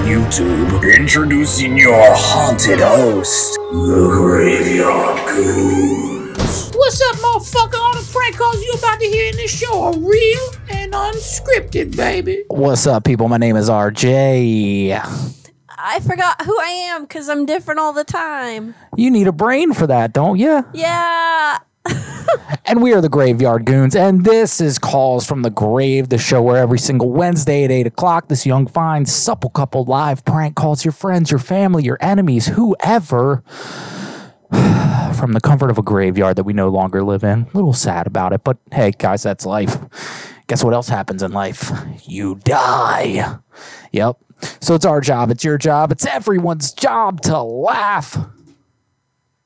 YouTube. Introducing your haunted host, the Graveyard Goons. What's up, motherfucker? All the prank calls you about to hear in this show are real and unscripted, baby. What's up, people? My name is RJ. I forgot who I am because I'm different all the time. You need a brain for that, don't you? Yeah. And we are the Graveyard Goons, and this is Calls from the Grave, the show where every single Wednesday at 8 o'clock, this young, fine, supple couple live prank calls your friends, your family, your enemies, whoever, from the comfort of a graveyard that we no longer live in. A little sad about it, but hey, guys, that's life. Guess what else happens in life? You die. Yep. So it's our job, it's your job, it's everyone's job to laugh.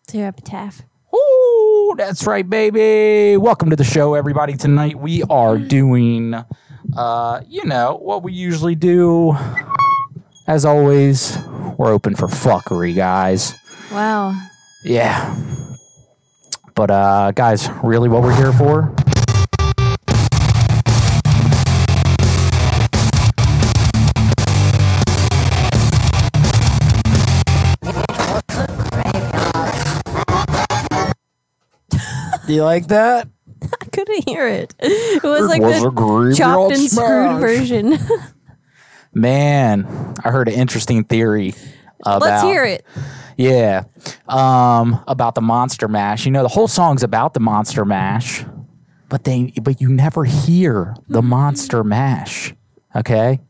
It's your epitaph. Ooh, that's right, baby. Welcome to the show, everybody. Tonight we are doing, uh, you know, what we usually do. As always, we're open for fuckery, guys. Wow. Yeah. But, uh, guys, really what we're here for? Do you like that? I couldn't hear it. It was like was the chopped and screwed version. Man, I heard an interesting theory about Let's hear it. Yeah. Um, about the Monster Mash. You know, the whole song's about the Monster Mash, but they but you never hear the Monster Mash. Okay?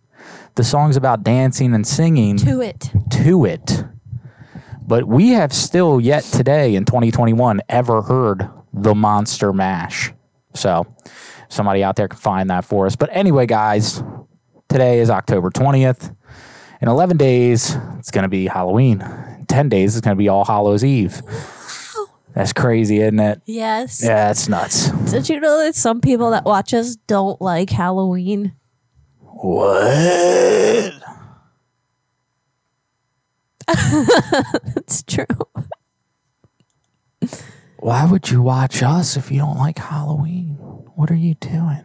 The song's about dancing and singing To it. to it. But we have still yet today in 2021 ever heard the Monster Mash. So somebody out there can find that for us. But anyway, guys, today is October 20th. In 11 days, it's going to be Halloween. In 10 days, it's going to be All Hallows Eve. That's crazy, isn't it? Yes. Yeah, it's nuts. Did you know that some people that watch us don't like Halloween? What? It's true. Why would you watch us if you don't like Halloween? What are you doing?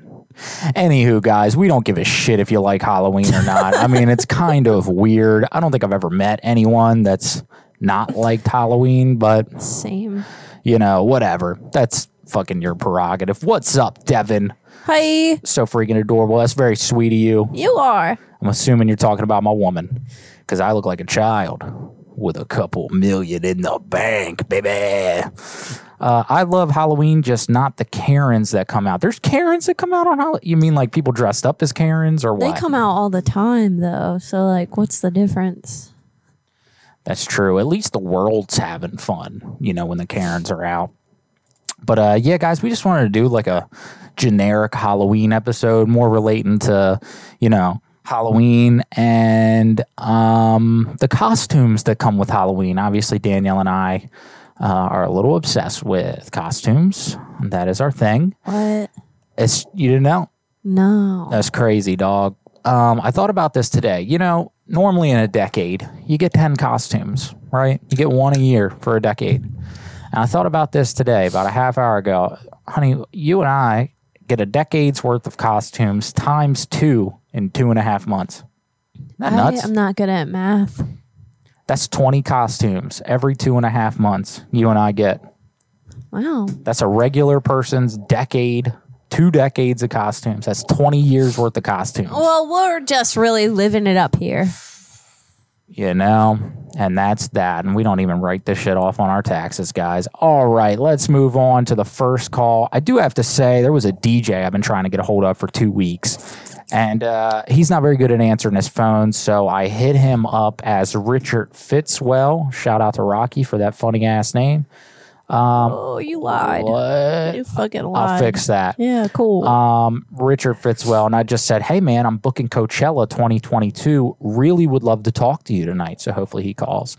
Anywho, guys, we don't give a shit if you like Halloween or not. I mean, it's kind of weird. I don't think I've ever met anyone that's not liked Halloween, but Same. you know, whatever. That's fucking your prerogative. What's up, Devin? Hi. So freaking adorable. That's very sweet of you. You are. I'm assuming you're talking about my woman because I look like a child with a couple million in the bank, baby. Uh, I love Halloween, just not the Karens that come out. There's Karens that come out on Halloween. You mean like people dressed up as Karens or what? They come out all the time though. So like what's the difference? That's true. At least the world's having fun, you know, when the Karens are out. But uh, yeah, guys, we just wanted to do like a generic Halloween episode, more relating to, you know, Halloween and um, the costumes that come with Halloween. Obviously, Danielle and I uh, are a little obsessed with costumes. That is our thing. What? It's you didn't know. No. That's crazy, dog. Um, I thought about this today. You know, normally in a decade, you get 10 costumes, right? You get one a year for a decade. And I thought about this today, about a half hour ago. Honey, you and I get a decade's worth of costumes times two in two and a half months. Isn't that I nuts? am not good at math. That's 20 costumes every two and a half months you and I get. Wow. That's a regular person's decade, two decades of costumes. That's 20 years worth of costumes. Well, we're just really living it up here. you know and that's that and we don't even write this shit off on our taxes guys all right let's move on to the first call i do have to say there was a dj i've been trying to get a hold of for two weeks and uh, he's not very good at answering his phone so i hit him up as richard fitzwell shout out to rocky for that funny ass name oh, you lied. What? You fucking lied. I'll fix that. Yeah, cool. Um, Richard Fitzwell, and I just said, "Hey man, I'm booking Coachella 2022. Really would love to talk to you tonight. So hopefully he calls."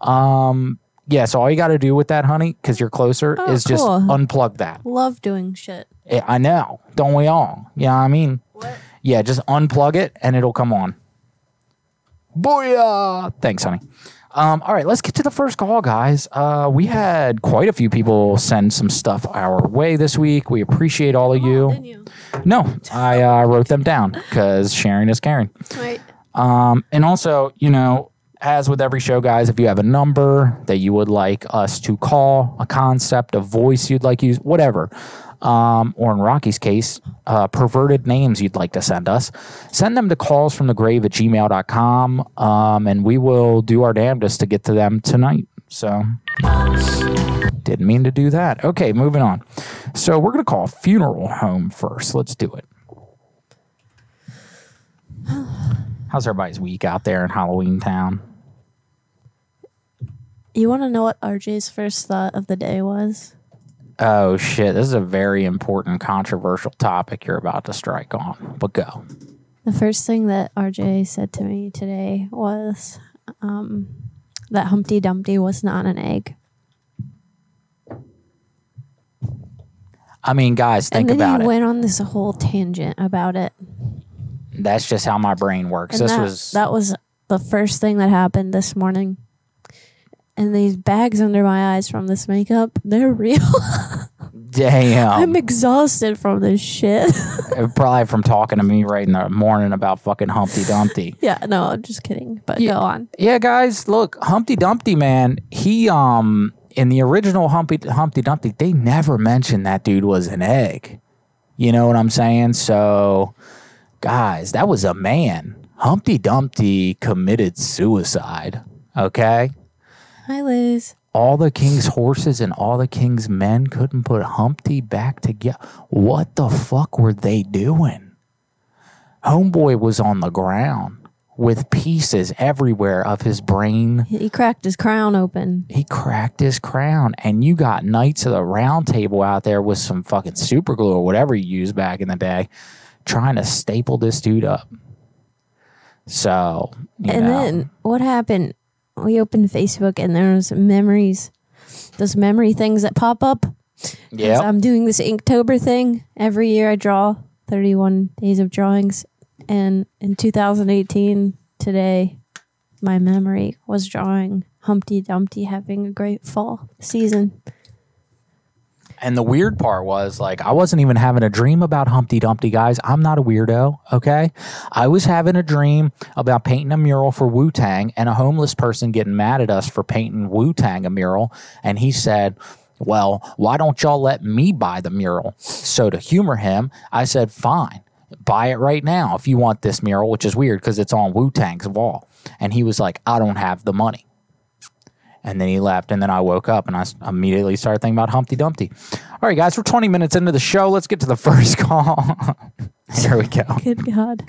Um, yeah. So all you got to do with that, honey, because you're closer, Oh, is just unplug that. Love doing shit. I I know, don't we all? Yeah, I mean, yeah, just unplug it and it'll come on. Booyah! Thanks, honey. Um, all right, let's get to the first call, guys. Uh, we had quite a few people send some stuff our way this week. We appreciate all of you. Didn't you? No, I uh, wrote them down because sharing is caring. Right. Um, and also, you know, as with every show, guys, if you have a number that you would like us to call, a concept, a voice you'd like use, whatever, um, or in Rocky's case, uh, perverted names you'd like to send us, send them to calls from the grave at gmail.com, um, and we will do our damnedest to get to them tonight. So, didn't mean to do that. Okay, moving on. So, we're going to call funeral home first. Let's do it. How's everybody's week out there in Halloween Town? You want to know what RJ's first thought of the day was? Oh shit, this is a very important controversial topic you're about to strike on. But go. The first thing that RJ said to me today was um, that Humpty Dumpty was not an egg. I mean, guys, think and then about he it. went on this whole tangent about it. That's just how my brain works. And this that, was that was the first thing that happened this morning. And these bags under my eyes from this makeup, they're real. Damn. I'm exhausted from this shit. Probably from talking to me right in the morning about fucking Humpty Dumpty. yeah, no, I'm just kidding. But Yeah. go on. Yeah, guys, look, Humpty Dumpty, man, he um in the original Humpty Humpty Dumpty, they never mentioned that dude was an egg. You know what I'm saying? So, guys, that was a man. Humpty Dumpty committed suicide. Okay? Hi, Liz. All the king's horses and all the king's men couldn't put Humpty back together. What the fuck were they doing? Homeboy was on the ground with pieces everywhere of his brain. He cracked his crown open. He cracked his crown, and you got Knights of the Round Table out there with some fucking super glue or whatever you used back in the day, trying to staple this dude up. So, you and know, then what happened? We opened Facebook and there's memories, those memory things that pop up. yeah, I'm doing this Inktober thing. Every year I draw 31 days of drawings. And in 2018, today, my memory was drawing Humpty Dumpty having a great fall season. And the weird part was like I wasn't even having a dream about Humpty Dumpty, guys. I'm not a weirdo, okay? I was having a dream about painting a mural for Wu Tang and a homeless person getting mad at us for painting Wu Tang a mural. And he said, Well, why don't y'all let me buy the mural? So to humor him, I said, Fine, buy it right now if you want this mural, which is weird because it's on Wu Tang's wall. And he was like, I don't have the money. And then he left, and then I woke up and I immediately started thinking about Humpty Dumpty. All right, guys, we're 20 minutes into the show. Let's get to the first call. Here we go. Good God.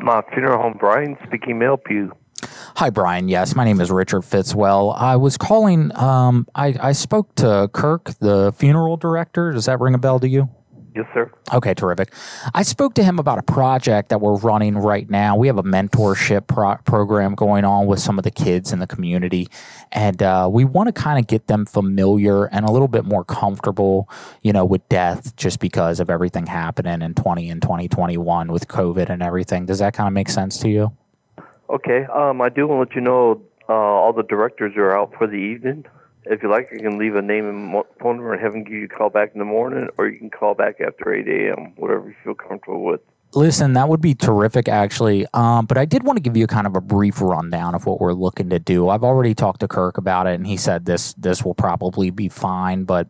My funeral home, Brian, speaking mail pew. Hi, Brian. Yes, my name is Richard Fitzwell. I was calling. Um, I, I spoke to Kirk, the funeral director. Does that ring a bell to you? Yes, sir. Okay, terrific. I spoke to him about a project that we're running right now. We have a mentorship pro- program going on with some of the kids in the community, and uh, we want to kind of get them familiar and a little bit more comfortable, you know, with death, just because of everything happening in 20 and 2021 with COVID and everything. Does that kind of make sense to you? Okay. Um, I do want to let you know uh, all the directors are out for the evening. If you like, I can leave a name and phone number and have them give you a call back in the morning, or you can call back after 8 a.m., whatever you feel comfortable with. Listen, that would be terrific, actually. Um, but I did want to give you kind of a brief rundown of what we're looking to do. I've already talked to Kirk about it, and he said this this will probably be fine. But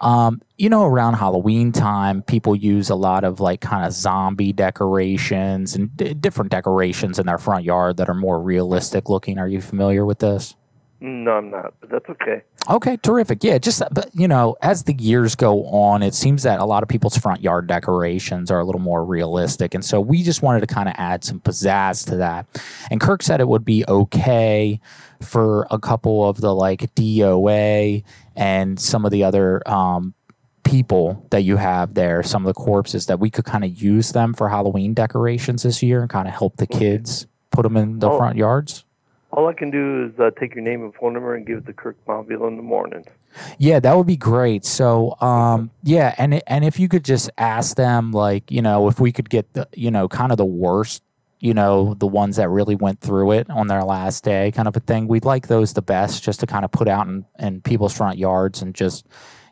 um, you know, around Halloween time, people use a lot of like kind of zombie decorations and d- different decorations in their front yard that are more realistic looking. Are you familiar with this? No, I'm not, but that's okay. Okay, terrific. Yeah, just but you know, as the years go on, it seems that a lot of people's front yard decorations are a little more realistic, and so we just wanted to kind of add some pizzazz to that. And Kirk said it would be okay for a couple of the like DOA and some of the other um, people that you have there, some of the corpses that we could kind of use them for Halloween decorations this year and kind of help the kids put them in the Oh. front yards. All I can do is uh, take your name and phone number and give it to Kirk Mobile in the morning. Yeah, that would be great. So, um, yeah, and and if you could just ask them, like, you know, if we could get the, you know, kind of the worst, you know, the ones that really went through it on their last day, kind of a thing. We'd like those the best, just to kind of put out in, in people's front yards and just,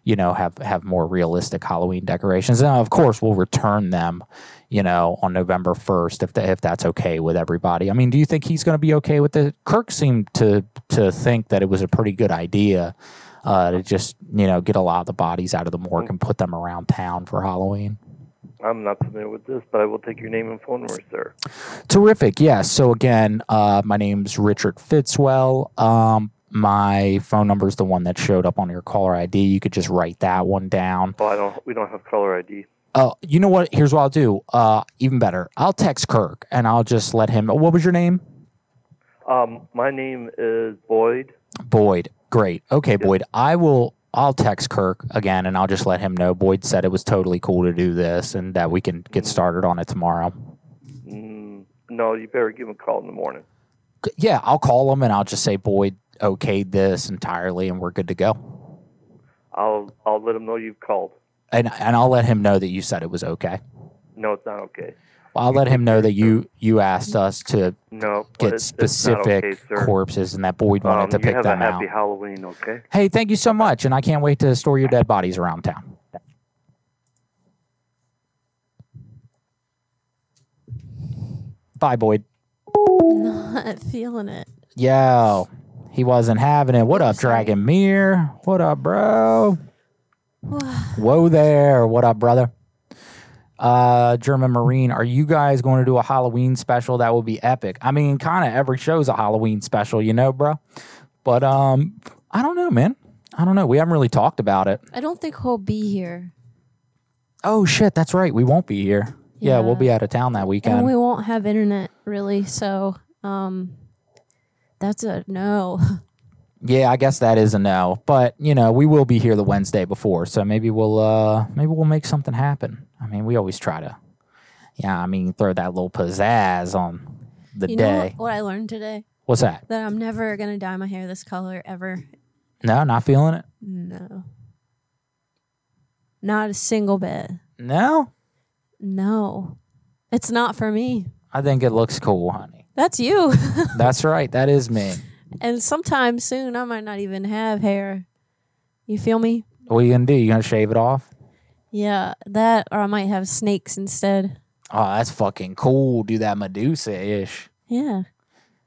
you know, have have more realistic Halloween decorations. And of course, we'll return them, you know, on November first if the, if that's okay with everybody. I mean, do you think he's going to be okay with it? Kirk seemed to to think that it was a pretty good idea uh, to just you know get a lot of the bodies out of the morgue and put them around town for Halloween. I'm not familiar with this, but I will take your name and phone number, sir. Terrific. Yeah. So again, uh, my name's Richard Fitzwell. Um, my phone number is the one that showed up on your caller ID. You could just write that one down. Oh, I don't. We don't have caller ID. Oh, you know what? Here's what I'll do. Uh, even better. I'll text Kirk and I'll just let him. What was your name? Um, my name is Boyd. Boyd. Great. Okay, Boyd. I will. I'll text Kirk again and I'll just let him know. Boyd said it was totally cool to do this and that we can get started on it tomorrow. Mm, no, you better give him a call in the morning. Yeah, I'll call him and I'll just say Boyd okayed this entirely and we're good to go. I'll I'll let him know you've called. And and I'll let him know that you said it was okay. No, it's not okay. I'll let him know that you you asked us to No, get it's, it's specific okay, corpses and that Boyd wanted Um, to you pick have them a happy out. Halloween, okay? Hey, thank you so much, and I can't wait to store your dead bodies around town. Bye, Boyd. Not feeling it. Yo, he wasn't having it. What up, Dragomir? What up, bro? Whoa there. What up, brother? Uh, German Marine, are you guys going to do a Halloween special? That would be epic. I mean, kind of every show's a Halloween special, you know, bro. But um, I don't know, man. I don't know. We haven't really talked about it. I don't think he'll be here. Oh shit, that's right. We won't be here. Yeah, we'll be out of town that weekend. And we won't have internet really, so um that's a no. Yeah, I guess that is a no. But you know, we will be here the Wednesday before, so maybe we'll uh maybe we'll make something happen. I mean, we always try to, yeah. I mean, throw that little pizzazz on the you know day. what, what I learned today? What's that? That I'm never gonna dye my hair this color ever. No, not feeling it. No. Not a single bit. No, No. It's not for me. I think it looks cool, honey. That's you. That's right. That is me. And sometime soon I might not even have hair. You feel me? What are you gonna do? You gonna shave it off? Yeah, that or I might have snakes instead. Oh, that's fucking cool. Do that Medusa ish. Yeah.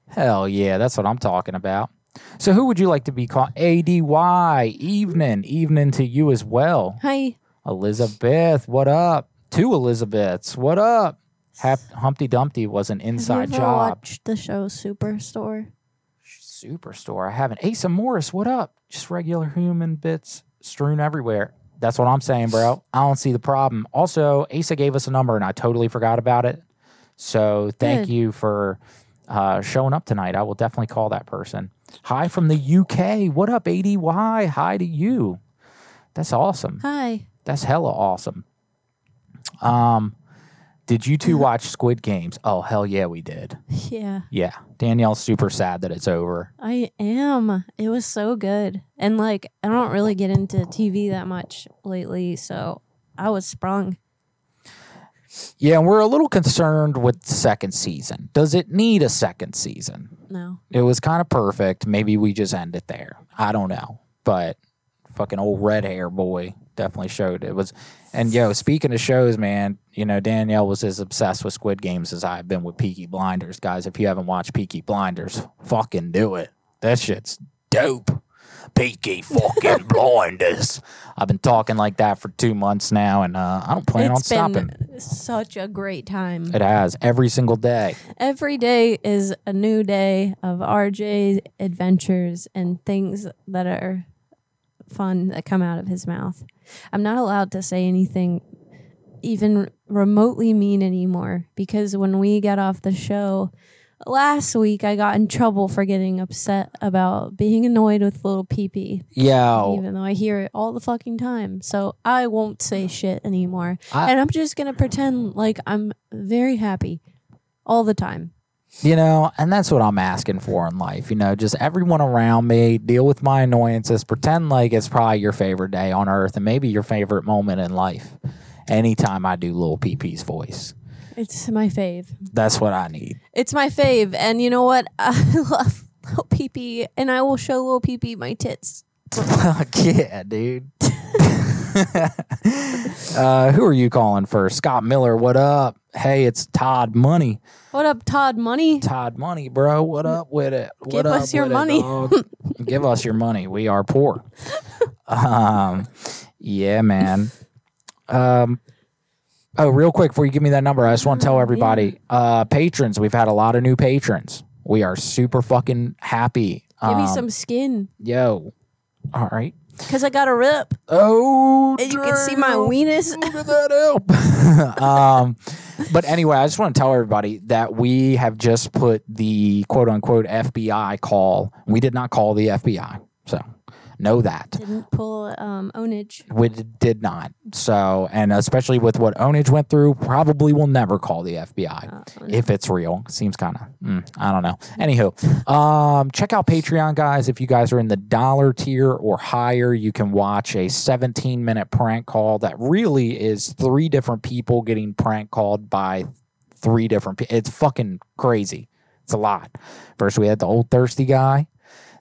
Hell yeah, that's what I'm talking about. So who would you like to be called? ADY, evening, evening to you as well. Hi. Elizabeth, what up? Two Elizabeths, what up? Hap- Humpty Dumpty was an inside have you ever job. watched the show Superstore? Superstore. I haven't. Asa Morris, what up? Just regular human bits strewn everywhere. That's what I'm saying, bro. I don't see the problem. Also, Asa gave us a number and I totally forgot about it. So thank Good. you for uh, showing up tonight. I will definitely call that person. Hi from the UK. What up, ADY? Hi to you. That's awesome. Hi. That's hella awesome. Um, did you two uh-huh. watch Squid Games? Oh hell yeah, we did. Yeah, Yeah, Danielle's super sad that it's over. I am. It was so good. And like, I don't really get into TV that much lately, so I was sprung. Yeah, and we're a little concerned with the second season. Does it need a second season? No. It was kind of perfect. Maybe we just end it there. I don't know. But fucking old red hair boy definitely showed it was and yo, speaking of shows, man, you know, Danielle was as obsessed with Squid Games as I've been with Peaky Blinders. Guys, if you haven't watched Peaky Blinders, fucking do it. That shit's dope. Peaky fucking blinders. I've been talking like that for two months now, and uh, I don't plan on It's been stopping. such a great time. It has every single day. Every day is a new day of RJ's adventures and things that are fun that come out of his mouth. I'm not allowed to say anything even remotely mean anymore because when we got off the show last week, I got in trouble for getting upset about being annoyed with little PP, Yeah. even though I hear it all the fucking time. So I won't say shit anymore. I- and I'm just going to pretend like I'm very happy all the time. You know, and that's what I'm asking for in life. You know, just everyone around me deal with my annoyances. Pretend like it's probably your favorite day on earth and maybe your favorite moment in life. Anytime I do Lil PP's voice, It's my fave. that's what I need. It's my fave. And you know what? I love Lil PP and I will show Lil PP my tits. Fuck yeah, dude. uh, who are you calling first? Scott Miller, what up? Hey, it's Todd Money. What up, Todd Money? Todd Money, bro. What up with it? What Give up us your with it, money. dog? Give us your money. We are poor. um, yeah, man. Um, oh, real quick before you give me that number, I just want to tell everybody, uh, patrons. We've had a lot of new patrons. We are super fucking happy. Give me Um, some skin. Yo. All right. Because I got a rip. Oh, And you can see my weenus. Look at that help. um, but anyway, I just want to tell everybody that we have just put the quote unquote FBI call. We did not call the FBI. So know that. Didn't pull um, ownage. We did not. So, and especially with what Onage went through, probably will never call the FBI Uh, if it's real. Seems kind of, mm, I don't know. Anywho, um, check out Patreon, guys. If you guys are in the dollar tier or higher, you can watch a 17 minute prank call that really is three different people getting prank called by three different people. It's fucking crazy. It's a lot. First, we had the old thirsty guy.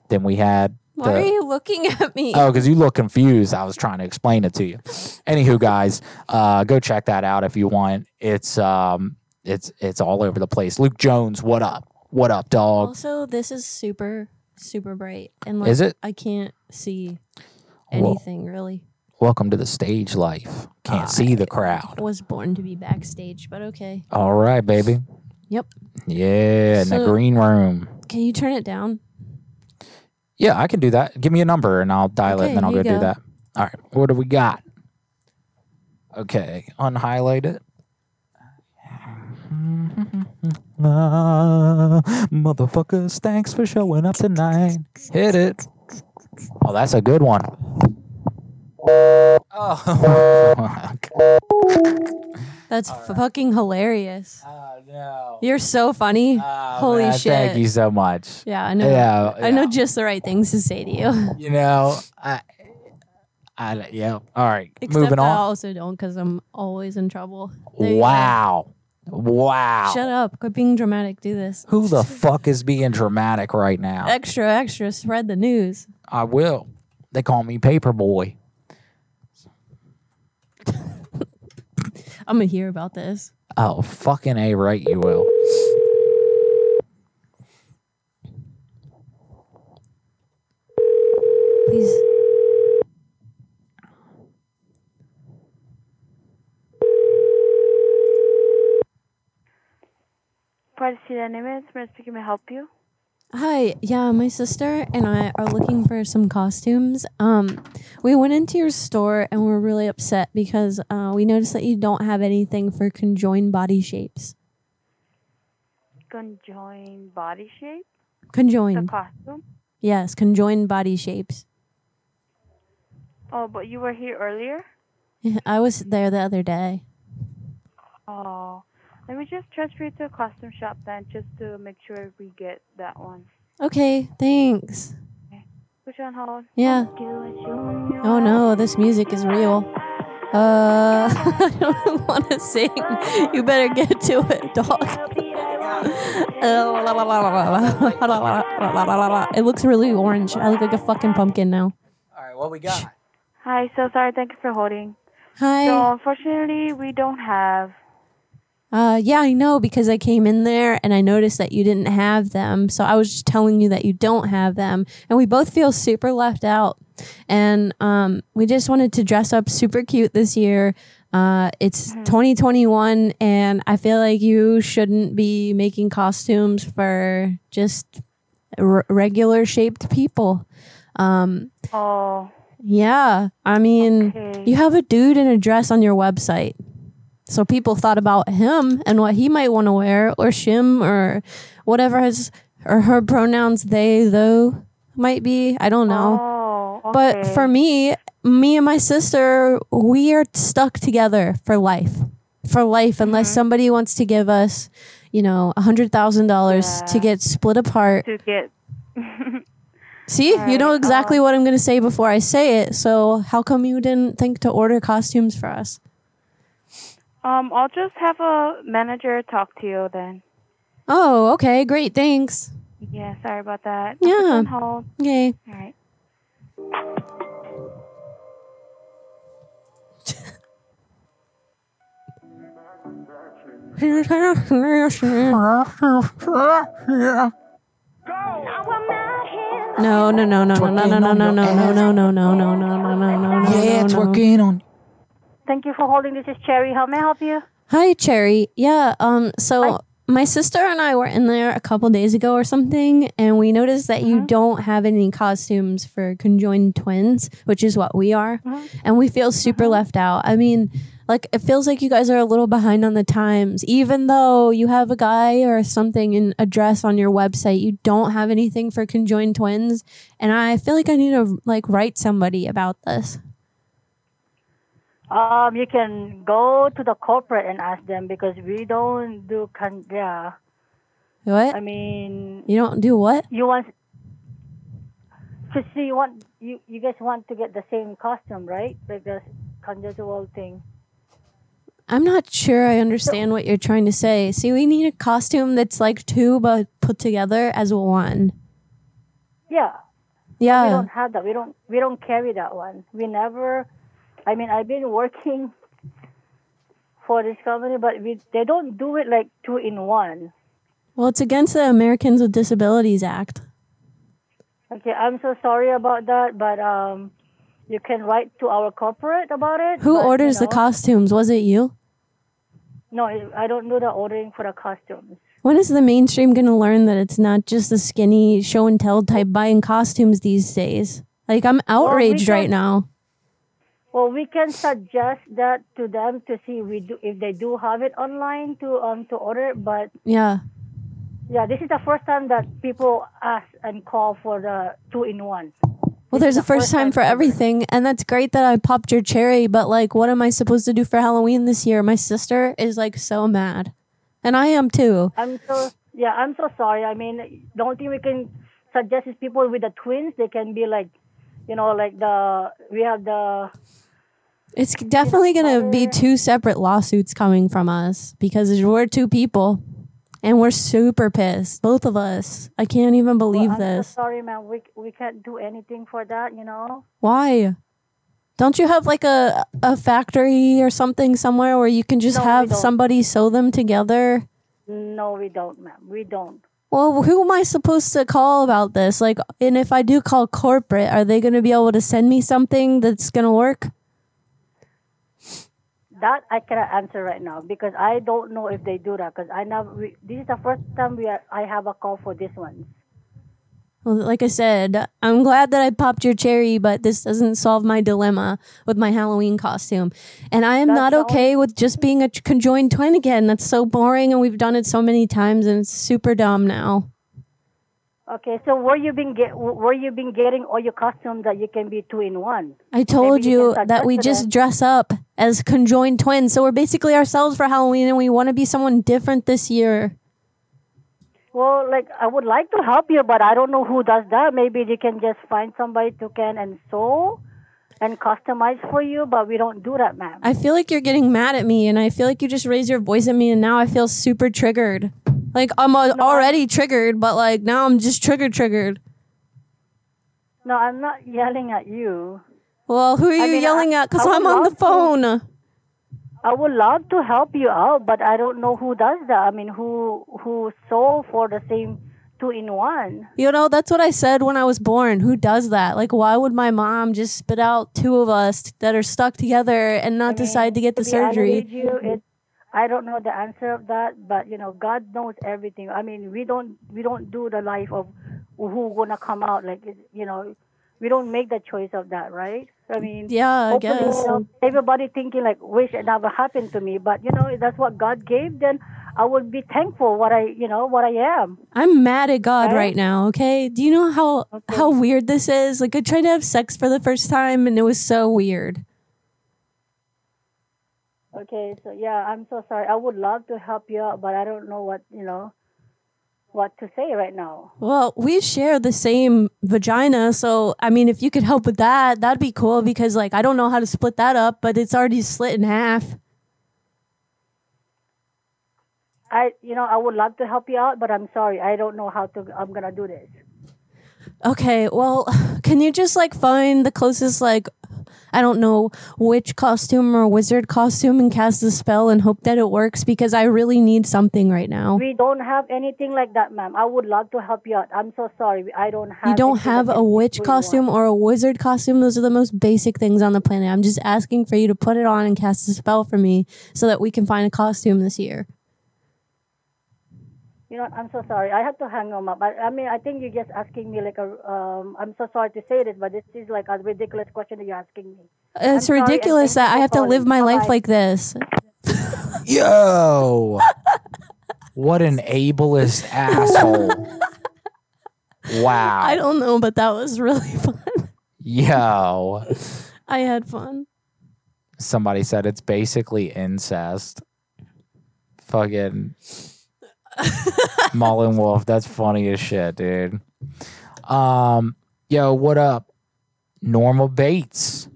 Then we had Why the- are you looking at me? Oh, because you look confused. I was trying to explain it to you. Anywho, guys, uh, go check that out if you want. It's um, it's it's all over the place. Luke Jones, what up? What up, dog? Also, this is super, super bright. And like, Is it? I can't see Well- anything really. Welcome to the stage life. Can't see the crowd. I Was born to be backstage, but okay. All right, baby. Yep. Yeah, in the green room. Can you turn it down? Yeah, I can do that. Give me a number and I'll dial it, Okay, and then I'll here go, you do go. that. All right, what do we got? Okay, unhighlight it. Motherfuckers, thanks for showing up tonight. Hit it. Oh, that's a good one. Oh, That's fucking hilarious. oh no. You're so funny. Oh, Holy man, shit. Thank you so much. Yeah, I know. Yeah, I know yeah. just the right things to say to you. You know, I, I, yeah. All right, Except moving I also don't because I'm always in trouble. There. Wow. Wow. Shut up. Quit being dramatic. Do this. Who the fuck is being dramatic right now? Extra, extra. Spread the news. I will. They call me Paperboy. I'm going to hear about this. Oh, fucking A right, you will. Please. Privacy Dynamics, Maria speaking, may I help you? Hi, yeah, my sister and I are looking for some costumes. Um, we went into your store and we're really upset because uh, we noticed that you don't have anything for conjoined body shapes. Conjoined body shape, the Conjoined, costume. yes, conjoined body shapes. Oh, but you were here earlier? I was there the other day. Oh, let me just transfer you to a costume shop then, just to make sure we get that one. Okay, thanks. Put you on hold. Yeah. Oh no, this music is real. Uh, I don't want to sing. You better get to it, dog. it looks really orange. I look like a fucking pumpkin now. All right, what we got? Hi, so sorry. Thank you for holding. Hi. So unfortunately, we don't have Uh, yeah, I know because I came in there and I noticed that you didn't have them. So I was just telling you that you don't have them. And we both feel super left out. And um, we just wanted to dress up super cute this year. Uh, it's 2021, and I feel like you shouldn't be making costumes for just r- regular shaped people. Um, Oh, yeah, I mean, Okay. you have a dude in a dress on your website. So people thought about him and what he might want to wear, or shim, or whatever his or her pronouns they, though might be. I don't know. Oh, But for me, me and my sister, we are stuck together for life. For life, unless Mm-hmm. somebody wants to give us, you know, a hundred thousand dollars to get split apart. to get See, you know exactly what I'm going to say before I say it. So how come you didn't think to order costumes for us? Um, I'll just have a manager talk to you then. Oh, okay, great, thanks. Yeah, sorry about that. I'll put you Yeah. on hold. Okay. All right. No, no, no, no, no, no, no, no, no, no, no, no, no, no, no, no, no, no, no. Yeah, it's no. working on. Thank you for holding. This is Cherry. How may I help you? Hi, Cherry. Yeah, um, so my sister and I were in there a couple days ago or something, and we noticed that you mm-hmm. don't have any costumes for conjoined twins, which is what we are, mm-hmm. and we feel super mm-hmm. left out. I mean, like it feels like you guys are a little behind on the times, even though you have a guy or something in a dress on your website. You don't have anything for conjoined twins, and I feel like I need to like write somebody about this. Um, you can go to the corporate and ask them because we don't do con. Yeah, What? I mean, You don't do what? you want. Cause see, you want you you guys want to get the same costume, right? Like the conjugal thing. I'm not sure I understand what you're trying to say. See, we need a costume that's like two but put together as one. Yeah, Yeah. we don't have that. We don't we don't carry that one. We never. I mean, I've been working for this company, but we they don't do it like two in one. Well, it's against the Americans with Disabilities Act. Okay, I'm so sorry about that, but um, you can write to our corporate about it. Who but, you orders the costumes? Was it you? No, I don't do the ordering for the costumes. When is the mainstream going to learn that it's not just the skinny show and tell type buying costumes these days? Like, I'm outraged right now. Well, we can suggest that to them to see we do if they do have it online to um to order. But Yeah. yeah, this is the first time that people ask and call for the two in one. Well, there's a first time for everything, and that's great that I popped your cherry, but like, what am I supposed to do for Halloween this year? My sister is like so mad, and I am too. I'm so yeah, I'm so sorry. I mean, the only thing we can suggest is people with the twins. They can be like, you know, like the we have the It's definitely going to be two separate lawsuits coming from us because we're two people and we're super pissed. Both of us. I can't even believe I'm this. So sorry, man. We we can't do anything for that. You know. Why? Don't you have like a, a factory or something somewhere where you can just No, have somebody sew them together? No, we don't, ma'am. We don't. Well, who am I supposed to call about this? Like, and if I do call corporate, are they going to be able to send me something that's going to work? That I cannot answer right now because I don't know if they do that. Because I know We, this is the first time we are, I have a call for this one. Well, like I said, I'm glad that I popped your cherry, but this doesn't solve my dilemma with my Halloween costume. And I am That's not okay with just being a conjoined twin again. That's so boring, and we've done it so many times, and it's super dumb now. Okay, so where you been get where you been getting all your costumes that you can be two in one? I told you you that we just dress up as conjoined twins. So we're basically ourselves for Halloween, and we want to be someone different this year. Well, like I would like to help you, but I don't know who does that. Maybe you can just find somebody to can and sew and customize for you, but we don't do that, ma'am. I feel like you're getting mad at me, and I feel like you just raised your voice at me, and now I feel super triggered. Like I'm uh, already triggered, but like now I'm just triggered, triggered. No, I'm not yelling at you. Well, who are you I mean, yelling I- at? Because I I'm on the love to- phone. I would love to help you out, but I don't know who does that. I mean, who who sew for the same two in one? You know, that's what I said when I was born. Who does that? Like, why would my mom just spit out two of us that are stuck together and not decide to get the To be honest surgery? you, I don't know the answer of that, but you know, God knows everything. I mean, we don't we don't do the life of who gonna come out. Like you know, we don't make the choice of that, right? I mean, Yeah, I guess. you know, everybody thinking like wish it never happened to me, but you know, if that's what God gave. Then I would be thankful what I you know what I am. I'm mad at God Right? right now, okay? Do you know how how weird this is? Like I tried to have sex for the first time and it was so weird. Okay, so yeah, I'm so sorry. I would love to help you out, but I don't know what you know what to say right now. Well, we share the same vagina, so I mean if you could help with that, that'd be cool because like I don't know how to split that up, but it's already slit in half. I you know I would love to help you out, but I'm sorry, I don't know how to. I'm gonna do this. Okay, well, can you just like find the closest like I don't know which costume or wizard costume and cast a spell and hope that it works because I really need something right now. We don't have anything like that, ma'am. I would love to help you out. I'm so sorry. I don't have. You don't have a witch What do you costume want? or a wizard costume. Those are the most basic things on the planet. I'm just asking for you to put it on and cast a spell for me so that we can find a costume this year. You know, I'm so sorry. I had to hang on up. I, I mean, I think you're just asking me like a. Um, I'm so sorry to say this, but this is like a ridiculous question that you're asking me. It's sorry, and ridiculous that I have to live my life Bye-bye. like this. Yo, what an ableist asshole! Wow. I don't know, but that was really fun. Yo, I had fun. somebody said it's basically incest. Fucking Mullen Wolf. That's funny as shit, dude. Um, yo, what up? Normal Bates,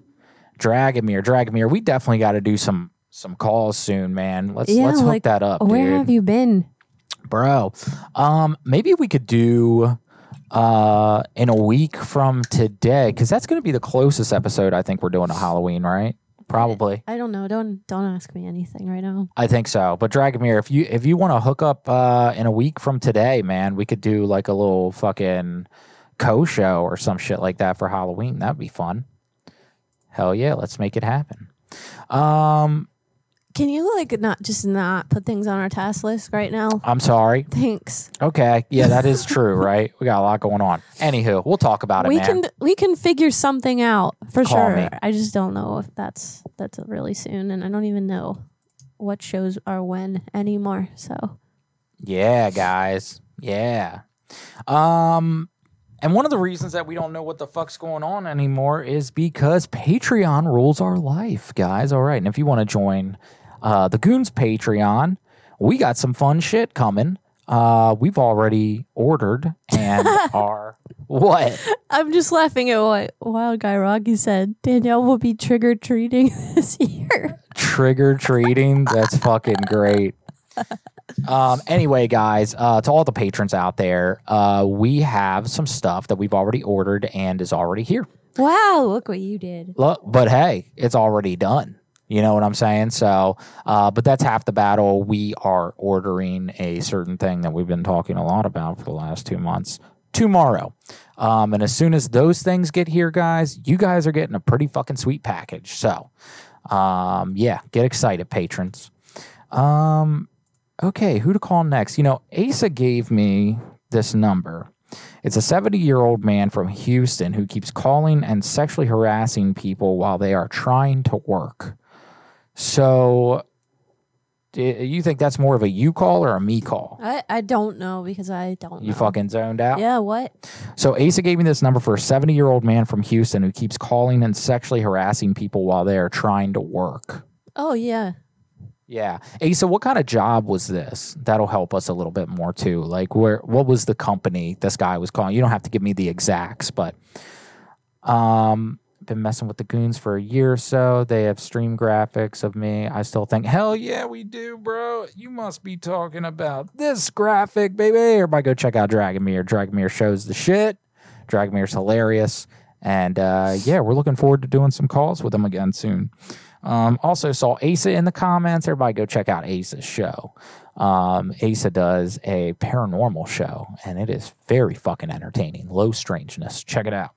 Dragomir, Dragomir. We definitely got to do some some calls soon, man. Let's Yeah, let's hook like, that up, Where dude. have you been? bro um maybe we could do uh in a week from today because that's going to be the closest episode i think we're doing to halloween right probably. I don't know. Don't don't ask me anything right now. i think so. But dragomir if you if you want to hook up uh in a week from today man we could do like a little fucking co-show or some shit like that for halloween. That'd be fun. Hell yeah let's make it happen. Um Can you like not just not put things on our task list right now? i'm sorry Thanks. okay yeah that is true right we got a lot going on anywho we'll talk about it we man can we can figure something out for Call sure. me. I just don't know if that's that's really soon, and I don't even know what shows are when anymore. So Yeah, guys. Yeah. Um and one of the reasons that we don't know what the fuck's going on anymore is because Patreon rules our life, guys. All right. And if you want to join uh the Goons Patreon, we got some fun shit coming. Uh we've already ordered and are what? I'm just laughing at what Wild Guy Rocky said. Danielle will be trigger treating this year. Trigger treating. That's fucking great. Um, anyway, guys, uh, to all the patrons out there, uh, we have some stuff that we've already ordered and is already here. Wow, look what you did. Look, but hey, it's already done. You know what I'm saying? So, uh, but that's half the battle. We are ordering a certain thing that we've been talking a lot about for the last two months tomorrow. Um, and as soon as those things get here, guys, you guys are getting a pretty fucking sweet package. So, um, yeah, get excited, patrons. Um, okay, who to call next? You know, Asa gave me this number. It's a 70 year old man from Houston who keeps calling and sexually harassing people while they are trying to work. So, do you think that's more of a you call or a me call? I, I don't know because I don't You know. fucking zoned out? Yeah, what? So Asa gave me this number for a 70 year old man from Houston who keeps calling and sexually harassing people while they are trying to work. Oh yeah. Yeah. Asa, what kind of job was this? That'll help us a little bit more too. Like where what was the company this guy was calling? You don't have to give me the exacts, but um been messing with the goons for a year or so. They have stream graphics of me. I still think, hell yeah, we do, bro. You must be talking about this graphic, baby. Everybody go check out Dragomir. Dragomir shows the shit. Dragomir's hilarious. And uh, yeah, we're looking forward to doing some calls with him again soon. Um, also saw Asa in the comments. Everybody go check out Asa's show. Um, Asa does a paranormal show, and it is very fucking entertaining. Low strangeness. Check it out.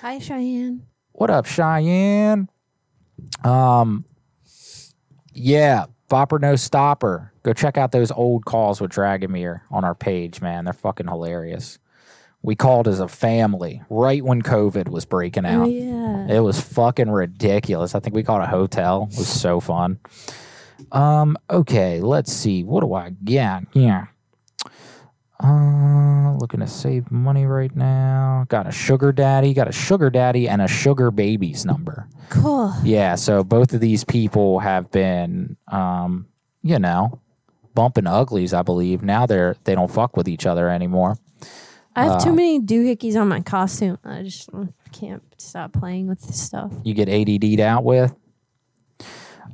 Hi, Cheyenne. What up, Cheyenne? Um, yeah, Bopper No Stopper. Go check out those old calls with Dragomir on our page, man. They're fucking hilarious. We called as a family right when COVID was breaking Oh, out. yeah. It was fucking ridiculous. I think we called a hotel. It was so fun. Um, okay, let's see. What do I get? Yeah. Uh, looking to save money right now. Got a sugar daddy, got a sugar daddy and a sugar baby's number. Cool. Yeah, so both of these people have been um, you know, bumping uglies, I believe. Now they're they don't fuck with each other anymore. I have too Uh, many doohickeys on my costume. I just can't stop playing with this stuff. you get ADD'd out with.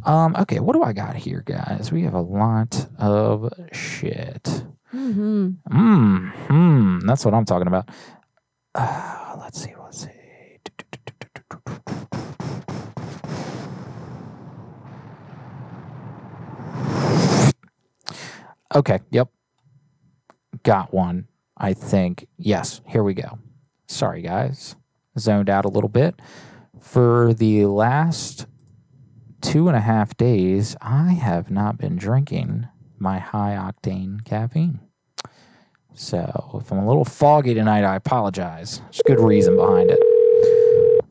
Um, okay, what do I got here, guys? We have a lot of shit. Hmm Mm, hmm, that's what I'm talking about. Uh, let's see, let's see. Okay, yep. Got one, I think. Yes, here we go. Sorry, guys. Zoned out a little bit. For the last two and a half days, I have not been drinking my high octane caffeine. So if I'm a little foggy tonight, I apologize. There's a good reason behind it.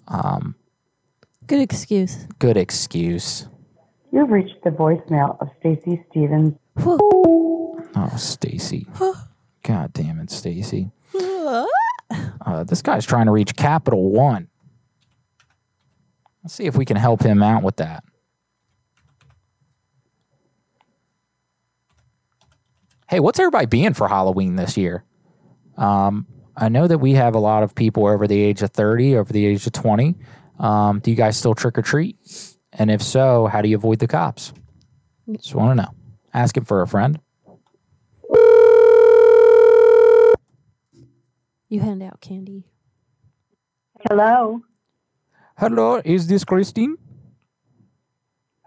Um, Good excuse. good excuse. You've reached the voicemail of Stacy Stevens. Oh, Stacy. God damn it, Stacy. Uh, this guy's trying to reach Capital One. Let's see if we can help him out with that. Hey, what's everybody being for Halloween this year? Um, I know that we have a lot of people over the age of 30, over the age of 20. Um, do you guys still trick or treat? And if so, how do you avoid the cops? Just want to know. Ask Asking for a friend. You hand out candy. Hello. Hello, is this Christine?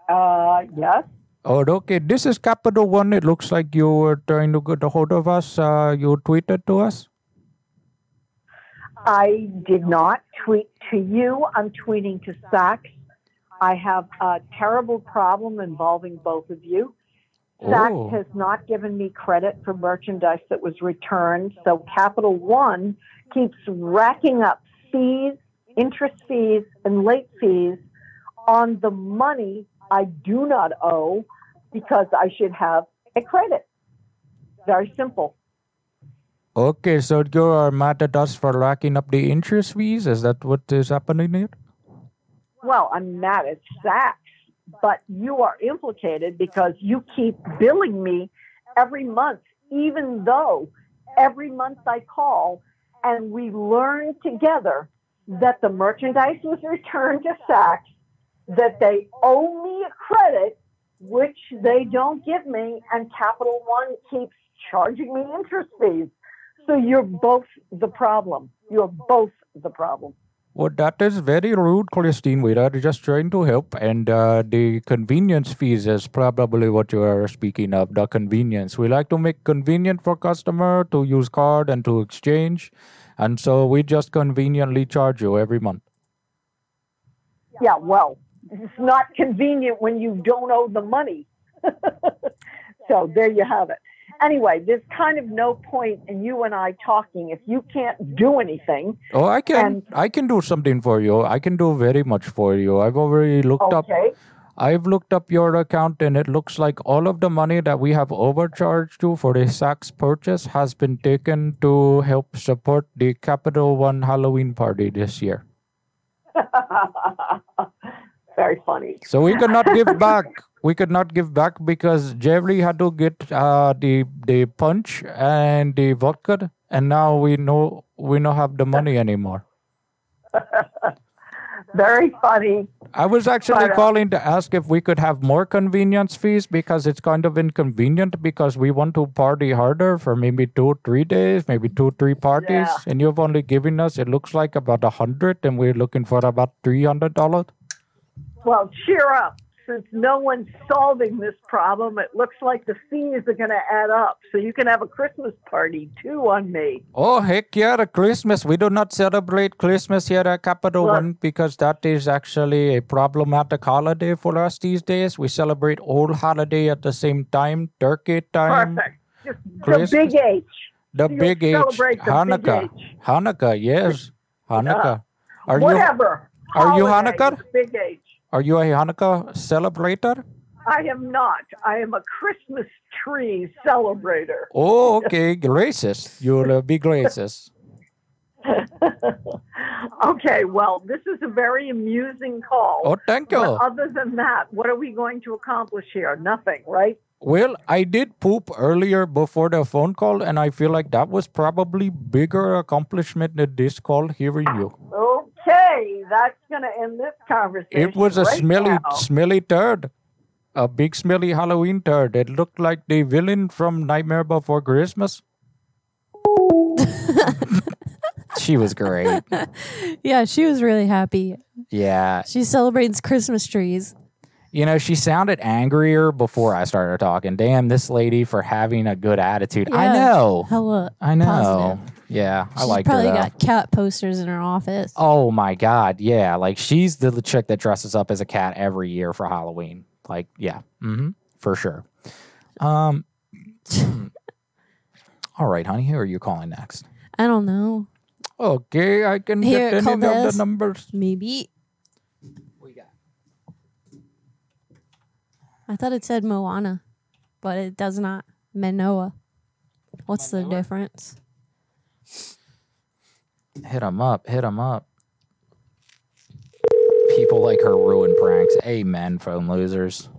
Uh, yes. Oh, okay. This is Capital One. It looks like you were trying to get a hold of us. Uh, you tweeted to us. I did not tweet to you. I'm tweeting to Saks. I have a terrible problem involving both of you. Saks Oh. has not given me credit for merchandise that was returned, so Capital One keeps racking up fees, interest fees, and late fees on the money I do not owe because I should have a credit. Very simple. Okay, so you are mad at us for racking up the interest fees? Is that what is happening here? Well, I'm mad at Saks, but you are implicated because you keep billing me every month, even though every month I call and we learn together that the merchandise was returned to Saks, that they owe me a credit, which they don't give me, and Capital One keeps charging me interest fees. So you're both the problem. You're both the problem. Well, that is very rude, Christine. We are just trying to help, and uh, the convenience fees is probably what you are speaking of. The convenience. We like to make convenient for customer to use card and to exchange, and so we just conveniently charge you every month. Yeah, well, it's not convenient when you don't owe the money. so there you have it. Anyway, there's kind of no point in you and I talking if you can't do anything. Oh, I can And- I can do something for you. I can do very much for you. I've already looked up Okay. I've looked up your account and it looks like all of the money that we have overcharged you for the Saks purchase has been taken to help support the Capital One Halloween party this year. Very funny. So we could not give back. We could not give back because Jerry had to get uh, the the punch and the vodka, and now we know we don't have the money anymore. Very funny. I was actually But, uh, calling to ask if we could have more convenience fees because it's kind of inconvenient because we want to party harder for maybe two, three days, maybe two, three parties, Yeah. and you've only given us it looks like about a hundred, and we're looking for about three hundred dollars. Well, cheer up. Since no one's solving this problem, it looks like the fees are going to add up. So you can have a Christmas party too on me. Oh, heck yeah, the Christmas. We do not celebrate Christmas here at Capital. One because that is actually a problematic holiday for us these days. We celebrate all holiday at the same time, turkey time, Perfect. Just Christmas. the big H. the big H, the big Hanukkah. H. Hanukkah, yes. Hanukkah. Are you Whatever. are you Hanukkah? Big H. are you a Hanukkah celebrator? I am not. I am a Christmas tree celebrator. Oh, okay, gracious. You'll uh, be gracious. okay, well, this is a very amusing call. Oh, thank you. But other than that, what are we going to accomplish here? Nothing, right? Well, I did poop earlier before the phone call, and I feel like that was probably bigger accomplishment than this call hearing you. Okay, that's going to end this conversation. It was a right smelly, now. smelly turd. A big smelly Halloween turd. It looked like the villain from Nightmare Before Christmas. she was great. yeah, she was really happy. Yeah. She celebrates Christmas trees. You know, she sounded angrier before I started talking. Damn, this lady for having a good attitude. I know. Hella. I know. positive. Yeah, I like her. probably got cat posters in her office. Oh my god, yeah. Like she's the chick that dresses up as a cat every year for Halloween. Like, yeah. Mm-hmm. For sure. Um All right, honey, who are you calling next? I don't know. Okay, I can Here, get any of the numbers. Maybe. I thought it said Moana, but it does not. Manoa. What's the difference? Hit them up, hit them up. People like her ruin pranks. Amen, phone losers.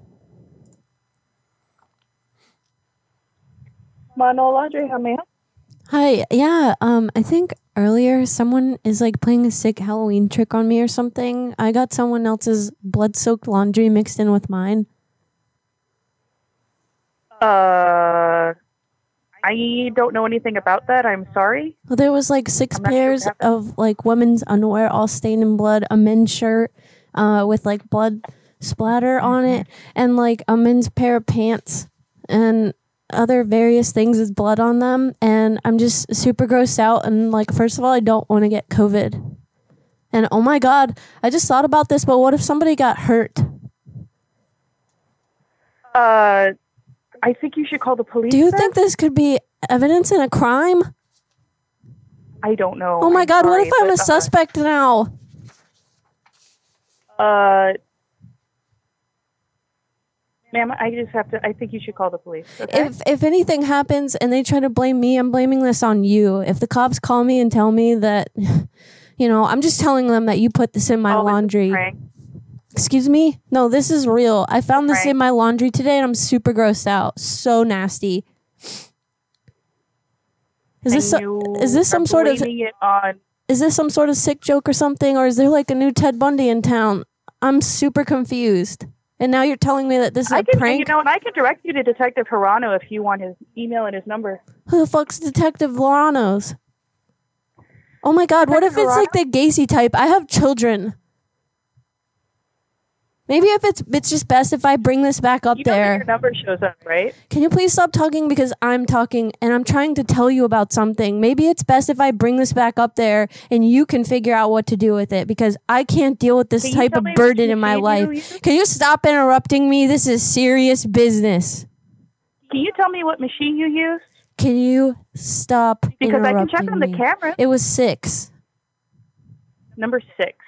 Mono Laundry, how may I help? Hi. Yeah. Um. I think earlier someone is like playing a sick Halloween trick on me or something. I got someone else's blood-soaked laundry mixed in with mine. Uh, I don't know anything about that. I'm sorry. Well, there was like six I'm not sure pairs of like women's underwear all stained in blood, a men's shirt uh, with like blood splatter on it, and like a men's pair of pants and other various things with blood on them. And I'm just super grossed out. And like, first of all, I don't want to get COVID. And oh my God, I just thought about this, but what if somebody got hurt? Uh, I think you should call the police. Do you then. think this could be evidence in a crime? I don't know. Oh my I'm God, what if I'm a uh, suspect now? Uh, ma'am, I just have to. I think you should call the police. Okay? If if anything happens and they try to blame me, I'm blaming this on you. If the cops call me and tell me that, you know, I'm just telling them that you put this in my Oh, this is a laundry. Excuse me? No, this is real. I found this Prank. in my laundry today and I'm super grossed out. So nasty. Is this so, is this some sort of blaming it on? is this some sort of sick joke or something or is there like a new Ted Bundy in town? I'm super confused. And now you're telling me that this is I a can, prank? you know, and I can direct you to Detective Hirano if you want his email and his number. Who the fuck's Detective Loranos? Oh my god, what if Detective it's like the Gacy type? I have children. Maybe if it's it's just best if I bring this back up You know there. your number shows up, right? Can you please stop talking because I'm talking and I'm trying to tell you about something. Maybe it's best if I bring this back up there and you can figure out what to do with it because I can't deal with this Can type of burden in my machine you life. Can you stop interrupting me? This is serious business. Can you tell me what machine you use? Can you stop Because I can check on the me? camera. It was 6. Number six.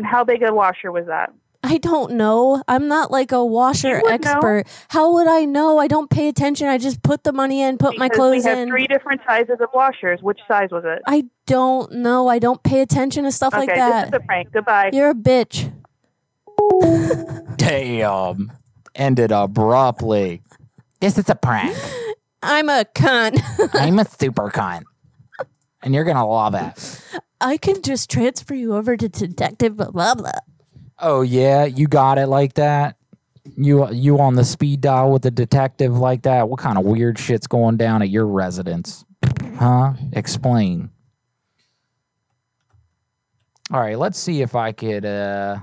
And how big a washer was that? I don't know. I'm not like a washer would know. expert. How would I know? I don't pay attention. I just put the money in, put my Because clothes we have in. three different sizes of washers. Which size was it? I don't know. I don't pay attention to stuff okay, like that. this is a prank. Goodbye. You're a bitch. Damn. Ended abruptly. This is a prank. I'm a cunt. I'm a super cunt. And you're gonna love it. I can just transfer you over to detective blah blah blah. Oh yeah, you got it like that. You you on the speed dial with the detective like that? What kind of weird shit's going down at your residence? Huh? Explain. All right, let's see if I could uh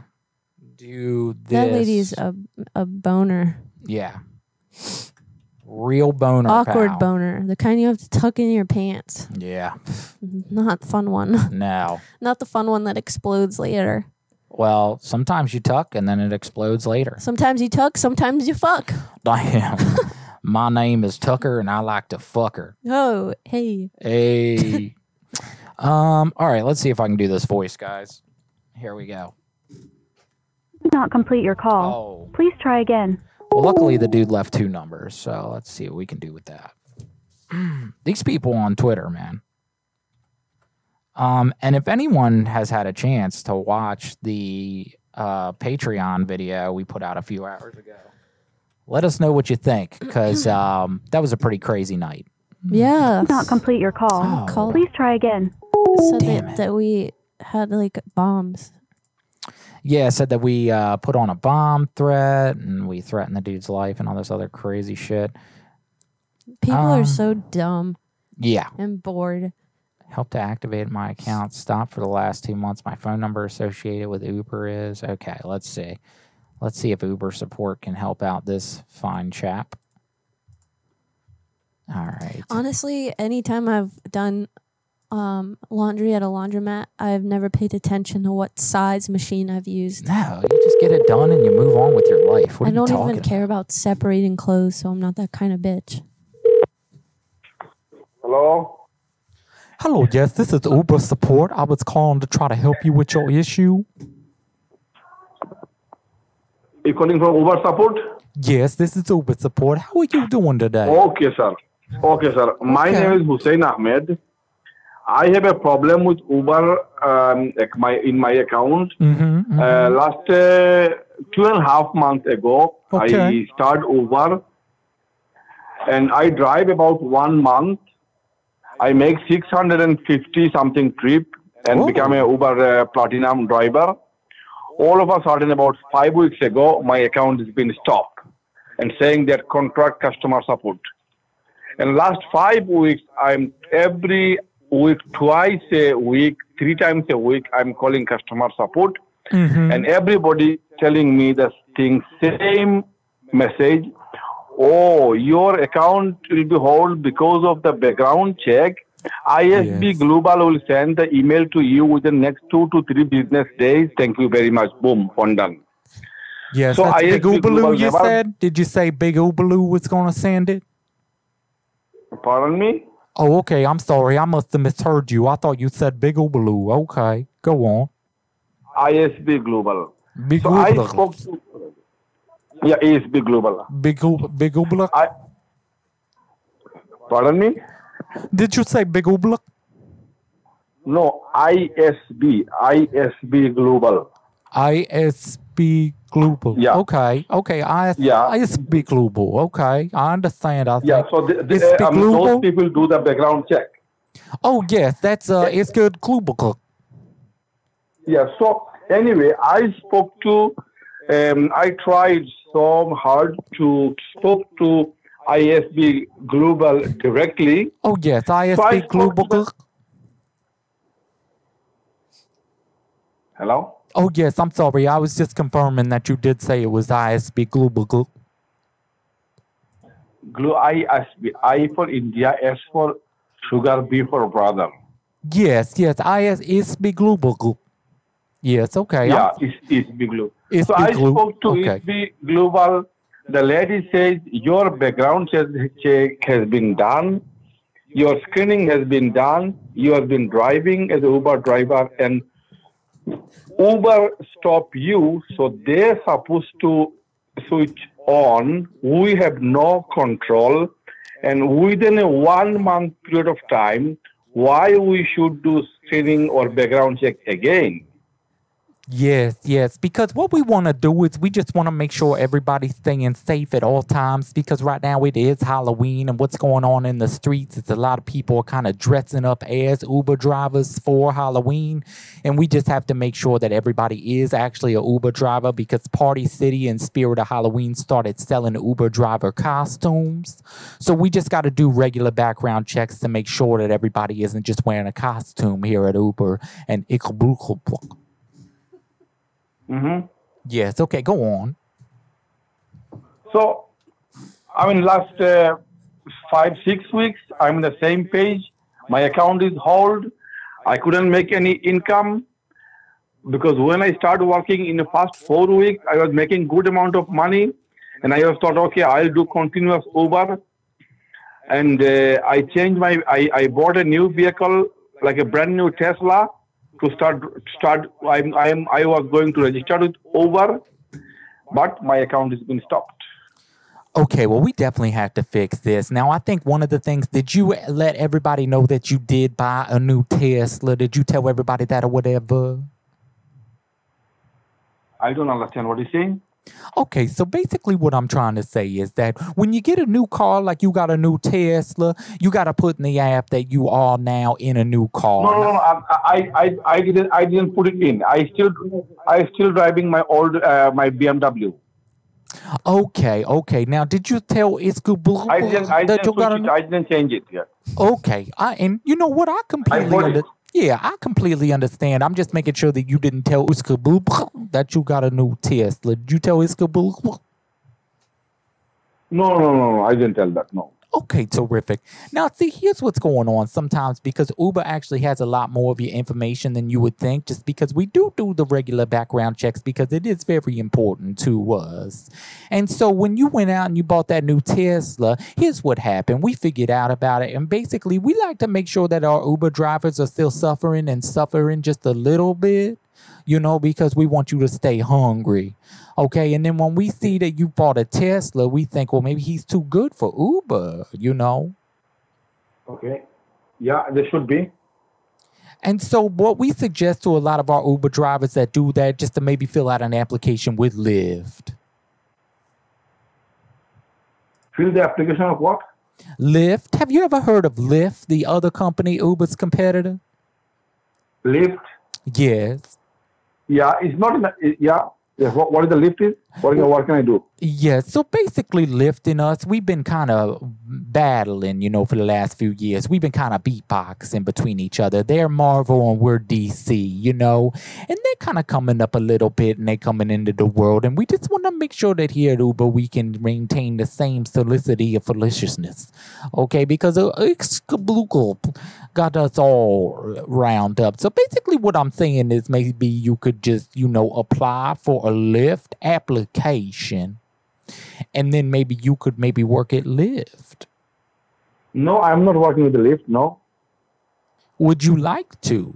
do this. That lady's a a boner. yeah. Real boner. Awkward pal. boner. The kind you have to tuck in your pants. Yeah. Not the fun one. No. Not the fun one that explodes later. Well, sometimes you tuck and then it explodes later. Sometimes you tuck, sometimes you fuck. Damn. My name is Tucker and I like to fuck her. Oh, hey. Hey. um, all right, let's see if I can do this voice, guys. Here we go. not complete your call. Oh. Please try again. Well, luckily the dude left two numbers, so let's see what we can do with that. These people on Twitter, man. Um, and if anyone has had a chance to watch the uh, Patreon video we put out a few hours ago, let us know what you think, because um, that was a pretty crazy night. Yeah. Not complete your call. Call- Please try again. Said Damn that, that we had like bombs. Yeah, said that we uh, put on a bomb threat and we threatened the dude's life and all this other crazy shit. People Um, are so dumb Yeah. and bored. Help to activate my account. Stop for the last two months. My phone number associated with Uber is okay. Let's see. Let's see if Uber support can help out this fine chap. All right. Honestly, anytime I've done um, laundry at a laundromat, I've never paid attention to what size machine I've used. No, you just get it done and you move on with your life. What I don't you talking even care about separating clothes, so I'm not that kind of bitch. Hello? Hello, yes, this is Uber support. I was calling to try to help you with your issue. You calling from Uber support? Yes, this is Uber support. How are you doing today? Okay, sir. Okay, sir. My Okay. name is Hussein Ahmed. I have a problem with Uber um, my in my account. Mm-hmm, Uh, last uh, two and a half months ago, Okay. I started Uber, and I drive about one month. I make 650 something trip and become a Uber uh, platinum driver. All of a sudden, about five weeks ago, my account has been stopped and saying that contract customer support. And last five weeks, I'm every week, twice a week, three times a week, I'm calling customer support, Mm-hmm. and everybody telling me the thing, same message. Oh, your account will be hold because of the background check. ISB Global will send the email to you within next two to three business days. Thank you very much. Boom, one done. Yes, So that's ISB Big Ubaloo Global you never- said? Did you say Big Ubaloo was going to send it? Pardon me? Oh, okay. I'm sorry. I must have misheard you. I thought you said Big Ubaloo. Okay. Go on. Ah, ISB Global. Big so I spoke to yeah, ISB Global. Big Ub- Big? I, pardon me? Did you say Big Ubaloo? No, ISB, ISB Global. ISB Global. Yeah. Okay. Okay. I Yeah. ISB Global. Okay. I understand. I Yeah, think. so the, the, ISB um, those people do the background check. Oh, yes. That's uh, it's good. Global. Yeah, so anyway, I spoke to, um, I tried so hard to spoke to ISB Global directly. Oh, yes. So I ISB Global. Hello? Oh, yes. I'm sorry. I was just confirming that you did say it was ISB Global. Glo- ISB, I for India, S for sugar, B for brother. Yes, yes. ISB Global. Yes. Okay. Yeah, I'm- it's, it's Big Global. So I spoke to okay. ISB Global. The lady says your background check check has been done, your screening has been done, you have been driving as an Uber driver, and Uber stop you, so they're supposed to switch on. We have no control, and within a one month period of time, why we should do screening or background check again? Yes, yes. Because what we want to do is we just want to make sure everybody's staying safe at all times. Because right now it is Halloween, and what's going on in the streets is a lot of people are kind of dressing up as Uber drivers for Halloween, and we just have to make sure that everybody is actually a Uber driver. Because Party City and Spirit of Halloween started selling Uber driver costumes, so we just got to do regular background checks to make sure that everybody isn't just wearing a costume here at Uber and. Hmm Yes, okay, go on. So, I mean, last uh, five, six weeks, I'm on the same page. My account is hold. I couldn't make any income because when I started working in the past four weeks, I was making good amount of money, and I was thought, okay, I'll do continuous Uber. And uh, I changed my, I, I bought a new vehicle, like a brand new Tesla, to start start. I'm, I'm I was going to register with over, but my account has been stopped. Okay, well, we definitely have to fix this. Now, I think one of the things, did you let everybody know that you did buy a new Tesla? Did you tell everybody that or whatever? I don't understand what you're saying. Okay, so basically, what I'm trying to say is that when you get a new car, like you got a new Tesla, you got to put in the app that you are now in a new car. No, no, no. I, I, I, I didn't. I didn't put it in. I still, I still driving my old, uh, my BMW. Okay, okay. Now, did you tell Iskubul I didn't. I that didn't you got a new? I didn't change it. Yeah. Okay, I and you know what? I completely it. Yeah, I completely understand. I'm just making sure that you didn't tell Iskubul that you got a new Tesla. Did you tell Iskubul? No, no, no, no. I didn't tell that. No. Okay, terrific. Now, see, here's what's going on sometimes because Uber actually has a lot more of your information than you would think, just because we do do the regular background checks because it is very important to us. And so, when you went out and you bought that new Tesla, here's what happened. We figured out about it, and basically, we like to make sure that our Uber drivers are still suffering and suffering just a little bit, you know, because we want you to stay hungry. Okay, and then when we see that you bought a Tesla, we think, well, maybe he's too good for Uber, you know? Okay. Yeah, there should be. And so, what we suggest to a lot of our Uber drivers that do that, just to maybe fill out an application with Lyft. Fill the application of what? Lyft. Have you ever heard of Lyft, the other company, Uber's competitor? Lyft. Yes. Yeah, it's not. In yeah. Yeah. What, what is the lift is? What, is- what can I do? Yeah, so basically, lifting us, we've been kind of battling, you know, for the last few years. We've been kind of beatboxing between each other. They're Marvel and we're DC, you know, and they're kind of coming up a little bit and they're coming into the world. And we just want to make sure that here at Uber we can maintain the same solicity of feliciousness, okay? Because uh, Excablucal got us all round up. So basically, what I'm saying is maybe you could just, you know, apply for a Lyft application and then maybe you could maybe work at Lyft. No, I'm not working with the lift. No. Would you like to?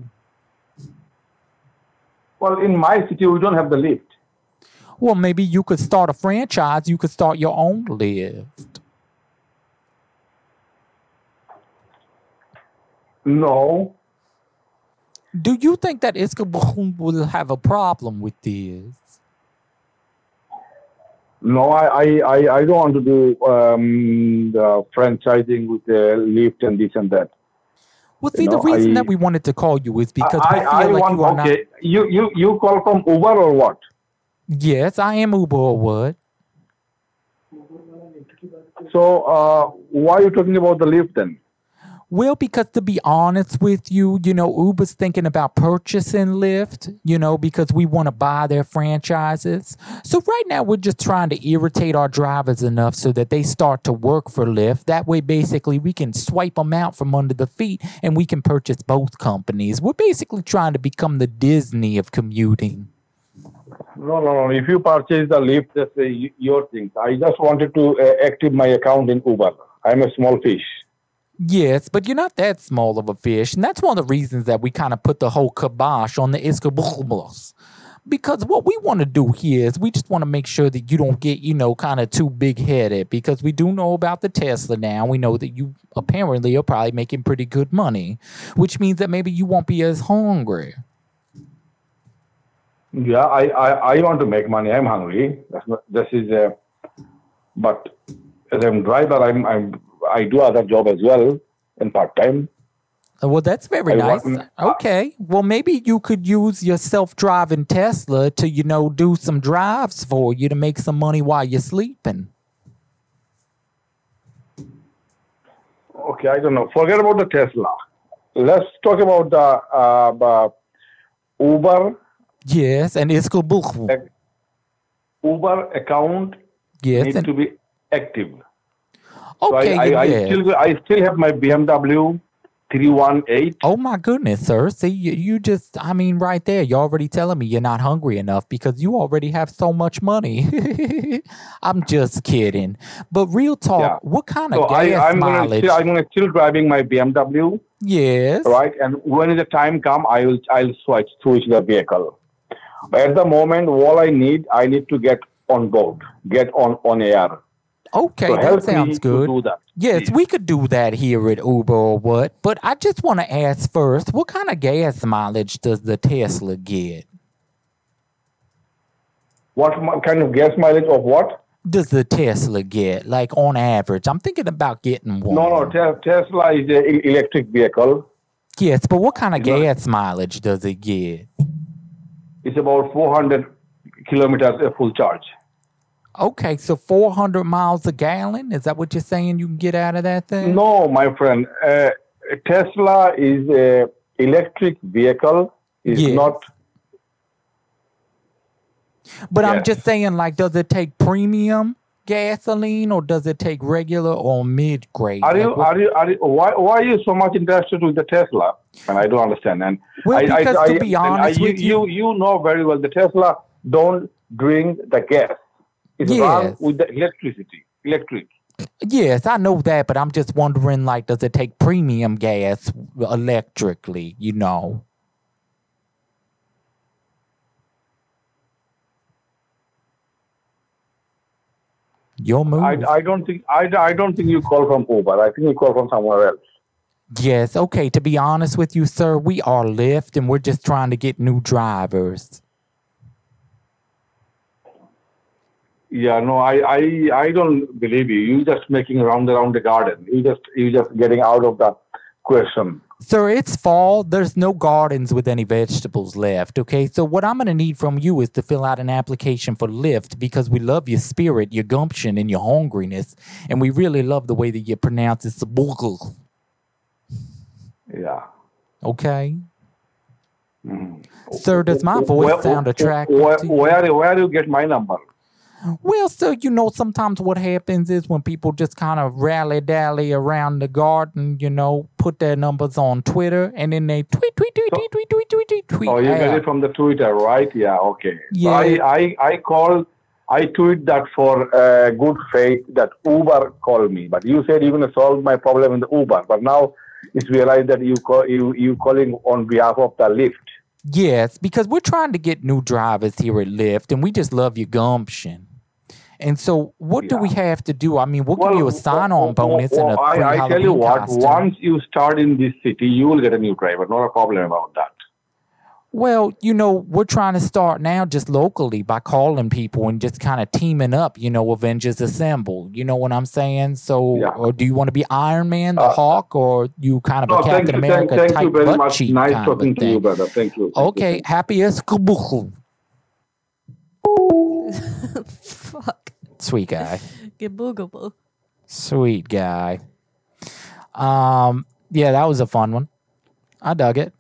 Well, in my city, we don't have the lift. Well, maybe you could start a franchise. You could start your own Lyft. No. Do you think that Iskabul will have a problem with this? No, I, I, I, I don't want to do um, the franchising with the lift and this and that. Well, see, You the know, reason I- that we wanted to call you is because I, we feel I like want, you are okay, you, you, you call from Uber or what? Yes, I am Uber or what? So, uh, why are you talking about the lift then? Well, because to be honest with you, you know, Uber's thinking about purchasing Lyft, you know, because we want to buy their franchises. So right now we're just trying to irritate our drivers enough so that they start to work for Lyft. That way, basically, we can swipe them out from under the feet and we can purchase both companies. We're basically trying to become the Disney of commuting. No, no, no. If you purchase the lift, that's uh, your thing. I just wanted to uh, active my account in Uber. I'm a small fish. Yes, but you're not that small of a fish. And that's one of the reasons that we kind of put the whole kibosh on the Iskabulbos. Because what we want to do here is we just want to make sure that you don't get, you know, kind of too big headed. Because we do know about the Tesla now. We know that you apparently are probably making pretty good money, which means that maybe you won't be as hungry. Yeah, I, I, I want to make money. I'm hungry. That's not, this is a, but as I'm driver, I'm, I'm, I do other job as well in part time. Uh, Well, that's very I nice. want- Okay. Well, maybe you could use your self-driving Tesla to, you know, do some drives for you to make some money while you're sleeping. Okay, I don't know. Forget about the Tesla. Let's talk about the uh, uh, Uber. Yes, and it's good. book. Uber account Yes, need and- to be active. Okay, so I, I, I still I still have my BMW 318. Oh my goodness, sir. See, you, you just, I mean, right there, you're already telling me you're not hungry enough because you already have so much money. I'm just kidding. But real talk, Yeah. what kind So of I, gas I'm gonna mileage? still, I'm gonna still driving my BMW. yes. Right, and when the time come, I will I'll switch switch the vehicle. But at the moment, all I need I need to get on board, get on on air. Okay, So that sounds good. that, yes, we could do that here at Uber or what. But I just want to ask first, what kind of gas mileage does the Tesla get? What kind of gas mileage of what? Does the Tesla get, like on average? I'm thinking about getting one. No, no. Te- Tesla is an electric vehicle. Yes, but what kind of gas mileage does it get? It's about 400 kilometers a full charge. Okay, so 400 miles a gallon? Is that what you're saying you can get out of that thing? No, my friend. Uh, Tesla is a electric vehicle. Is Yes. not. But I'm just saying, like, does it take premium gasoline or does it take regular or mid grade? Are you? Are you? Are you? Why? Why are you so much interested with the Tesla? And I don't understand. And Well, I, because I, to I, be honest I, with you, you, you know very well the Tesla don't drink the gas. It's Yes. with the electricity. Electric. Yes, I know that, but I'm just wondering, like, does it take premium gas electrically? You know? Your move. I, I don't think. I, I don't think you call from Uber. I think you call from somewhere else. Yes, okay. To be honest with you, sir, we are Lyft and we're just trying to get new drivers. Yeah, no, I, I, I don't believe you. You're just making round around the garden. You just, you just getting out of the question. Sir, it's fall. There's no gardens with any vegetables left, okay? So what I'm going to need from you is to fill out an application for Lyft because we love your spirit, your gumption, and your hungriness. And we really love the way that you pronounce it. Sabugl, Yeah. Okay? Mm-hmm. Sir, does my voice Where- sound attractive Where, where, where do you get my number? Well, so you know, sometimes what happens is when people just kind of rally dally around the garden, you know, put their numbers on Twitter, and then they tweet, tweet, tweet, so, tweet, tweet, tweet, tweet, tweet. Oh, you got it from the Twitter, right? Yeah, okay. Yeah. I, I, I call, I tweet that for uh, good faith that Uber called me, but you said you're going to solve my problem in the Uber, but now it's realized that you call, you you calling on behalf of the Lyft. Yes, because we're trying to get new drivers here at Lyft, and we just love your gumption. And so, what do we have to do? I mean, we'll give you a sign on bonus and a free I, I tell you what, costume. once you start in this city, you will get a new driver. Not a problem about that. Well, you know, we're trying to start now just locally by calling people and just kind of teaming up, you know, Avengers Assemble. You know what I'm saying? So, or do you want to be Iron Man, the Hawk, or you kind of Uh, No, a thank Captain you, thank, America thank type you very butt much. cheek Nice kind of a talking to you, thing? brother. Thank you. Okay, happy as kabuku. Sweet guy. Gaboogable. Sweet guy. Um, yeah, that was a fun one. I dug it.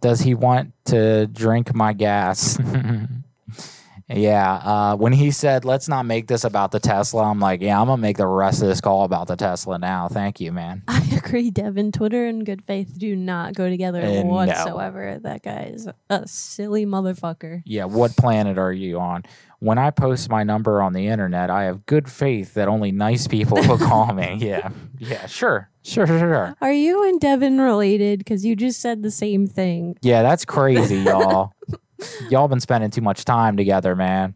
Does he want to drink my gas? yeah. Uh, when he said, "Let's not make this about the Tesla," I'm like, "Yeah, I'm gonna make the rest of this call about the Tesla now." Thank you, man. I agree, Devin. Twitter and good faith do not go together Uh, no. whatsoever. That guy is a silly motherfucker. Yeah, what planet are you on? When I post my number on the internet, I have good faith that only nice people will call me. Yeah, yeah, sure, sure, sure, sure. Are you and Devin related? Because you just said the same thing. Yeah, that's crazy, y'all. y'all been spending too much time together, man.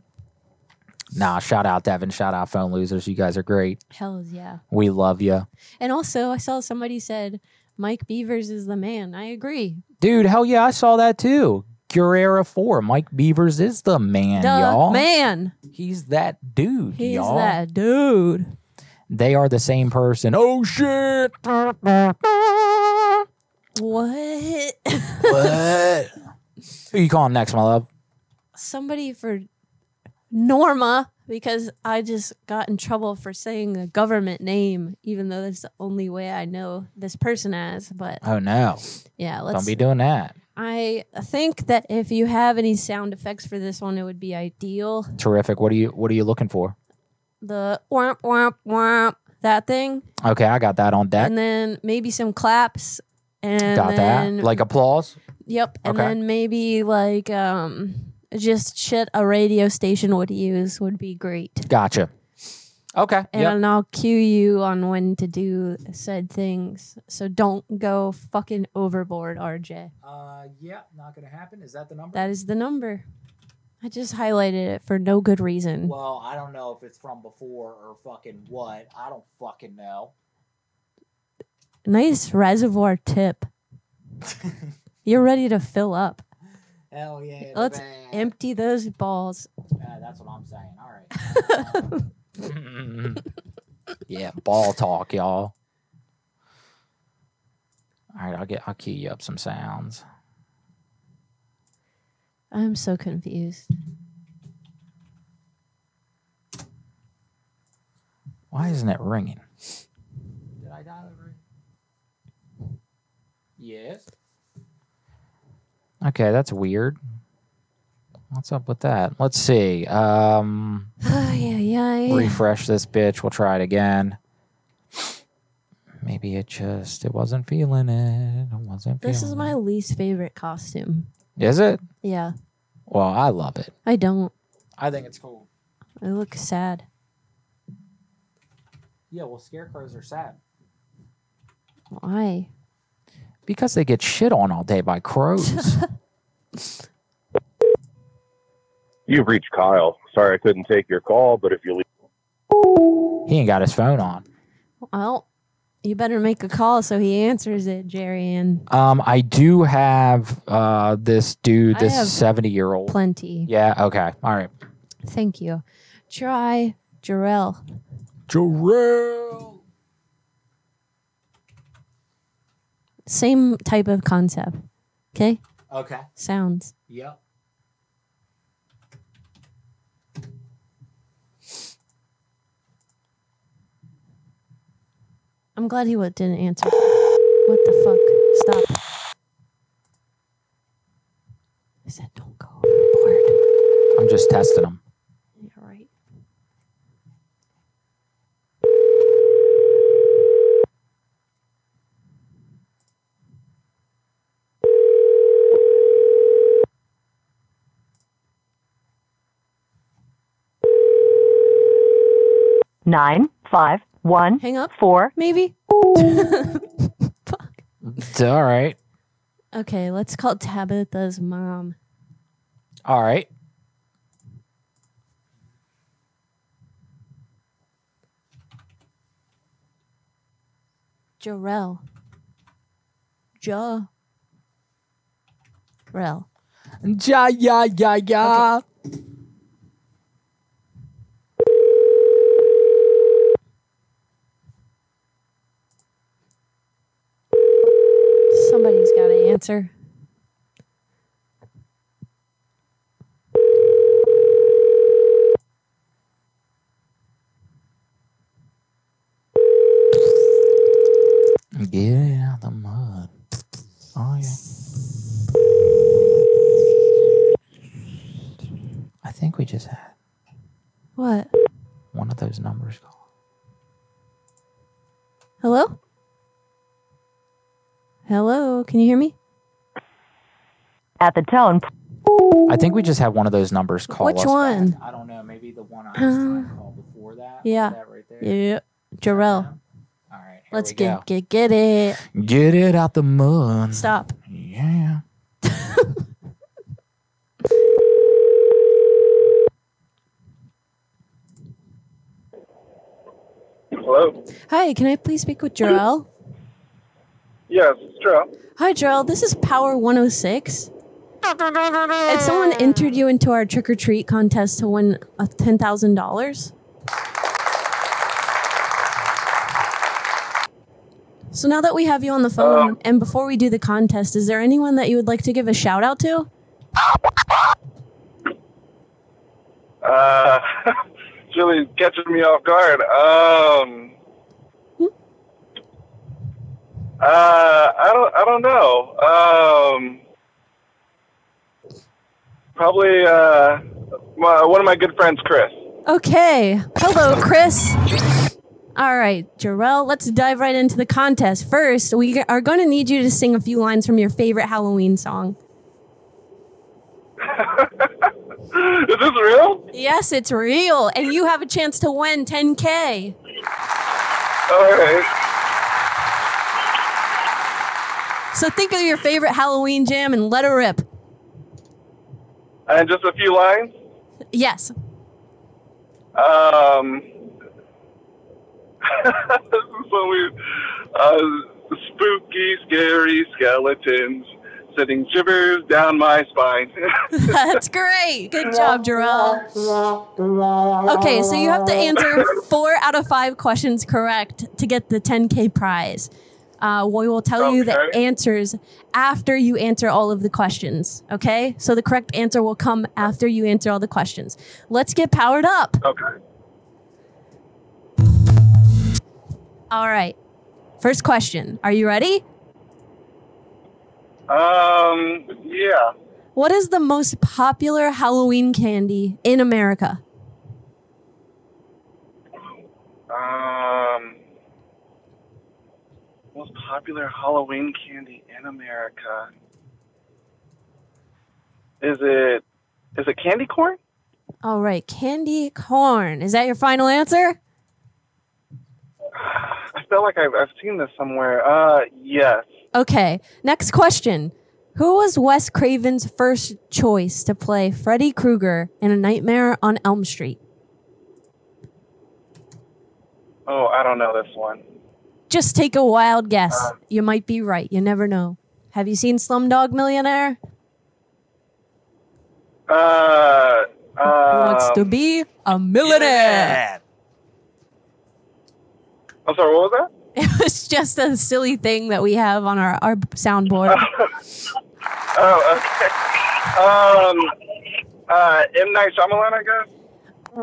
Nah, shout out Devin, shout out Phone Losers. You guys are great. Hells yeah. We love you. And also, I saw somebody said Mike Beavers is the man. I agree. Dude, hell yeah, I saw that too. Guerrera 4. Mike Beavers is the man, The y'all. man. He's that dude, He's y'all. that dude. They are the same person. Oh, shit. What? What? Who you calling next, my love? Somebody for Norma because I just got in trouble for saying a government name, even though that's the only way I know this person as. But Oh, no. yeah, let's. Don't be doing that. I think that if you have any sound effects for this one, it would be ideal. Terrific. What are you What are you looking for? The womp womp womp that thing, Okay, I got that on deck. and then maybe some claps, and got then that. Like applause. Yep, and Okay. then maybe like um just shit a radio station would use would be great. Gotcha. Okay. And Yep. I'll cue you on when to do said things. So don't go fucking overboard, RJ. Uh, yeah, not gonna happen. Is that the number? That is the number. I just highlighted it for no good reason. Well, I don't know if it's from before or fucking what. I don't fucking know. Nice reservoir tip. You're ready to fill up. Hell yeah. Let's empty those balls. Yeah, that's what I'm saying. All right. yeah, ball talk, y'all. All right, I'll get I'll cue you up some sounds. I'm so confused. Why isn't it ringing? Did I dial it right? Yes. Okay, that's weird. What's up with that? Let's see. Um Ay, ay, ay. refresh this bitch. We'll try it again. Maybe it just it wasn't feeling it. It wasn't feeling This is my least favorite costume. Is it? Yeah, Well, I love it. I don't. I think it's cool. I look sad. Yeah, well scarecrows are sad. Why? Because they get shit on all day by crows. You've reached Kyle. Sorry I couldn't take your call, but if you leave. he ain't got his phone on. Well, you better make a call so he answers it, Jerry. And Um, I do have uh this dude, I this seventy year old. plenty. Yeah. Okay. All right. Thank you. Try Jarrell. Jarrell. Same type of concept. Okay. Okay. Sounds. Yep. I'm glad he didn't answer. What the fuck? Stop. I said don't go overboard. I'm just testing him. You're right. nine five one Hang up. four Maybe. It's all right. Okay, let's call Tabitha's mom. All right. Jarrell. Ja. Rel. Ja ya ya Somebody's got to answer. Out the mud. Oh yeah. I think we just had What? one of those numbers call. Hello? Hello, can you hear me? At the tone, I think we just had one of those numbers call Which us one? back. I don't know. Maybe the one I was trying to call before that. Yeah. That right there. Yeah. Jarrell. All right. Let's we get go. get get it. Get it out the mud. Stop. Yeah. Hello. Hi, can I please speak with Jarrell? Yes, it's Joe. Hi, Jarrell. This is Power 106. And someone entered you into our trick or treat contest to win a ten thousand dollars. So now that we have you on the phone, and before we do the contest, is there anyone that you would like to give a shout out to? Uh, it's really catching me off guard. Um, uh, I don't, I don't know. Um, probably uh, my, one of my good friends, Chris. Okay. Hello, Chris. All right, Jarrell, let's dive right into the contest. First, we are going to need you to sing a few lines from your favorite Halloween song. Is this real? Yes, it's real, and you have a chance to win 10K. All right. So think of your favorite Halloween jam and let her rip. And just a few lines. Yes. Um, this is so weird. Uh, spooky, scary skeletons sending shivers down my spine. That's great. Good job, Jarrell. Okay, so you have to answer four out of five questions correct to get the 10K prize. Uh, we will tell you the answers after you answer all of the questions. Okay? So the correct answer will come after you answer all the questions. Let's get powered up. Okay. All right. First question. Are you ready? Um, yeah. What is the most popular Halloween candy in America? Um, most popular Halloween candy in America. Is it is it candy corn? All right, candy corn. Is that your final answer? I feel like I've I've seen this somewhere. Uh, yes. Okay, next question. Who was Wes Craven's first choice to play Freddy Krueger in A Nightmare on Elm Street? Oh, I don't know this one. Just take a wild guess. You might be right. You never know. Have you seen Slumdog Millionaire? Uh, Wants uh, to be a millionaire. I'm sorry. What was that? It was just a silly thing that we have on our, our soundboard. Oh, okay. Um, uh, M Night Shyamalan, I guess.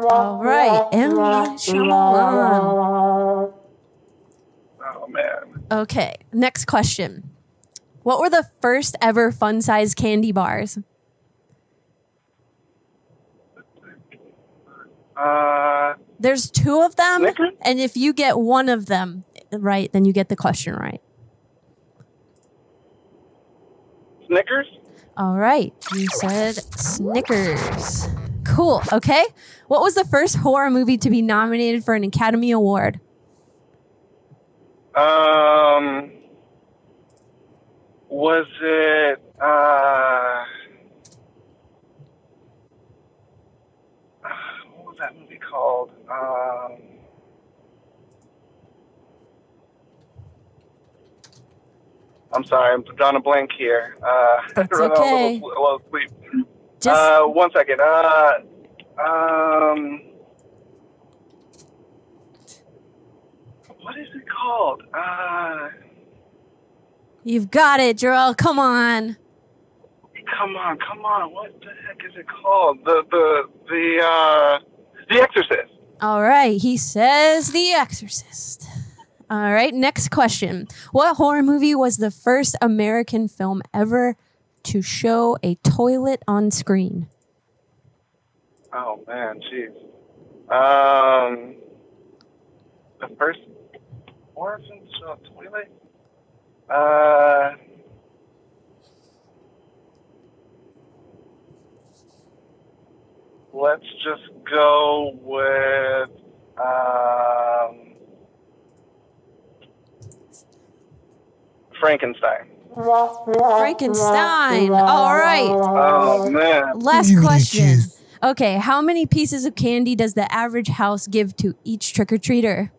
All right, M. Night Shyamalan. Man. Okay, next question. What were the first ever fun size candy bars? Uh, There's two of them, Snickers? and if you get one of them right, then you get the question right. Snickers. All right, you said Snickers. Cool. Okay. What was the first horror movie to be nominated for an Academy Award? Um, was it uh? What was that movie called? Um, I'm sorry, I'm drawing a blank here. Uh, That's a okay. little, a little sleep. Just- uh, one second. Uh, um, what is it called? Uh. You've got it, Jarrell. Come on. Come on, come on. What the heck is it called? The the the uh The Exorcist. All right. He says The Exorcist. All right. Next question. What horror movie was the first American film ever to show a toilet on screen? Oh man, jeez. Um the first orphan show toilet? Uh Let's just go with um Frankenstein. Frankenstein. All right. Oh man. Last question. Okay, how many pieces of candy does the average house give to each trick or treater?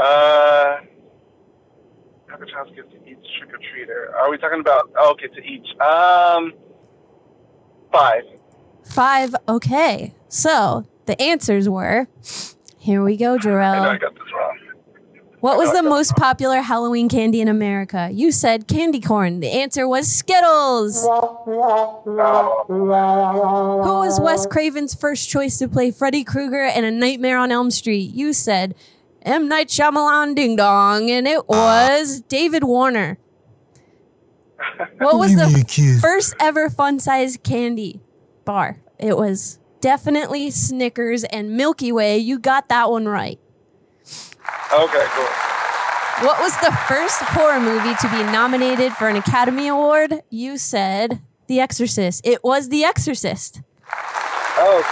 Uh, average house gives to each trick or treater? Are we talking about? Oh, okay, to each. Um, five. Five. Okay. So the answers were here we go, I know I got this wrong. What was the most popular Halloween candy in America? You said candy corn. The answer was Skittles. Who was Wes Craven's first choice to play Freddy Krueger in A Nightmare on Elm Street? You said M. Night Shyamalan Ding Dong, and it was David Warner. What was the first ever fun size candy bar? It was definitely Snickers and Milky Way. You got that one right. Okay, cool. What was the first horror movie to be nominated for an Academy Award? You said The Exorcist. It was The Exorcist. Oh,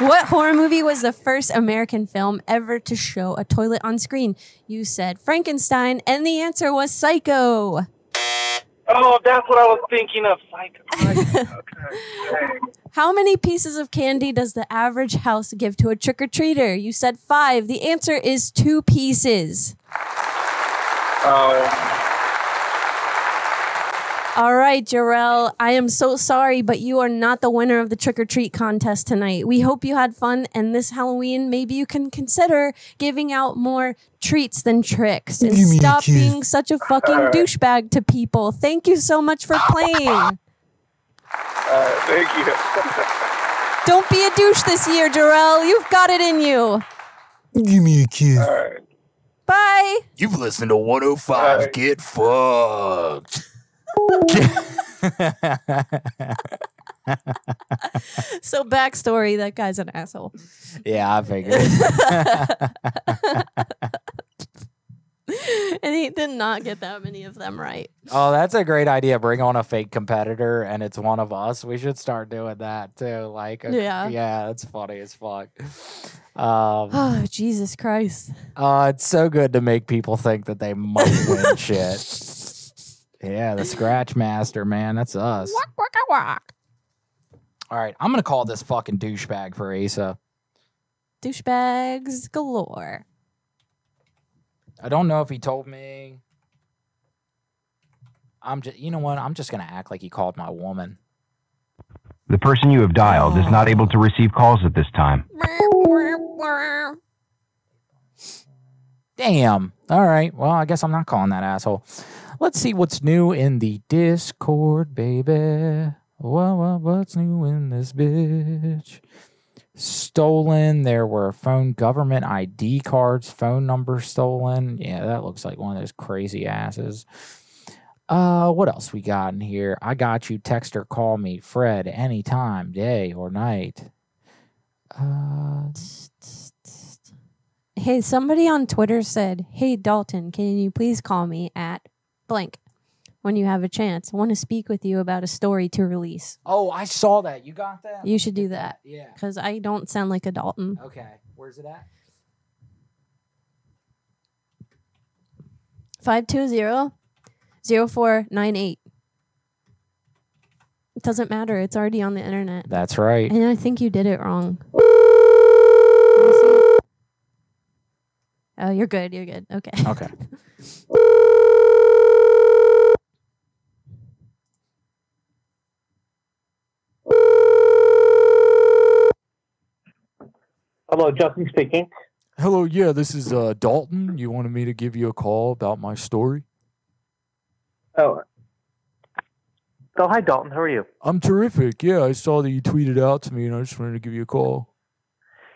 What horror movie was the first American film ever to show a toilet on screen? You said Frankenstein, and the answer was Psycho. oh, that's what I was thinking of. Like, How many pieces of candy does the average house give to a trick or treater? You said five. The answer is two pieces. oh, All right, Jarrell, I am so sorry, but you are not the winner of the trick or treat contest tonight. We hope you had fun, and this Halloween, maybe you can consider giving out more treats than tricks and Give stop being such a fucking All right. douchebag to people. Thank you so much for playing. uh, thank you. Don't be a douche this year, Jarrell. You've got it in you. Give me a kiss. All right. Bye. You've listened to 105 Get Fucked. So, backstory that guy's an asshole. Yeah, I figured. and he did not get that many of them right. oh, that's a great idea. Bring on a fake competitor, and it's one of us. We should start doing that too. Like, Yeah. yeah, that's funny as fuck. Um, Oh, Jesus Christ. uh, it's so good to make people think that they might win shit. Yeah, the Scratch Master, man, that's us. Walk, walk, walk. All right, I'm gonna call this fucking douchebag for Asa. Douchebags galore. I don't know if he told me. I'm just, you know what? I'm just gonna act like he called my woman. The person you have dialed is not able to receive calls at this time. Damn. All right. Well, I guess I'm not calling that asshole. Let's see what's new in the Discord, baby. Well, well, what's new in this bitch? Stolen. There were phone government ID cards, phone numbers stolen. Yeah, that looks like one of those crazy asses. Uh, what else we got in here? I got you. Text or call me, Fred, anytime, day or night. Uh, Hey, somebody on Twitter said, Hey, Dalton, can you please call me at blank when you have a chance? I want to speak with you about a story to release. oh, I saw that. You got that? You should do that. Yeah. Because I don't sound like a Dalton. Okay. Where's it at? 520 0498. It doesn't matter. It's already on the internet. That's right. And I think you did it wrong. Oh, you're good. You're good. Okay. Okay. Hello, Justin speaking. Hello, yeah, this is uh, Dalton. You wanted me to give you a call about my story? Oh. Oh, hi, Dalton. How are you? I'm terrific. Yeah, I saw that you tweeted out to me, and I just wanted to give you a call.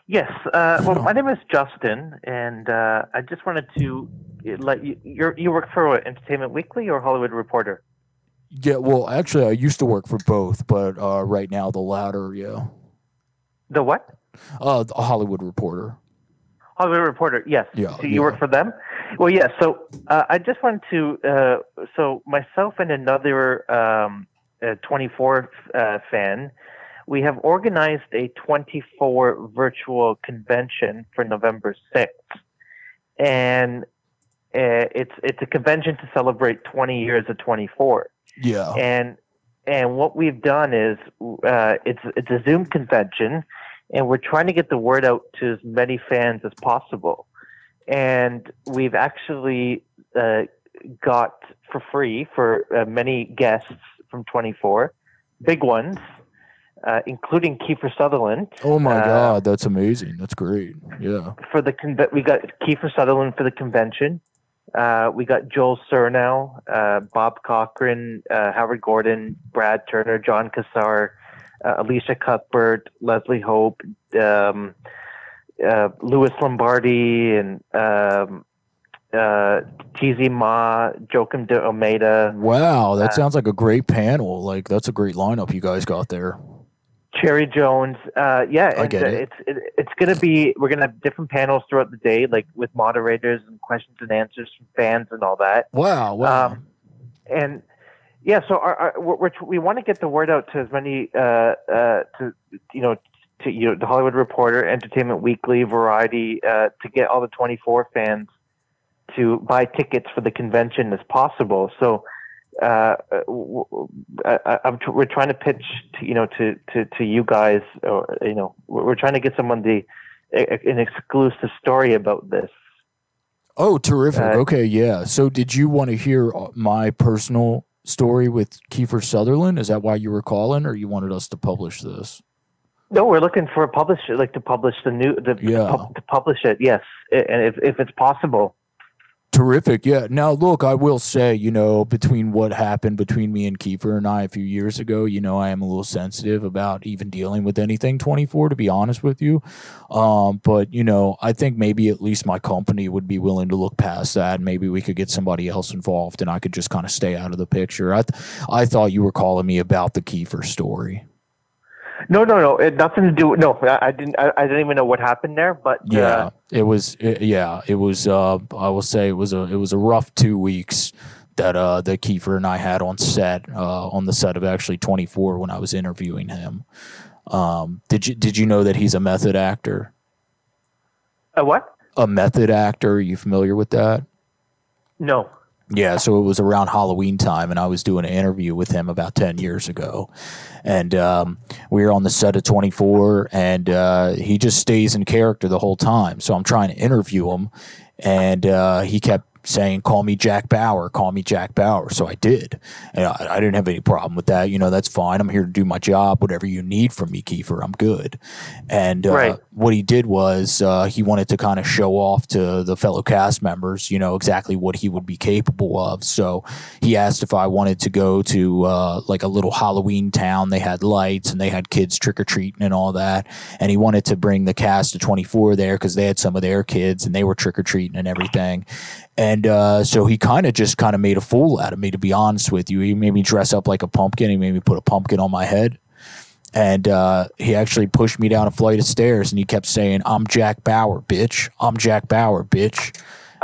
Yes. Uh, well, my name is Justin, and uh, I just wanted to let you. You're, you work for what, Entertainment Weekly or Hollywood Reporter? Yeah, well, actually, I used to work for both, but uh, right now the latter. Yeah. The what? Uh, the Hollywood Reporter. Hollywood Reporter. Yes. Yeah, So you work for them? Well, yeah. So uh, I just wanted to. Uh, so myself and another um, uh, 24 uh, fan, we have organized a 24 virtual convention for November 6th, and uh, it's it's a convention to celebrate 20 years of 24. Yeah. And and what we've done is uh, it's it's a Zoom convention, and we're trying to get the word out to as many fans as possible. and we've actually uh, got for free for uh, many guests from 24, big ones, uh, including Kiefer Sutherland. Oh my uh, god, that's amazing. That's great. Yeah. For the conve- we got Kiefer Sutherland for the convention. Uh, we got Joel Surnow, uh, Bob Cochran, uh, Howard Gordon, Brad Turner, Jon Cassar, uh, Elisha Cuthbert, Leslie Hope, um, uh, Louis Lombardi, and um, uh, Tzi Ma, Joaquim de Almeida. Wow, that Uh, sounds like a great panel. Like that's a great lineup you guys got there. Cherry Jones. Uh, yeah, I and, get uh, it. it's it, it's gonna be we're gonna have different panels throughout the day, like with moderators and questions and answers from fans and all that. Wow, wow. Um, and yeah, so our, our, we're, we're, want to get the word out to as many uh, uh, to you know to you know the Hollywood Reporter, Entertainment Weekly, Variety, uh, to get all the 24 fans to buy tickets for the convention as possible. So uh, I, we're trying to pitch to, you know to, to, to you guys or you know we're we're trying to get someone the an exclusive story about this. Oh, terrific. Uh, okay, yeah. So did you want to hear uh, my personal story with Kiefer Sutherland? Is that why you were calling or you wanted us to publish this? No, we're looking for a publisher, like to publish the new, the, Yeah. to, to publish it. Yes, and if if it's possible. Terrific. Yeah. Now, look, I will say, you know, between what happened between me and Kiefer and I a few years ago, you know, I am a little sensitive about even dealing with anything 24, to be honest with you. Um, but, you know, I think maybe at least my company would be willing to look past that. Maybe we could get somebody else involved and I could just kind of stay out of the picture. I, th- I thought you were calling me about the Kiefer story. No, no, no, it nothing to do. No, I, I didn't. I, I didn't even know what happened there. But Yeah, uh, it was. It, yeah, it was. Uh, I will say it was a it was a rough two weeks that uh that Kiefer and I had on set uh on the set of actually 24 when I was interviewing him. Um, did you did you know that he's a method actor? a what? A method actor? Are you familiar with that? No. Yeah, so it was around Halloween time, and I was doing an interview with him about 10 years ago. And um, we were on the set of 24, and uh, he just stays in character the whole time. So I'm trying to interview him, and uh, he kept saying, Call me Jack Bauer, call me Jack Bauer. So I did. And I, I didn't have any problem with that. You know, that's fine. I'm here to do my job. Whatever you need from me, Kiefer, I'm good. And uh, Right. what he did was uh, he wanted to kind of show off to the fellow cast members, you know, exactly what he would be capable of. So he asked if I wanted to go to uh, like a little Halloween town. They had lights and they had kids trick or treating and all that. And he wanted to bring the cast of 24 there because they had some of their kids and they were trick or treating and everything. And uh, so he kind of just kind of made a fool out of me, to be honest with you. He made me dress up like a pumpkin. He made me put a pumpkin on my head. And uh, he actually pushed me down a flight of stairs and he kept saying i'm jack bauer bitch. I'm jack bauer bitch.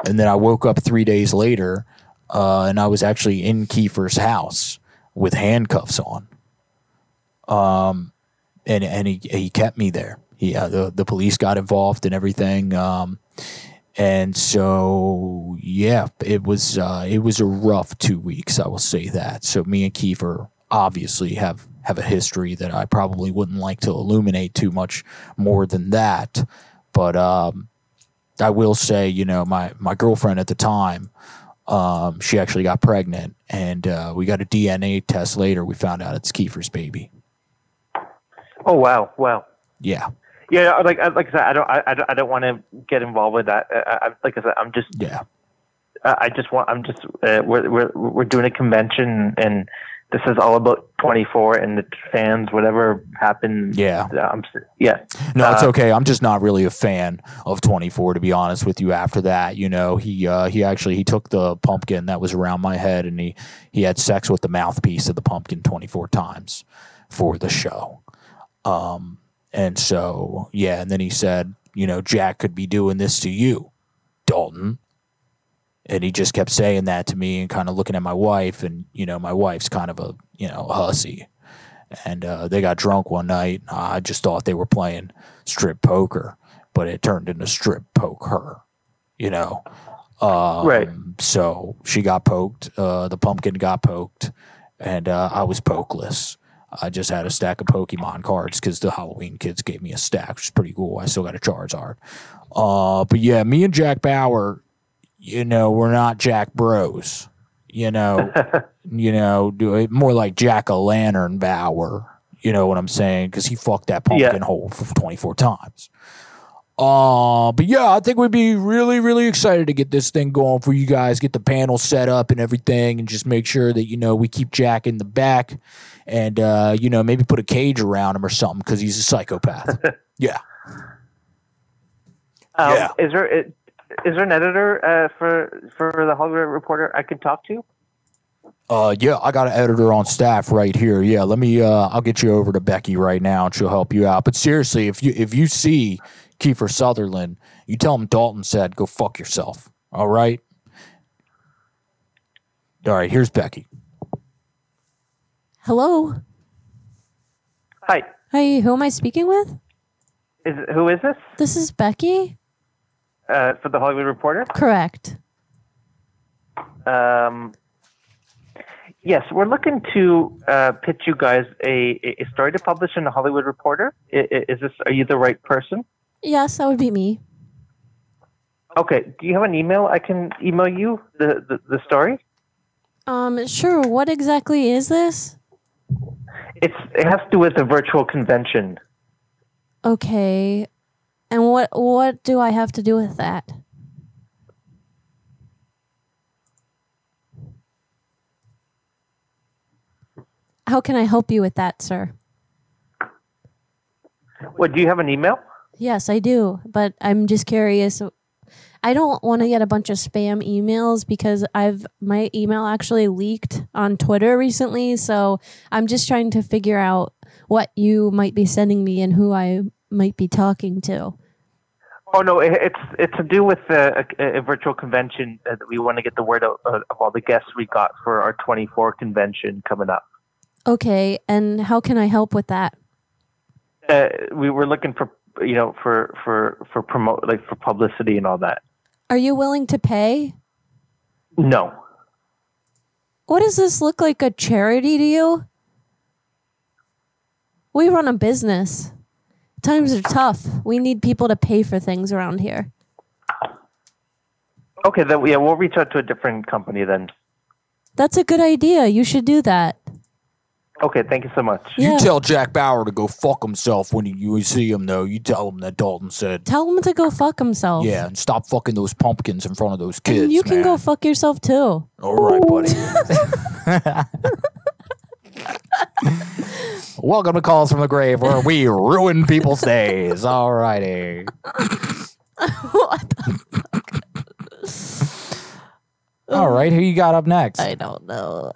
And then i woke up three days later uh, and i was actually in kiefer's house with handcuffs on. Um, and, and he, he kept me there. He, uh, the, the police got involved and everything. Um, and so yeah it was uh, it was a rough two weeks i will say that. So me and kiefer obviously have have a history that i probably wouldn't like to illuminate too much more than that. But um, i will say you know my my girlfriend at the time um, she actually got pregnant and uh, we got a dna test later. We found out it's kiefer's baby. Oh wow, wow. yeah Yeah, like I- like I said, I don't, I, I don't, I don't want to get involved with that. I, I, like I said, I'm just, yeah. I I just want, I'm just, uh, we're we're we're doing a convention, and this is all about 24 and the fans. Whatever happened, Yeah. I'm, yeah. No, it's Uh, okay. I'm just not really a fan of 24 to be honest with you. After that, you know, he uh, he actually he took the pumpkin that was around my head and he he had sex with the mouthpiece of the pumpkin 24 times for the show. Um and so yeah, and then he said, you know, Jack could be doing this to you, Dalton. And he just kept saying that to me and kind of looking at my wife and you know, my wife's kind of a, you know, a hussy and uh, they got drunk one night. I just thought they were playing strip poker, but it turned into strip poke her, you know. Um, Right. So she got poked. Uh, the pumpkin got poked, and uh, I was pokeless. I just had a stack of Pokemon cards because the Halloween kids gave me a stack, which is pretty cool. I still got a Charizard. Uh, but yeah, me and Jack Bauer, you know, we're not Jack Bros. You know, you know, do it more like Jack o' Lantern Bauer. You know what I'm saying? Because he fucked that pumpkin hole for 24 times. Uh, but yeah, I think we'd be really, really excited to get this thing going for you guys, get the panel set up and everything, and just make sure that, you know, we keep Jack in the back and, uh, you know, maybe put a cage around him or something because he's a psychopath. yeah. Um, Yeah. Is there is there an editor uh, for for the Hollywood Reporter I can talk to? Uh, yeah, I got an editor on staff right here. Yeah, let me. Uh, I'll get you over to Becky right now, and she'll help you out. But seriously, if you if you see Kiefer Sutherland, you tell him Dalton said, "Go fuck yourself." All right. All right. Here's Becky. Hello. Hi. Hi, who am I speaking with? Is who is this? This is Becky. Uh, for the Hollywood Reporter? Correct. Um, yes, we're looking to uh, pitch you guys a, a story to publish in the Hollywood Reporter. I- i- Is this? Are you the right person? Yes, that would be me. Okay. Do you have an email? I can email you the the, the story. Um, sure. What exactly is this? It's it has to do with a virtual convention. Okay. And what what do I have to do with that? How can I help you with that, sir? What? Do you have an email? Yes, I do, but I'm just curious. I don't want to get a bunch of spam emails because I've my email actually leaked on Twitter recently, so I'm just trying to figure out what you might be sending me and who I might be talking to. Oh no, it, it's it's to do with a, a, a virtual convention that we want to get the word out uh, of all the guests we got for our 24 convention coming up. Okay, and how can I help with that? Uh, we were looking for you know for for for promote like for publicity and all that. Are you willing to pay? No, What does this look like a charity to you? We run a business. Times are tough. We need people to pay for things around here. okay, then yeah, we'll reach out to a different company then. That's a good idea. You should do that. Okay, thank you so much. Yeah. You tell Jack Bauer to go fuck himself when you, you see him, though. You tell him that Dalton said. Tell him to go fuck himself. Yeah, and stop fucking those pumpkins in front of those kids. and you can man. go fuck yourself too. All right, buddy. Welcome to Calls from the Grave, where we ruin people's days. All righty. What? All right, who you got up next? I don't know.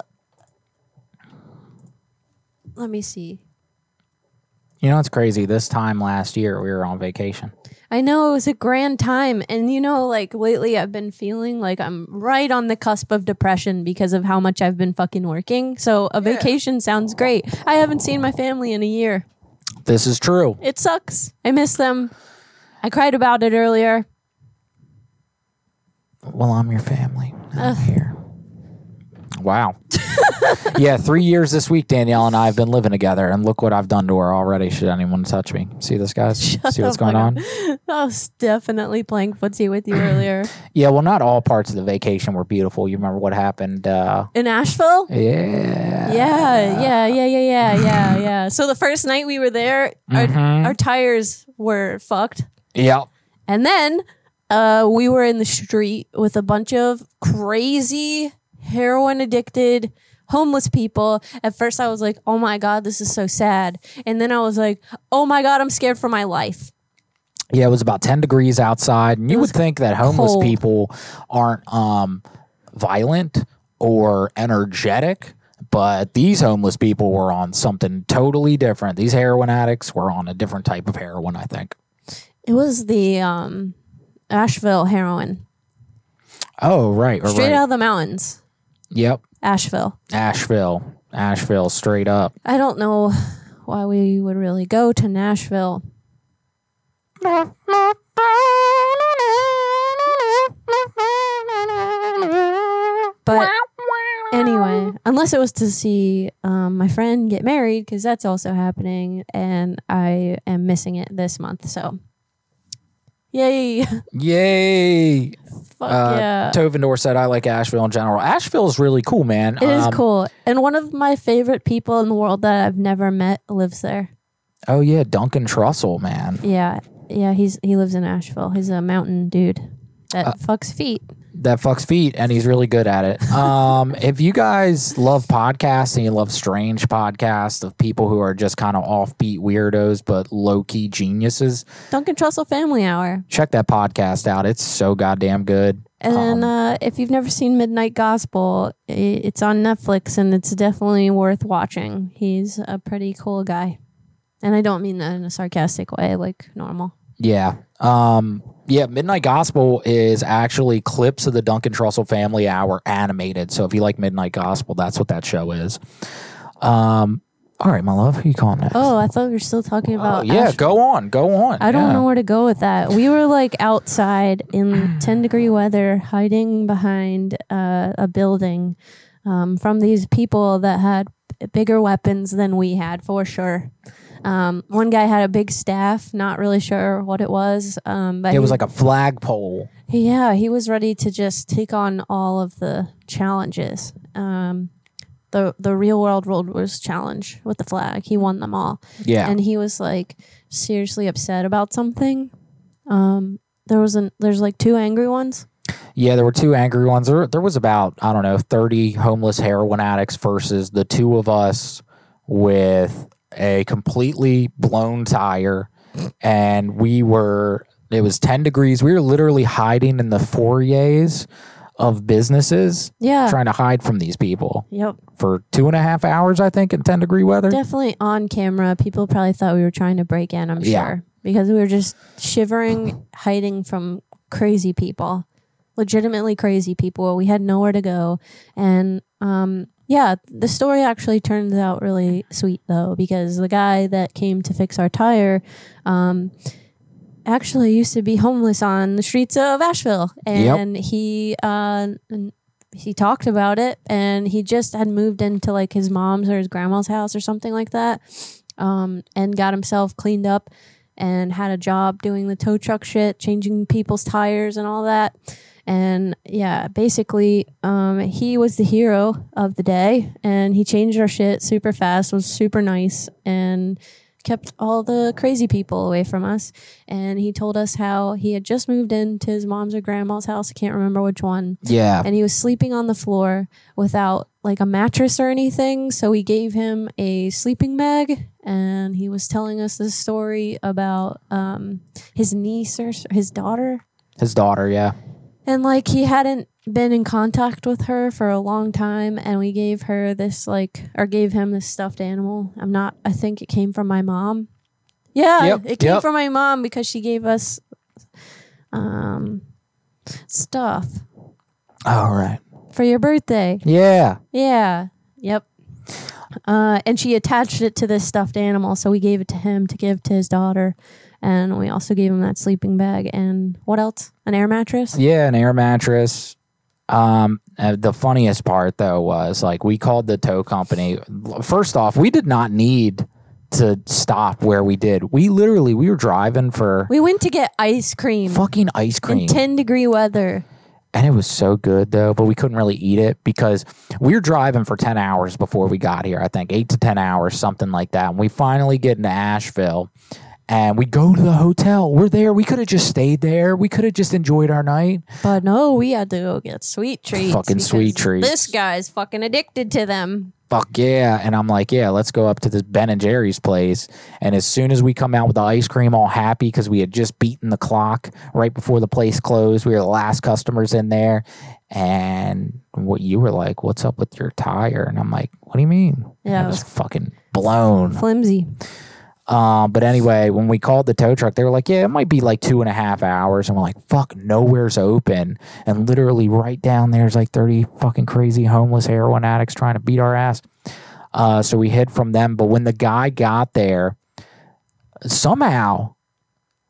Let me see. You know, it's crazy. This time last year, we were on vacation. I know it was a grand time. And you know, like lately I've been feeling like I'm right on the cusp of depression because of how much I've been fucking working. So a vacation sounds great. I haven't seen my family in a year. This is true. It sucks. I miss them. I cried about it earlier. Well, I'm your family. Ugh. Wow. yeah, three years this week, Danielle and I have been living together, and look what I've done to her already. Should anyone touch me? See this, guys? See what's going on? I was definitely playing footsie with you earlier. Yeah, well, not all parts of the vacation were beautiful. You remember what happened? Uh, In Asheville? yeah. Yeah, yeah, yeah, yeah, yeah, yeah, yeah. So the first night we were there, our, our tires were fucked. Yep. And then uh, we were in the street with a bunch of crazy heroin addicted homeless people. At first, I was like, oh my God, this is so sad. And then I was like, oh my God, I'm scared for my life. Yeah, it was about 10 degrees outside. And you would think that homeless cold. people aren't um, violent or energetic, but these homeless people were on something totally different. These heroin addicts were on a different type of heroin, I think. It was the um, Asheville heroin, Oh, right. right, straight right. out of the mountains. Yep. Asheville. Asheville. Asheville, straight up. I don't know why we would really go to Nashville. But anyway, unless it was to see um, my friend get married, because that's also happening, and I am missing it this month. So, yay! Yay! Fuck uh, yeah. Tovendor said, I like Asheville in general. Asheville is really cool, man. It is Um, cool, and one of my favorite people in the world that I've never met lives there. Oh, yeah. Duncan Trussell, man. Yeah, yeah, he's he lives in Asheville. He's a mountain dude that Uh, fucks feet. That fucks feet and he's really good at it. Um, if you guys love podcasts and you love strange podcasts of people who are just kind of offbeat weirdos but low key geniuses, Duncan Trussell Family Hour. check that podcast out. It's so goddamn good. And then, uh, if you've never seen Midnight Gospel, it's on Netflix and it's definitely worth watching. He's a pretty cool guy. And I don't mean that in a sarcastic way, like normal. Yeah. Um, yeah, Midnight Gospel is actually clips of the Duncan Trussell Family Hour animated. So if you like Midnight Gospel, that's what that show is. Um, all right, my love, who you calling next? Oh, I thought we were still talking Oh, about. yeah, Ash- go on, go on. I don't Yeah. know where to go with that. We were like outside in 10 degree weather, hiding behind uh, a building um, from these people that had bigger weapons than we had, for sure. Um, one guy had a big staff, not really sure what it was. Um, but It was he- like a flagpole. yeah, he was ready to just take on all of the challenges. Um, the the real world World Wars challenge with the flag, he won them all. Yeah. and he was like seriously upset about something. Um, there was an there's like two angry ones. Yeah, there were two angry ones. There, there was about, I don't know, 30 homeless heroin addicts versus the two of us with a completely blown tire. And we were, it was 10 degrees. We were literally hiding in the foyers of businesses, Yeah. trying to hide from these people Yep, for two and a half hours, I think, in 10 degree weather. definitely on camera. People probably thought we were trying to break in. I'm Yeah. sure because we were just shivering, hiding from crazy people, legitimately crazy people. We had nowhere to go, and um, yeah, the story actually turns out really sweet though because the guy that came to fix our tire. Um, actually used to be homeless on the streets of Asheville, Yep. and he uh, he talked about it, and he just had moved into like his mom's or his grandma's house or something like that, um, and got himself cleaned up and had a job doing the tow truck shit, changing people's tires and all that. And yeah, basically, um, he was the hero of the day, and he changed our shit super fast. Was super nice and kept all the crazy people away from us. And he told us how he had just moved into his mom's or grandma's house. I can't remember which one. Yeah. And he was sleeping on the floor without like a mattress or anything. So we gave him a sleeping bag. And he was telling us this story about um, his niece or his daughter. His daughter, yeah. And like he hadn't been in contact with her for a long time and we gave her this like or gave him this stuffed animal. I'm not I think it came from my mom. Yeah, Yep, it came yep. from my mom because she gave us um stuff All right. for your birthday. Yeah. Yeah. Yep. Uh, and she attached it to this stuffed animal, so we gave it to him to give to his daughter, and we also gave him that sleeping bag and what else? An air mattress. Yeah, an air mattress. Um, uh, the funniest part though was like we called the tow company. First off, we did not need to stop where we did. We literally we were driving for We went to get ice cream fucking ice cream. in ten degree weather. and it was so good though, but we couldn't really eat it because we were driving for 10 hours before we got here. I think 8 to 10 hours, something like that. And we finally get into Asheville and we go to the hotel. We're there. We could have just stayed there. We could have just enjoyed our night. But no, we had to go get sweet treats. Fucking sweet because treats. This guy's fucking addicted to them. fuck yeah. And I'm like, yeah, let's go up to this Ben and Jerry's place. And as soon as we come out with the ice cream, all happy because we had just beaten the clock right before the place closed. We were the last customers in there. And what you were like, what's up with your tire? And I'm like, what do you mean? Yeah, was was fucking blown. Flimsy. Um, but anyway, when we called the tow truck, they were like, "Yeah, it might be like two and a half hours." And we're like, "Fuck, nowhere's open." And literally, right down there's like thirty fucking crazy homeless heroin addicts trying to beat our ass. Uh, so we hid from them. But when the guy got there, somehow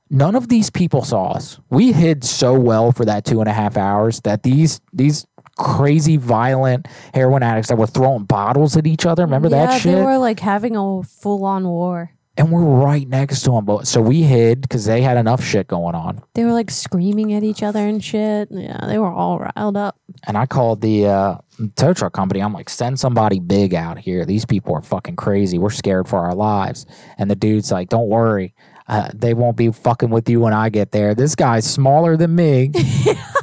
none of these people saw us. We hid so well for that two and a half hours that these these crazy violent heroin addicts that were throwing bottles at each other. Remember yeah, that shit? they were like having a full on war. And we're right next to them. But so we hid because they had enough shit going on. They were like screaming at each other and shit. Yeah, they were all riled up. And I called the uh, tow truck company. I'm like, send somebody big out here. These people are fucking crazy. We're scared for our lives. And the dude's like, don't worry. Uh, they won't be fucking with you when I get there. This guy's smaller than me.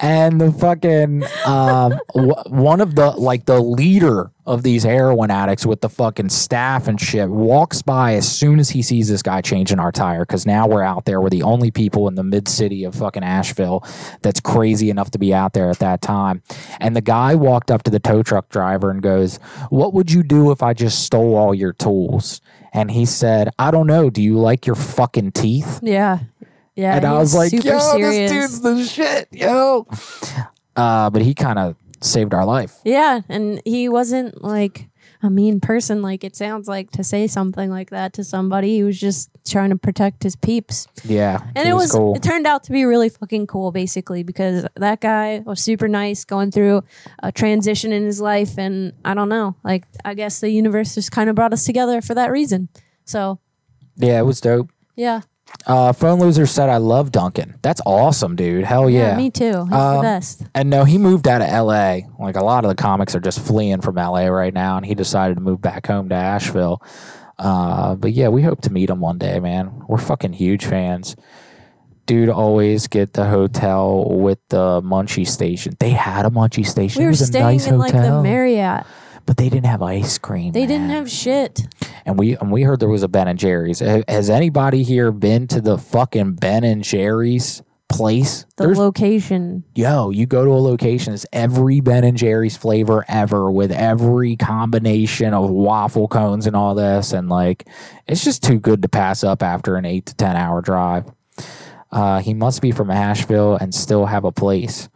and the fucking um, w- one of the like the leader of these heroin addicts with the fucking staff and shit walks by as soon as he sees this guy changing our tire because now we're out there. We're the only people in the mid city of fucking asheville that's crazy enough to be out there at that time. And the guy walked up to the tow truck driver and goes what would you do if i just stole all your tools? And he said i don't know. Do you like your fucking teeth? Yeah. Yeah. and I was like, yo, serious. this dude's the shit, yo. Uh, but he kind of saved our life. Yeah, and he wasn't like a mean person like it sounds like to say something like that to somebody. He was just trying to protect his peeps. Yeah. And it was cool. it turned out to be really fucking cool basically because that guy was super nice going through a transition in his life and I don't know, like I guess the universe just kind of brought us together for that reason. So, yeah, it was dope. yeah. Uh, Phone Loser said, I love Duncan. That's awesome, dude. Hell yeah. me too. He's the Um, best. And no, he moved out of LA. Like a lot of the comics are just fleeing from LA right now, and he decided to move back home to Asheville. Uh, but yeah, we hope to meet him one day, man. We're fucking huge fans. Dude, always get the hotel with the munchie station. They had a munchie station. We it were was a staying nice in like the Marriott. but they didn't have ice cream. They didn't have shit. And we and we heard there was a Ben and Jerry's. Has anybody here been to the fucking Ben and Jerry's place? The There's location. yo, you go to a location, it's every Ben and Jerry's flavor ever with every combination of waffle cones and all this, and like it's just too good to pass up after an eight to ten hour drive. Uh, he must be from Asheville and still have a place.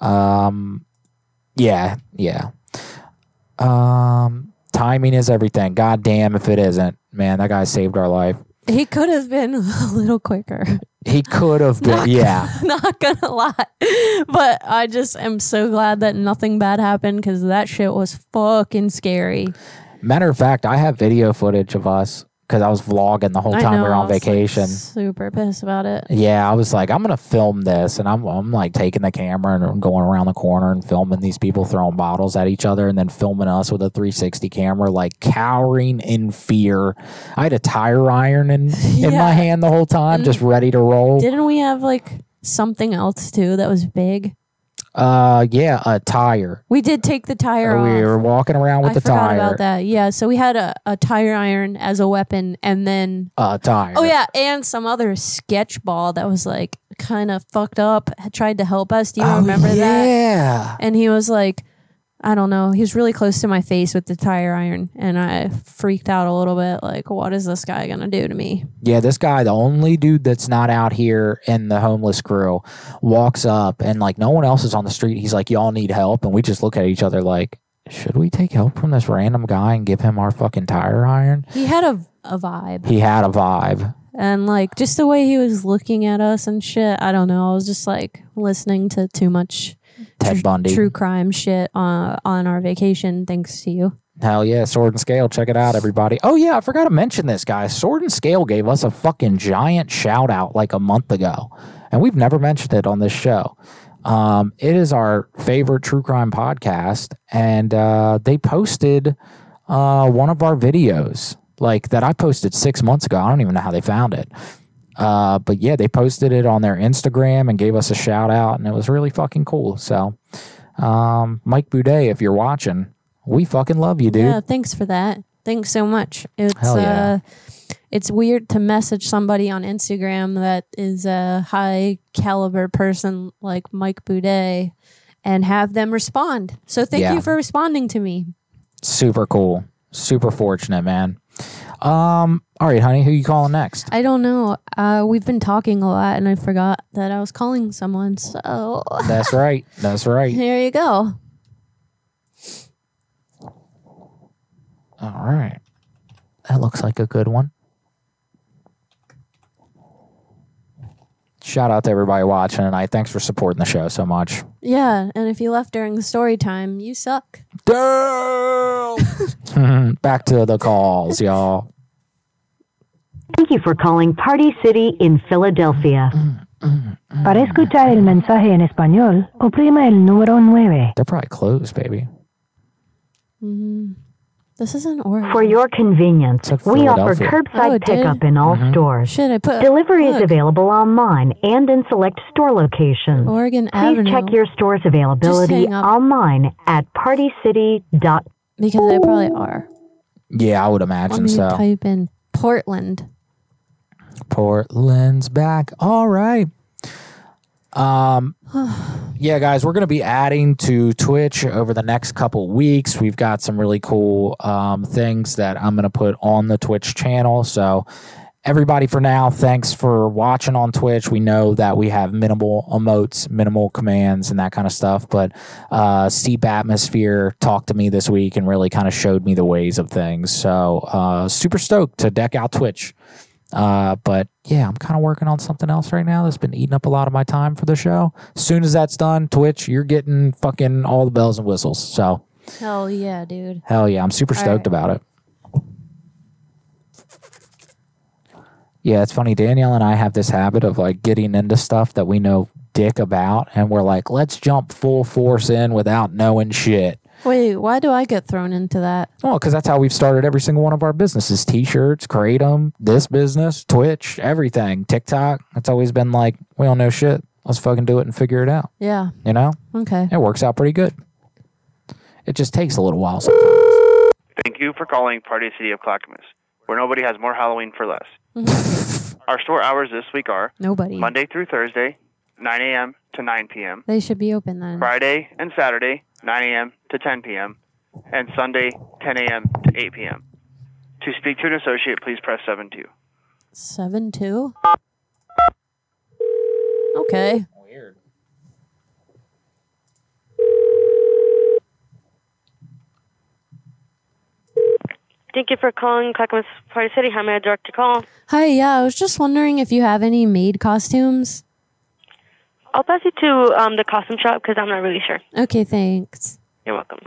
Um, yeah, yeah. Um, timing is everything. God damn if it isn't, man. That guy saved our life. He could have been a little quicker. He could have been, Not- yeah. Not gonna lie. But I just am so glad that nothing bad happened because that shit was fucking scary. Matter of fact, I have video footage of us because I was vlogging the whole time we know, were I on was, like, vacation. super pissed about it. yeah, I was like, I'm gonna film this, and I'm I'm like taking the camera and going around the corner and filming these people throwing bottles at each other, and then filming us with a 360 camera, like cowering in fear. I had a tire iron in in my hand the whole time, just ready to roll. Didn't we have like something else too that was big? Uh, yeah, a tire. We did take the tire off. We were walking around with I the forgot tire. about that. Yeah, so we had a, a tire iron as a weapon, and then Uh, tire. oh yeah, and some other sketch ball that was like kind of fucked up. Had tried to help us. Do you Oh, remember that? yeah. And he was like, I don't know. He was really close to my face with the tire iron, and I freaked out a little bit. Like, what is this guy gonna do to me? Yeah, this guy, the only dude that's not out here in the homeless crew, walks up and like no one else is on the street. He's like, "Y'all need help," and we just look at each other like, "Should we take help from this random guy and give him our fucking tire iron?" He had a a vibe, He had a vibe. and like just the way he was looking at us and shit. I don't know. I was just like listening to too much Ted Bundy. true crime shit on on our vacation. Thanks to you. Hell yeah, Sword and Scale. Check it out, everybody. Oh yeah, I forgot to mention this, guys. Sword and Scale gave us a fucking giant shout out like a month ago, and we've never mentioned it on this show. Um, it is our favorite true crime podcast, and uh, they posted uh, one of our videos, like that I posted six months ago. I don't even know how they found it. Uh, but yeah, they posted it on their Instagram and gave us a shout out, and it was really fucking cool. So, um, Mike Boudet, if you're watching, we fucking love you, dude. Yeah, thanks for that. Thanks so much. It's Hell yeah. uh it's weird to message somebody on Instagram that is a high caliber person like Mike Boudet and have them respond. So thank Yeah. you for responding to me. Super cool. Super fortunate, man. Um, all right, honey, who you calling next? I don't know. Uh we've been talking a lot and I forgot that I was calling someone. So That's right. That's right. here you go. All right. That looks like a good one. shout out to everybody watching tonight. Thanks for supporting the show so much. Yeah, and if you left during the story time, you suck. Back to the calls, y'all. Thank you for calling Party City in Philadelphia. Para escuchar el mensaje en español, oprima el número nueve. They're probably closed, baby. hmm This isn't Oregon. For your convenience, like we offer Philadelphia. curbside Oh, it did? pickup in all Mhm. stores. Shit, I put Delivery is look, available online and in select store locations. Oregon Please Avenue. check your store's availability hang up. online at partycity.com. because they probably are. Yeah, I would Let imagine me so. type in Portland. Portland's back. All right. Um yeah, guys, we're going to be adding to Twitch over the next couple weeks. We've got some really cool um, things that I'm going to put on the Twitch channel. So, everybody, for now, thanks for watching on Twitch. We know that we have minimal emotes, minimal commands, and that kind of stuff. But uh, Steep Atmosphere talked to me this week and really kind of showed me the ways of things. So, uh, super stoked to deck out Twitch. Uh, but yeah, I'm kind of working on something else right now that's been eating up a lot of my time for the show. As soon as that's done, Twitch, you're getting fucking all the bells and whistles. So Hell yeah, dude. hell yeah, I'm super All stoked right. about it. Yeah, it's funny. Danielle and I have this habit of like getting into stuff that we know dick about, and we're like, let's jump full force in without knowing shit. Wait, why do I get thrown into that? Oh, well, because that's how we've started every single one of our businesses t-shirts, Kratom, this business, Twitch, everything, TikTok. It's always been like, we don't know shit. Let's fucking do it and figure it out. Yeah. You know? Okay. It works out pretty good. It just takes a little while sometimes. Thank you for calling Party City of Clackamas, where nobody has more Halloween for less. Our store hours this week are Nobody. Monday through Thursday, 9 a.m. to 9 p.m. They should be open then. Friday and Saturday, 9 a.m. to 10 p.m. And Sunday, 10 a.m. to 8 p.m. To speak to an associate, please press 7 2. Seven two. Okay. Weird. Thank you for calling Clackamas Party City. How may I direct your call? Hi, yeah, I was just wondering if you have any maid costumes. I'll pass you to um, the costume shop because I'm not really sure. Okay, thanks. You're welcome.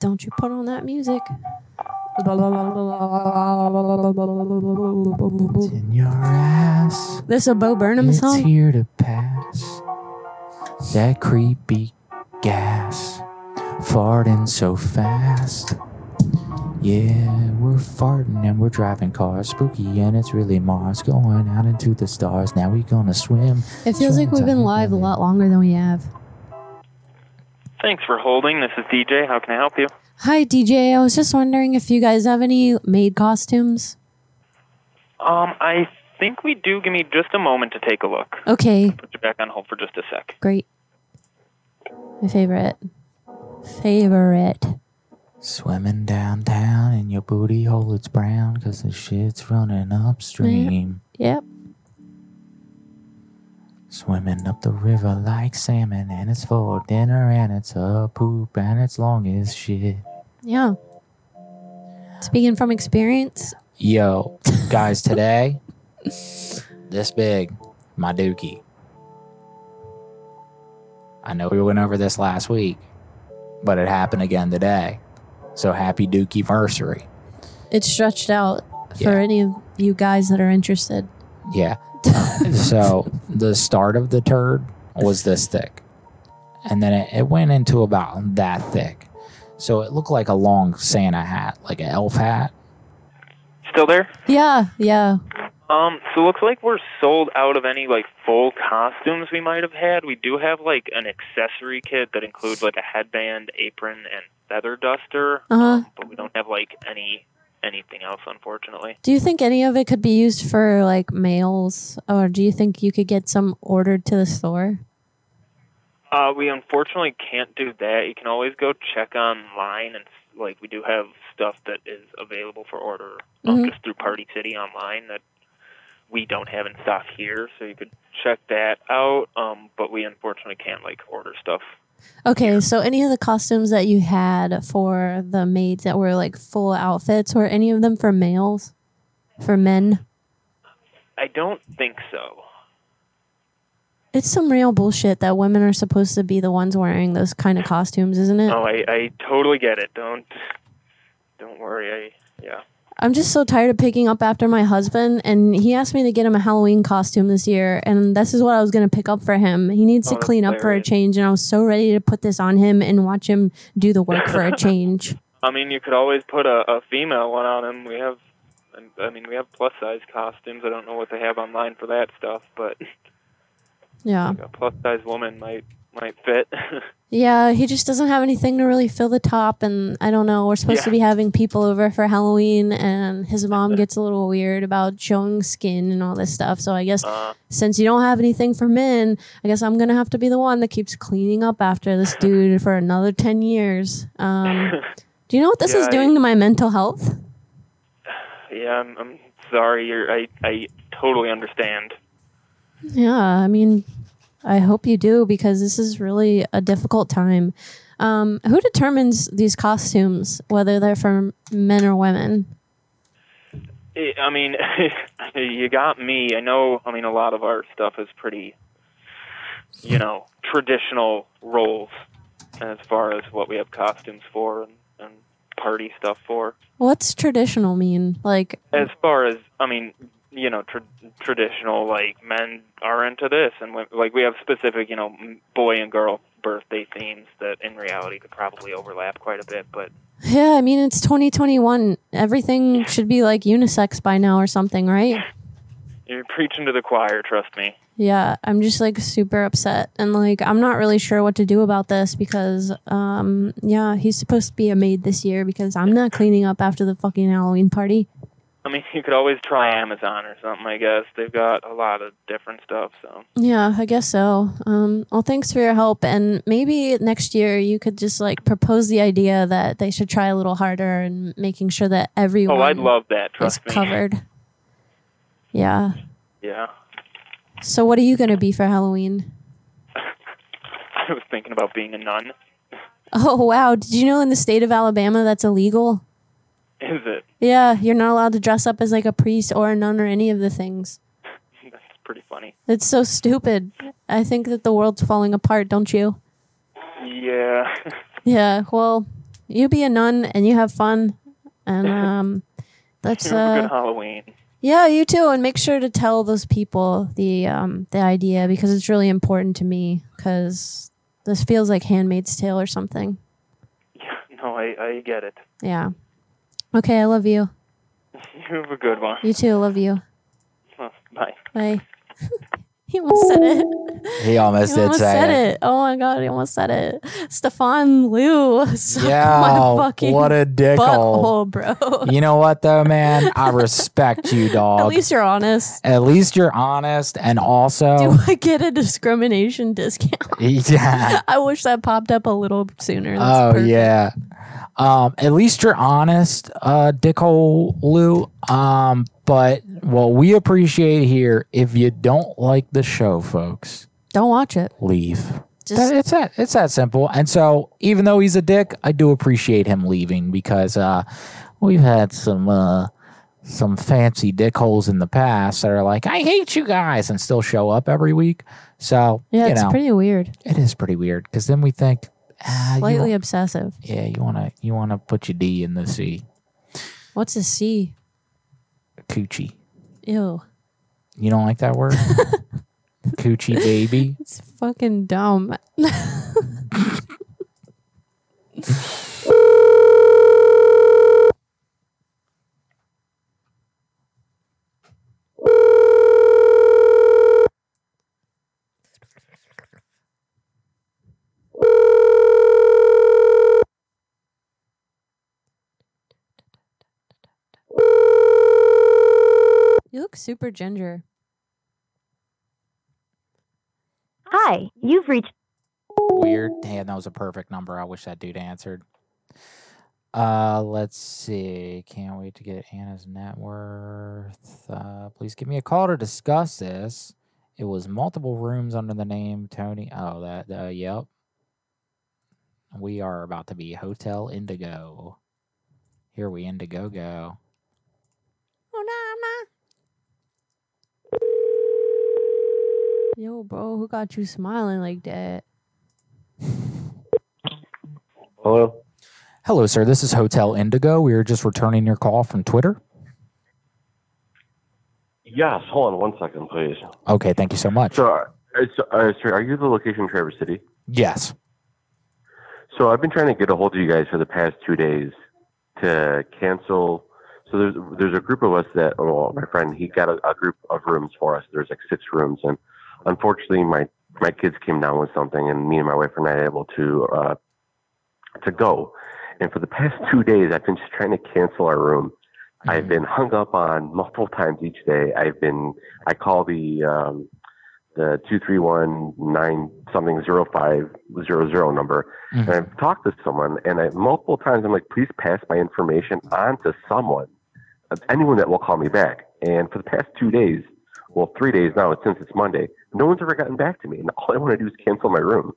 Don't you put on that music. In your ass. This a Bo Burnham It's song? here to pass. That creepy gas. Farting so fast. Yeah, we're farting and we're driving cars. Spooky and it's really Mars. Going out into the stars. Now we're gonna swim. It feels like we've been live a lot longer than we have. Thanks for holding. This is DJ. How can I help you? Hi, DJ. I was just wondering if you guys have any maid costumes. Um, I think we do. Give me just a moment to take a look. Okay, Put you back on hold for just a sec. great. My favorite. Favorite. Swimming downtown in your booty hole, it's brown because the shit's running upstream. Yep. Swimming up the river like salmon, and it's for dinner, and it's a poop, and it's long as shit. Yeah. Speaking from experience, Yo, guys, today, this big, my dookie. I know we went over this last week, but it happened again today. So happy dookie anniversary. it's stretched out for Yeah. any of you guys that are interested. Yeah. Uh, so the start of the turd was this thick. And then it, it went into about that thick. So it looked like a long Santa hat, like an elf hat. Still there? Yeah, yeah. Um, so it looks like we're sold out of any like full costumes we might have had. We do have like an accessory kit that includes like a headband, apron, and feather duster, Uh huh. but we don't have like any anything else, unfortunately. Do you think any of it could be used for like mails, or do you think you could get some ordered to the store? Uh, we unfortunately can't do that. You can always go check online, and like we do have stuff that is available for order um, Mhm. just through Party City online that we don't have in stock here. So you could check that out. Um, but we unfortunately can't like order stuff. Okay, so any of the costumes that you had for the maids that were like full outfits, were any of them for males? for men? I don't think so. It's some real bullshit that women are supposed to be the ones wearing those kind of costumes, isn't it? Oh, I, I totally get it. Don't don't worry. I yeah. I'm just so tired of picking up after my husband, and he asked me to get him a Halloween costume this year, and this is what I was gonna pick up for him. He needs Oh, to clean up for a change, and I was so ready to put this on him and watch him do the work for a change. I mean, you could always put a, a female one on him. We have, I mean, we have plus size costumes. I don't know what they have online for that stuff, but Yeah. a plus size woman might might fit. Yeah, he just doesn't have anything to really fill the top, and I don't know. We're supposed to be having people over for Halloween, and his mom gets a little weird about showing skin and all this stuff. So I guess Uh, since you don't have anything for men, I guess I'm gonna have to be the one that keeps cleaning up after this dude for another ten years. Um, do you know what this Yeah, is I- doing to my mental health? yeah, I'm, I'm sorry. You're, I I totally understand. Yeah, I mean, I hope you do because this is really a difficult time. Um, who determines these costumes, whether they're for men or women? I I mean, you got me. I know. I mean, a lot of our stuff is pretty, you know, traditional roles as far as what we have costumes for and, and party stuff for. What's traditional mean? Like, As far as I mean, you know, tra- traditional like men are into this, and we, like we have specific, you know, boy and girl birthday themes that in reality could probably overlap quite a bit, but yeah, I mean, it's 2021. Everything should be like unisex by now or something, right? you're preaching to the choir. Trust me. Yeah, I'm just like super upset and like I'm not really sure what to do about this because um yeah, he's supposed to be a maid this year because I'm not cleaning up after the fucking Halloween party. I mean, you could always try Amazon or something. I guess they've got a lot of different stuff. So Yeah, I guess so. Um well, thanks for your help and maybe next year you could just like propose the idea that they should try a little harder and making sure that everyone oh, I'd love that. is Trust me. covered. Yeah. Yeah, So what are you going to be for Halloween? I was thinking about being a nun. Oh wow, did you know in the state of Alabama that's illegal? Is it? Yeah, you're not allowed to dress up as like a priest or a nun or any of the things. That's pretty funny. It's so stupid. I think that the world's falling apart, don't you? Yeah. Yeah, well, you be a nun and you have fun. And um Have a good uh Halloween. Yeah, you too and make sure to tell those people the um the idea because it's really important to me cuz this feels like Handmaid's Tale or something. Yeah, no, I I get it. Yeah. Okay, I love you. You have a good one. You too, love you. Bye. Bye. he almost said it. He almost He did almost say said it. it. Oh my god, he almost said it. Stefan Liu. Yeah, my fucking what a dickhole. butthole, bro. You know what though, man? I respect you, dog. At least you're honest. At least you're honest, and also, Do I get a discrimination discount? yeah. I wish that popped up a little sooner. That's oh perfect. yeah. Um, at least you're honest, uh, dickhole Lou. Um, but what we appreciate here, if you don't like the show, folks, Don't watch it. leave. Just- That- it's that it's that simple. And so, even though he's a dick, I do appreciate him leaving because uh, we've had some uh, some fancy dickholes in the past that are like, "I hate you guys," and still show up every week. So Yeah, it's know, pretty weird. it is pretty weird because then we think, ah, you Slightly wa- obsessive. yeah, you wanna you wanna put your D in the C, What's a C? coochie. Ew. You don't like that word, coochie baby. It's fucking dumb. You look super ginger. Hi, you've reached. Weird. Damn, that was a perfect number. I wish that dude answered. Uh, let's see. Can't wait to get Anna's net worth. Uh, please give me a call to discuss this. It was multiple rooms under the name Tony. Oh, that. Uh, yep. We are about to be Hotel Indigo. Here we Indigo go. Oh, Yo, bro, who got you smiling like that? Hello. Hello, sir. This is Hotel Indigo. We are just returning your call from Twitter. Yes. Hold on one second, please. Okay, thank you so much. So, uh, so, uh, sir, are you the location in Traverse City? Yes. So I've been trying to get a hold of you guys for the past two days to cancel. So there's there's a group of us that, well, my friend, he got a, a group of rooms for us. There's like six rooms, and unfortunately, my my kids came down with something, and me and my wife are not able to uh, to go. And for the past two days, I've been just trying to cancel our room. I've been hung up on multiple times each day. I've been I call the um, the two three one nine something zero five zero zero number, and I've talked to someone, and I multiple times I'm like, please pass my information on to someone, anyone that will call me back. And for the past two days, well, three days now, since it's Monday, no one's ever gotten back to me, and all I want to do is cancel my room.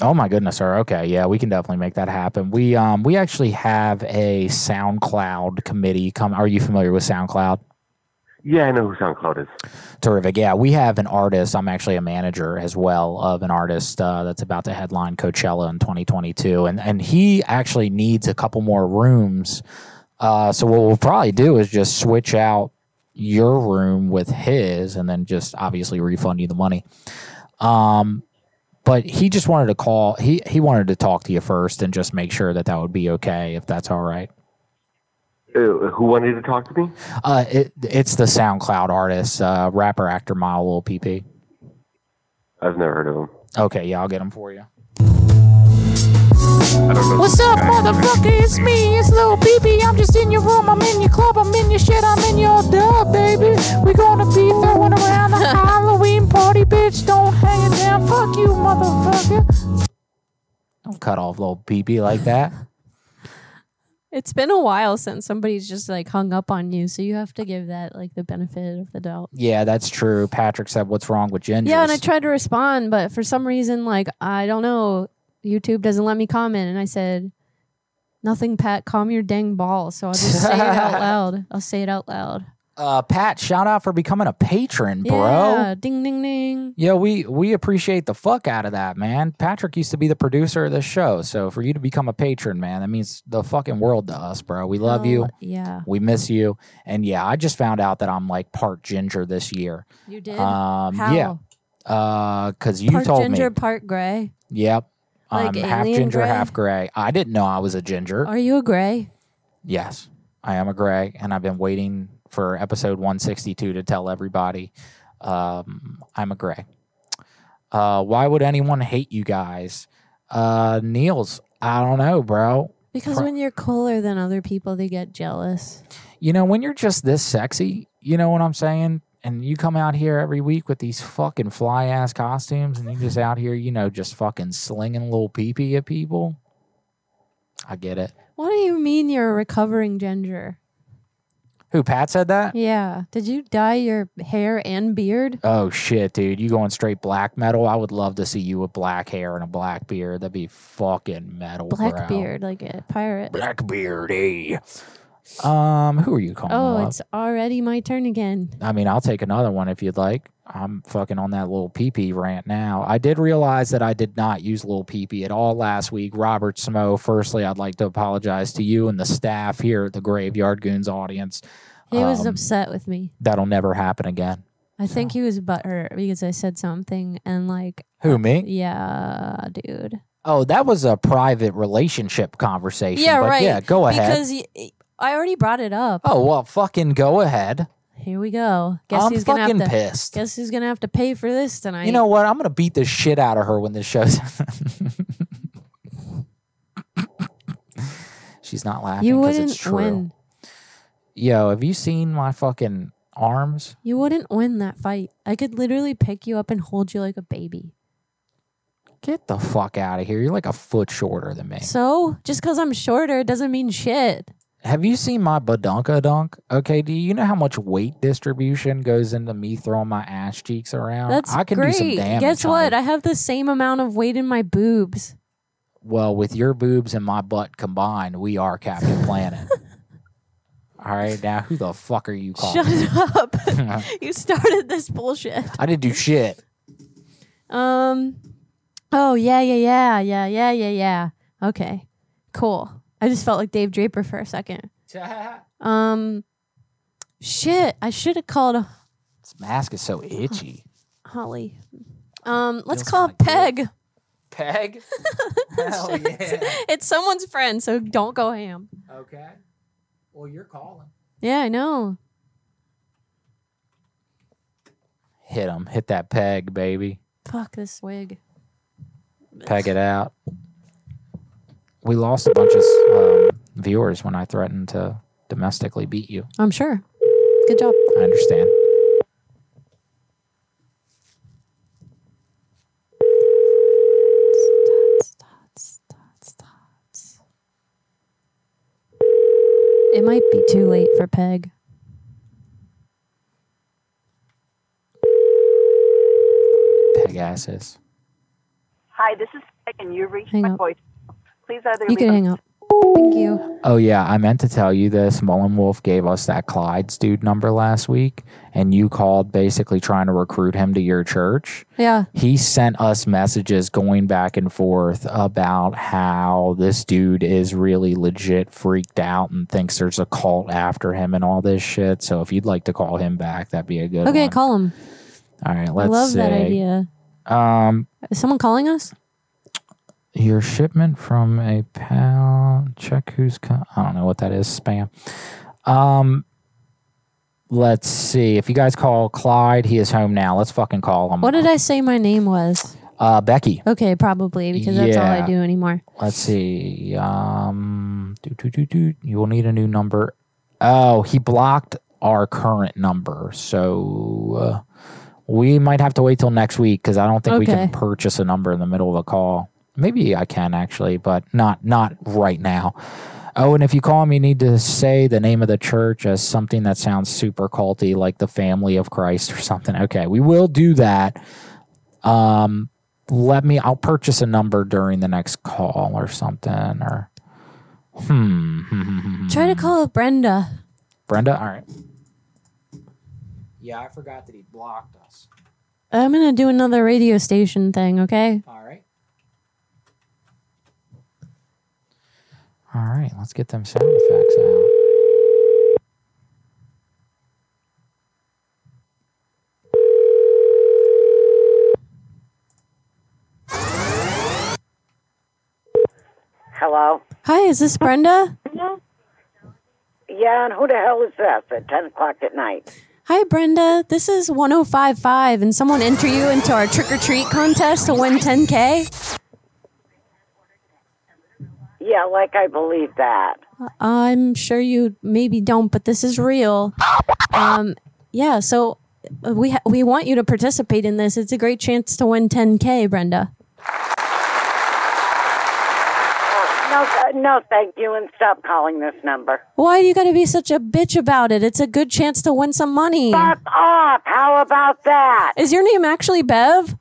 Oh my goodness, sir. Okay, yeah, we can definitely make that happen. We um we actually have a SoundCloud committee. Come, are you familiar with SoundCloud? Yeah, I know who SoundCloud is. Terrific. Yeah, we have an artist. I'm actually a manager as well of an artist uh, that's about to headline Coachella in 2022, and and he actually needs a couple more rooms. Uh, so what we'll probably do is just switch out your room with his, and then just obviously refund you the money. Um, but he just wanted to call. He he wanted to talk to you first and just make sure that that would be okay if that's all right. Uh, who wanted to talk to me? Uh, it it's the SoundCloud artist, uh, rapper, actor, model, PP. I've never heard of him. Okay, yeah, I'll get him for you. I don't know. What's up, motherfucker? It's me, it's Lil PP. I'm just in your room, I'm in your club, I'm in your shit, I'm in your dub, baby. We gonna be throwing around the Halloween party, bitch. Don't hang it down. Fuck you, motherfucker. Don't cut off Lil PP like that. It's been a while since somebody's just like hung up on you, so you have to give that like the benefit of the doubt. Yeah, that's true. Patrick said, "What's wrong with ginger?" Yeah, and I tried to respond, but for some reason, like I don't know, YouTube doesn't let me comment, and I said, "Nothing, Pat. Calm your dang ball." So I'll just say it out loud. I'll say it out loud. Uh, Pat, shout out for becoming a patron, bro. Yeah, ding ding ding. Yeah, we we appreciate the fuck out of that, man. Patrick used to be the producer of this show, so for you to become a patron, man, that means the fucking world to us, bro. We love you. Yeah. We miss you. And yeah, I just found out that I'm like part ginger this year. You did? Um, How? yeah. Uh, cause you told me. part told ginger, me. part gray. Yep. Like I'm half ginger, gray? half gray. I didn't know I was a ginger. Are you a gray? Yes, I am a gray, and I've been waiting for episode 162 to tell everybody um, I'm a gray. Uh, why would anyone hate you guys? Uh, Niels, I don't know, bro. Because when you're cooler than other people, they get jealous. You know, when you're just this sexy, you know what I'm saying? And you come out here every week with these fucking fly ass costumes and you just out here, you know, just fucking slinging little pee pee at people. I get it. What do you mean you're a recovering ginger? Who, Pat said that? Yeah. Did you dye your hair and beard? Oh shit, dude! You going straight black metal? I would love to see you with black hair and a black beard. That'd be fucking metal. bro. Blackbeard, like a pirate. Blackbeard, eh? Um, who are you calling? Oh, up? it's already my turn again. I mean, I'll take another one if you'd like. I'm fucking on that little PP rant now. I did realize that I did not use little PP at all last week. Robert Smo, firstly, I'd like to apologize to you and the staff here at the Graveyard Goons audience. He was Um, upset with me. That'll never happen again. I think he was butthurt because I said something and like, Who, me? yeah, dude. Oh, that was a private relationship conversation. Yeah, but right. Yeah, go ahead. Because y- I already brought it up. oh well, fucking go ahead. Here we go. Guess I'm who's gonna have fucking to, pissed. Guess who's gonna have to pay for this tonight? You know what? I'm gonna beat the shit out of her when this show's. She's not laughing you because wouldn't it's true. win. Yo, have you seen my fucking arms? You wouldn't win that fight. I could literally pick you up and hold you like a baby. Get the fuck out of here! You're like a foot shorter than me. So just because I'm shorter doesn't mean shit. Have you seen my badunka dunk? Okay, do you know how much weight distribution goes into me throwing my ass cheeks around? That's I can great. do some damage. Guess what? I have the same amount of weight in my boobs. Well, with your boobs and my butt combined, we are Captain Planet. All right, now who the fuck are you calling? Shut up. you started this bullshit. I didn't do shit. Um. Oh yeah, yeah, yeah, yeah, yeah, yeah, yeah. Okay, cool. I just felt like Dave Draper for a second. Um. Shit, I should have called This mask is so itchy. Holly. Um. Let's Feels call Peg. Peg? Hell yeah. It's someone's friend, so don't go ham. Okay. Well, you're calling. Yeah, I know. Hit him. Hit that peg, baby. Fuck this wig. Peg it out. We lost a bunch of um, viewers when I threatened to domestically beat you. I'm sure. Good job. I understand. It might be too late for Peg. Pegasus. Hi, this is Peg, and you reached Hang my up. voice. Please either You leave can a- hang up. Thank you. Oh yeah, I meant to tell you this. Mullen Wolf gave us that Clyde's dude number last week, and you called basically trying to recruit him to your church. Yeah. He sent us messages going back and forth about how this dude is really legit freaked out and thinks there's a cult after him and all this shit. So if you'd like to call him back, that'd be a good Okay, one. call him. All right, let's I love see. that idea. Um, Is someone calling us? Your shipment from a pal. Check who's. Co- I don't know what that is. Spam. Um. Let's see. If you guys call Clyde, he is home now. Let's fucking call him. What did I say my name was? Uh, Becky. Okay, probably because that's all I Yeah. do anymore. Let's see. Um. Do, do, do, do. You will need a new number. Oh, he blocked our current number, so uh, we might have to wait till next week because I don't think we Okay. can purchase a number in the middle of a call. Maybe I can actually, but not not right now. Oh, and if you call him, you need to say the name of the church as something that sounds super culty, like the Family of Christ or something. Okay, we will do that. Um, let me. I'll purchase a number during the next call or something. Or hmm. Try to call Brenda. Brenda. All right. Yeah, I forgot that he blocked us. I'm gonna do another radio station thing. Okay. All right. All right, let's get them sound effects out. Hello? Hi, is this Brenda? Yeah, and who the hell is this at 10 o'clock at night? Hi, Brenda. This is 1055, and someone enter you into our trick or treat contest to win 10K. Yeah, like I believe that. I'm sure you maybe don't, but this is real. Um, yeah, so we ha- we want you to participate in this. It's a great chance to win 10K, Brenda. No, no, thank you, and stop calling this number. Why do you got to be such a bitch about it? It's a good chance to win some money. Fuck off! How about that? Is your name actually Bev?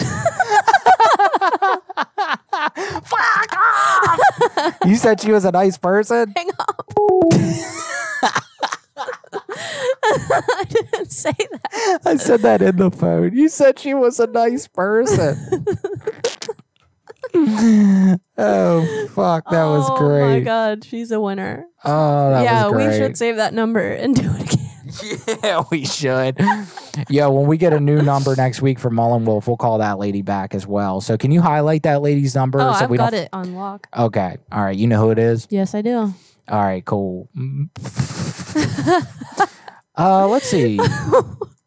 You said she was a nice person. Hang up. I didn't say that. I said that in the phone. You said she was a nice person. oh fuck, that was great. Oh my great. god, she's a winner. Oh, that yeah, was we should save that number and do it again. Yeah, we should. yeah, when we get a new number next week for Mullen Wolf, we'll call that lady back as well. So can you highlight that lady's number? Oh, so I've we got don't... it on lock. Okay. All right. You know who it is? Yes, I do. All right, cool. uh, let's see.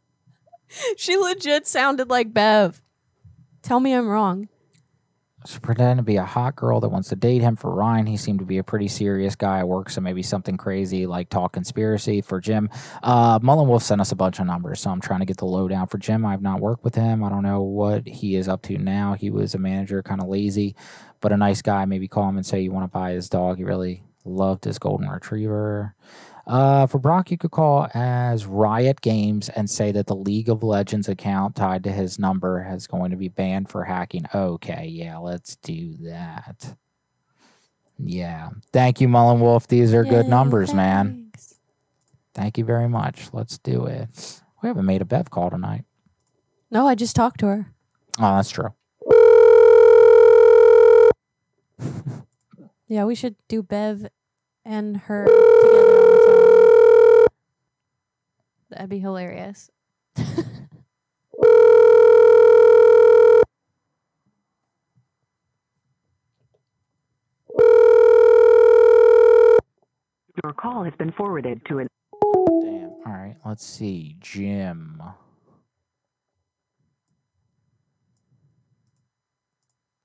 she legit sounded like Bev. Tell me I'm wrong. She's pretending to be a hot girl that wants to date him. For Ryan, he seemed to be a pretty serious guy at work, so maybe something crazy like talk conspiracy. For Jim, uh, Mullen Wolf sent us a bunch of numbers, so I'm trying to get the lowdown for Jim. I've not worked with him. I don't know what he is up to now. He was a manager, kind of lazy, but a nice guy. Maybe call him and say you want to buy his dog. He really loved his golden retriever. Uh, for Brock, you could call as Riot Games and say that the League of Legends account tied to his number is going to be banned for hacking. Okay, yeah, let's do that. Yeah. Thank you, Mullen Wolf. These are good Yay, numbers, man. Thank you very much. Let's do it. We haven't made a Bev call tonight. No, I just talked to her. Oh, that's true. Yeah, we should do Bev and her together on the phone. That'd be hilarious. Your call has been forwarded to an. Damn. All right. Let's see. Jim.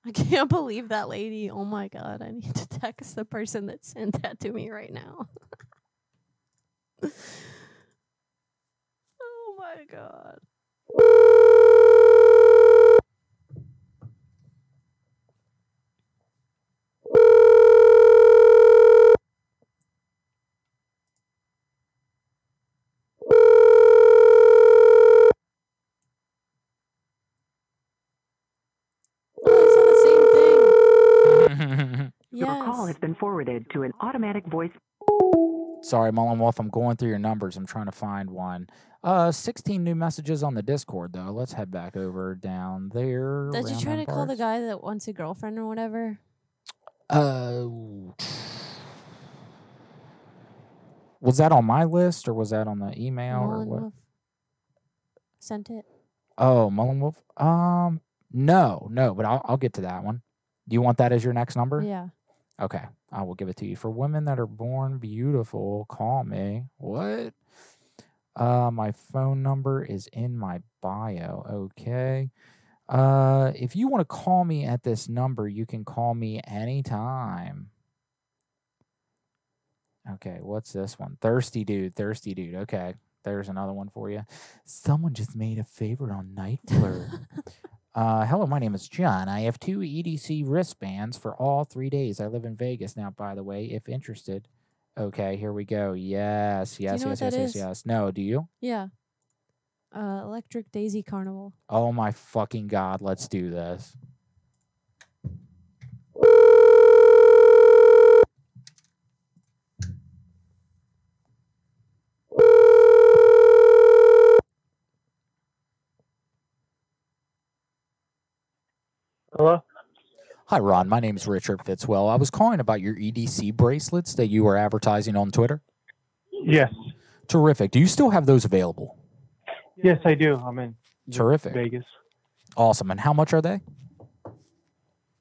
I can't believe that lady. Oh my god, I need to text the person that sent that to me right now. oh my god. Your call has been forwarded to an automatic voice. Sorry, Mullen Wolf. I'm going through your numbers. I'm trying to find one. Uh, 16 new messages on the Discord, though. Let's head back over down there. Did you try them to call the guy that wants a girlfriend or whatever? Uh, was that on my list or was that on the email or what? Wolf Sent it. Oh, Mullen Wolf. Um, no, no, but I'll I'll get to that one. Do you want that as your next number? Yeah. Okay, I will give it to you. For women that are born beautiful, call me. What? Uh, my phone number is in my bio. Okay. Uh, if you want to call me at this number, you can call me anytime. Okay, what's this one? Thirsty dude, thirsty dude. Okay, there's another one for you. Someone just made a favorite on Night Flirt. uh, hello, my name is John. I have two EDC wristbands for all three days. I live in Vegas now, by the way, if interested. Okay, here we go. Yes, yes, know yes, yes, yes, is? yes. No, do you? Yeah. Uh, Electric Daisy Carnival. Oh my fucking god, let's do this. Hello? Hi, Ron. My name is Richard Fitzwell. I was calling about your EDC bracelets that you were advertising on Twitter. Yes. Terrific. Do you still have those available? Yes, I do. I'm in Terrific. Vegas. Awesome. And how much are they?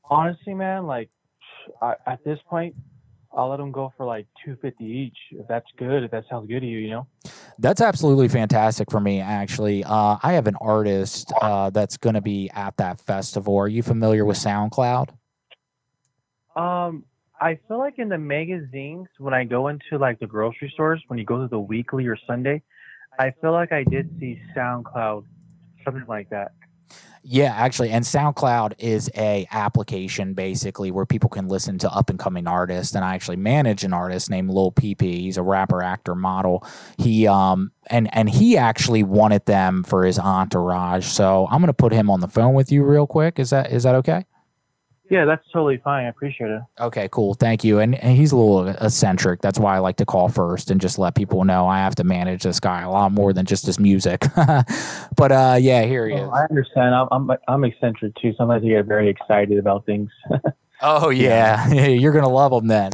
Honestly, man, like I, at this point, I'll let them go for like two fifty each. If that's good, if that sounds good to you, you know. That's absolutely fantastic for me, actually. Uh, I have an artist uh, that's going to be at that festival. Are you familiar with SoundCloud? Um, I feel like in the magazines when I go into like the grocery stores, when you go to the weekly or Sunday, I feel like I did see SoundCloud, something like that. Yeah, actually, and SoundCloud is a application basically where people can listen to up and coming artists. And I actually manage an artist named Lil PP. He's a rapper, actor, model. He um and and he actually wanted them for his entourage. So I'm gonna put him on the phone with you real quick. Is that is that okay? Yeah, that's totally fine. I appreciate it. Okay, cool. Thank you. And, and he's a little eccentric. That's why I like to call first and just let people know I have to manage this guy a lot more than just his music. but uh, yeah, here he is. Oh, I understand. I'm, I'm I'm eccentric too. Sometimes I get very excited about things. Oh yeah, you're gonna love him then.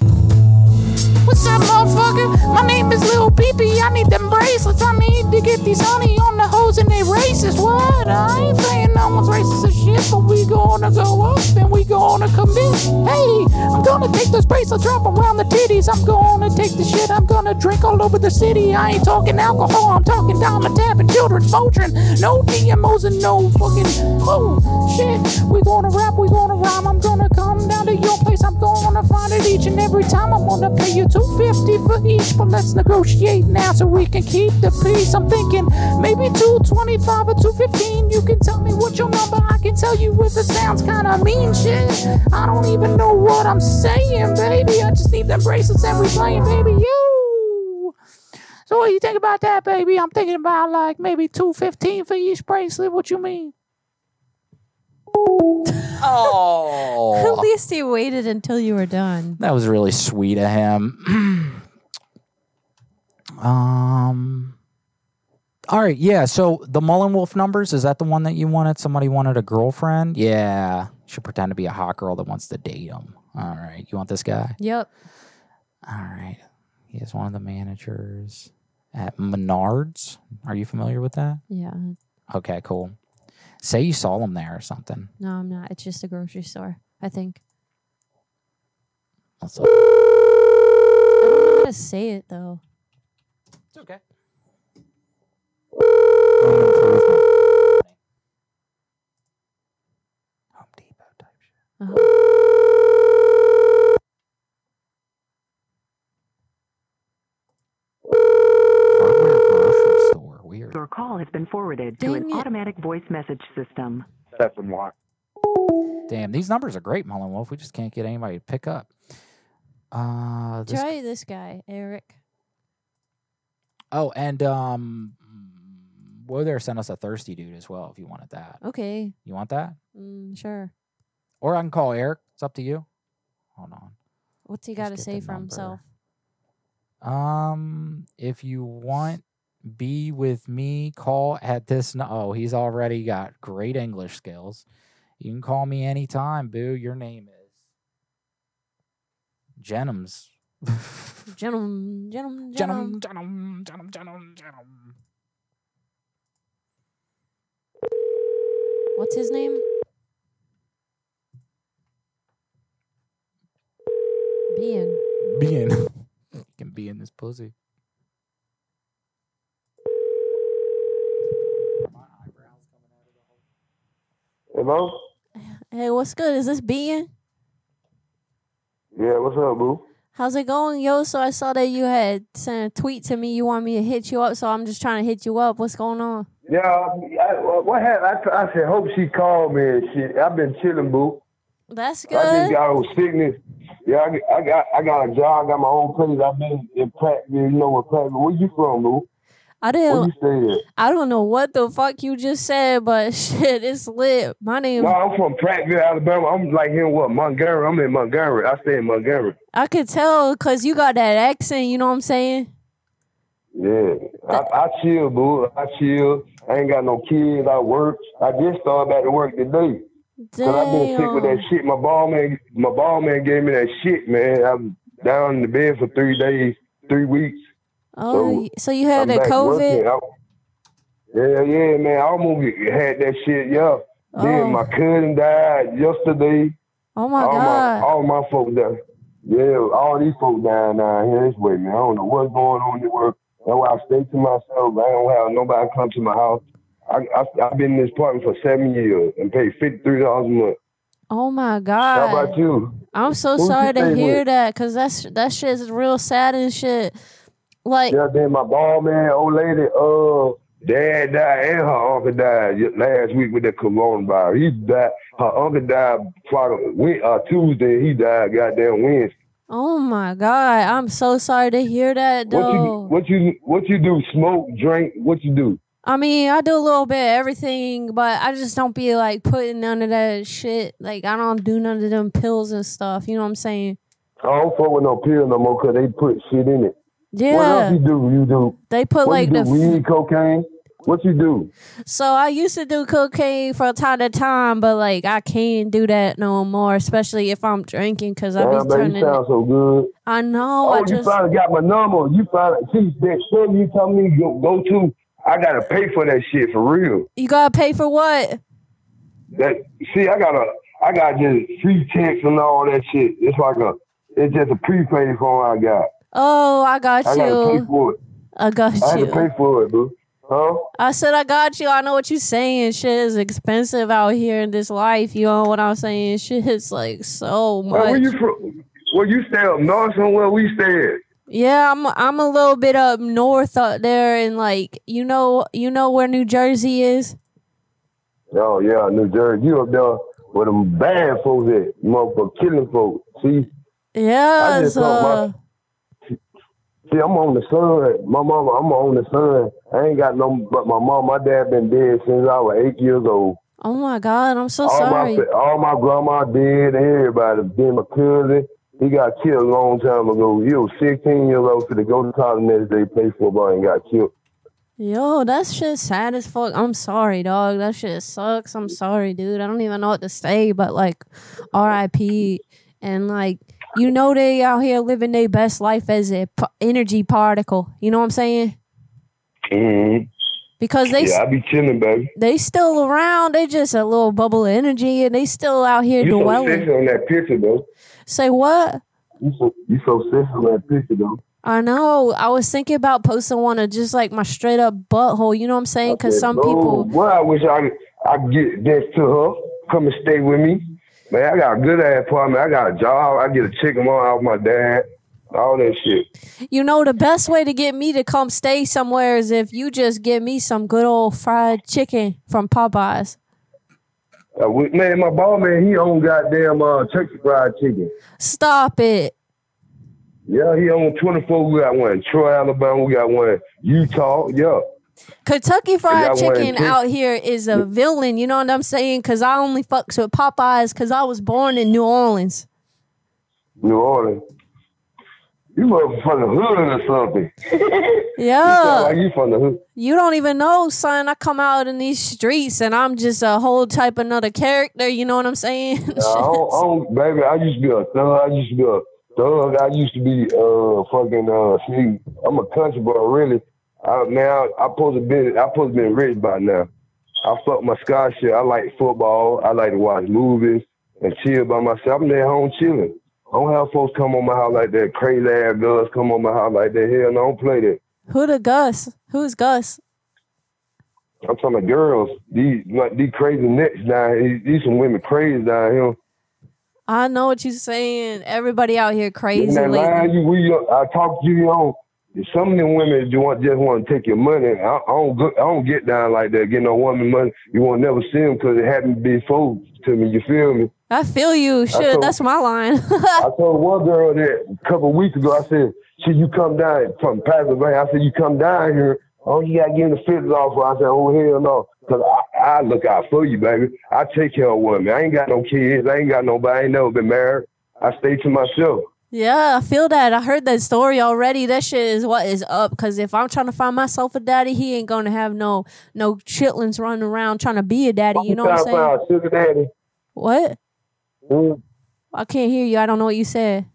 What's up, motherfucker? My name is Lil Peepee. I need them bracelets. I need to get these honey on the hoes and they racist. What? I ain't saying no one's racist shit, but we gonna go up and we gonna commit. Hey, I'm gonna take those bracelets, wrap around the titties. I'm gonna take the shit. I'm gonna drink all over the city. I ain't talking alcohol. I'm talking diamond tapping, children's Motrin. No GMOs and no fucking oh shit. We gonna rap. We gonna rhyme. I'm gonna come down to your place. I'm gonna find it each and every time. I'm gonna pay you 250 for each, but let's negotiate now so we can keep the peace. I'm thinking maybe 225 or 215. You can tell me what your number. I can tell you if it sounds kind of mean shit. I don't even know what I'm saying, baby. I just need them bracelets and we playing, baby. You. So what do you think about that, baby? I'm thinking about like maybe 215 for each bracelet. What you mean? Oh, At least he waited until you were done. that was really sweet of him. um, All right, yeah. So the Mullen Wolf numbers is that the one that you wanted? Somebody wanted a girlfriend. Yeah, should pretend to be a hot girl that wants to date him. All right, you want this guy? Yep. All right, he is one of the managers at Menards. Are you familiar with that? Yeah. Okay, cool. Say you saw them there or something. No, I'm not. It's just a grocery store. I think. What's I don't know how to say it though. It's okay. Uh-huh. Your call has been forwarded to an automatic voice message system. Seven one. Damn, these numbers are great, Mullen Wolf. We just can't get anybody to pick up. Uh, this, Try this guy, Eric. oh, and um, Wother sent us a thirsty dude as well. If you wanted that, Okay. you want that, Mm, sure. or I can call Eric. It's up to you. Hold on. What's he got to say the for himself? Um, if you want be with me, call at this. No- oh, he's already got great English skills. You can call me anytime, boo. Your name is Jenims. Gentlemen, gentlemen, Gentlemen, gentlemen. gentlemen, gentlemen, gentlemen. What's his name? Being. Being. can be in this pussy. Hello? Hey, what's good? Is this Being? Yeah, what's up, boo? How's it going, yo? So I saw that you had sent a tweet to me. You want me to hit you up, so I'm just trying to hit you up. What's going on? Yeah, I, what happened? I, I said, hope she called me and shit. I've been chilling, boo. That's good. I just got old sickness. Yeah, I, got- I got I got a job, I got my own place. I've been in Prattville, you know what Prattville. Where you from, boo? I didn't. you stay at? I don't know what the fuck you just said, but shit, it's lit. My name. No, I'm from Prattville, Alabama. I'm like here, what, Montgomery. I'm in Montgomery. I stay in Montgomery. I could tell because you got that accent. You know what I'm saying? Yeah, I, I chill, boo. I chill. I ain't got no kids. I work. I just started back to work today. Damn. Cause I've been sick with that shit. My ball man, my ball man gave me that shit, man. I'm down in the bed for three days, three weeks. Oh, so, you had I'm the COVID? I- yeah, yeah, man. I almost had that shit. Yeah. Oh. Then my cousin died yesterday. Oh my all god. My, all my folks died. Yeah, all these folks down down here this way, man. I don't know what's going on in the world. That's why I stay to myself. I don't have nobody come to my house. I, I, I've been in this apartment for seven years and pay $53 a month. Oh my god! How about you? I'm so Who sorry to hear with? that because that's that shit is real sad and shit. Like, Yeah, then my ball man, old lady, uh, dad died and her uncle died last week with the coronavirus. He died. Her uncle died Friday, uh, Tuesday. He died goddamn Wednesday. oh my god, I'm so sorry to hear that What you what you what you do? Smoke, drink? What you do? I mean, I do a little bit of everything, but I just don't be like putting none of that shit. Like, I don't do none of them pills and stuff. You know what I'm saying? I don't fuck with no pill no more because they put shit in it. What else you do? You do? They put what like you the weed, cocaine. What you do? So I used to do cocaine from time to time, but like I can't do that no more, especially if I'm drinking, cause I be turning. you sound so good. I know. Oh, I you just finally got my number. You finally see that store you tell me go, go to. I gotta pay for that shit for real. you gotta pay for what? That see, I gotta, I got just free text and all that shit. It's like a, it's just a prepaid phone I got. Oh, I got you. I gotta pay you. for it. I got I had to pay for it, bro. Huh? I said I got you. I know what you're saying. Shit is expensive out here in this life. You know what I'm saying? Shit is like so Man, where you from? Where you stay up north somewhere? We stay at. Yeah, I'm I'm a little bit up north out there, and like you know you know where New Jersey is. Oh yeah, New Jersey. You up there where them bad folks at? Motherfucker killing folks. See, Yeah, I just so thought my- see, I'm on the sun. My mama, I'm on the sun. I ain't got no, but my mom, my dad been dead since I was eight years old. oh my god, I'm so all sorry. my, all my grandma dead. Everybody. Then my cousin, he got killed a long time ago. He was 16 years old to go to college next day, play football, and got killed. Yo, that shit sad as fuck. I'm sorry, dog. That shit sucks. I'm sorry, dude. I don't even know what to say, but like, R.I.P. And like, you know, they out here living their best life as a p- energy particle. You know what I'm saying? Mm-hmm. Because they yeah, I be chilling, baby. they still around. They just a little bubble of energy, and they still out here You so dwelling. sexy on that picture, though. Say what? You so you so sexy on that picture, though. I know. I was thinking about posting one of just like my straight up butthole. You know what I'm saying? Because some people. Boy, I wish I I get this to her. Come and stay with me. Man, I got a good ass apartment. I got a job. I get a chicken money off my dad. All that shit. You know, the best way to get me to come stay somewhere is if you just give me some good old fried chicken from Popeyes. Uh, we- man, my ball man, he own goddamn uh, Turkey Fried Chicken. Stop it. Yeah, he own 24. We got one in Troy, Alabama. We got one in Utah. Yeah. Kentucky Fried got one in Chicken out here is a villain. You know what I'm saying? Because I only fucks with Popeyes because I was born in New Orleans. New Orleans. You the hood or something. Yeah. You like you from the hood. You don't even know, son. I come out in these streets and I'm just a whole type of another character. You know what I'm saying? Nah, I don't, I don't, baby, I used to be a thug. I used to be a thug. I used to be uh fucking uh I'm a country boy, really. I man, I, I supposed to be I supposed to be rich by now. I fuck my sky shit. I like football. I like to watch movies and chill by myself. I'm there home chilling. I don't have folks come on my house like that. Crazy ass girls come on my house like that. Hell, no, I don't play that. Who the Gus? Who's Gus? I'm talking about girls. These like these crazy nets down here. These some women crazy down here. I know what you're saying. Everybody out here crazy In that you, we, I talk to you on. Some of them women you want just want to take your money. I, I don't go, I don't get down like that. Get no woman money. You won't never see them because it happened before to me. You feel me? I feel you. Shit, told- that's my line. I told one girl that a couple of weeks ago. I said, "Should you come down from Pennsylvania?" I said, "You come down here. Oh, you got to give me the fifty off." I said, "Oh hell no." Cause I, I look out for you, baby. I take care of women. I ain't got no kids. I ain't got nobody. I ain't never been married. I stay to myself. Yeah, I feel that. I heard that story already. That shit is what is up. Because if I'm trying to find myself a daddy, he ain't gonna have no no chitlins running around trying to be a daddy. You know what I'm saying? sugar daddy. What? Mm. I can't hear you. I don't know what you said.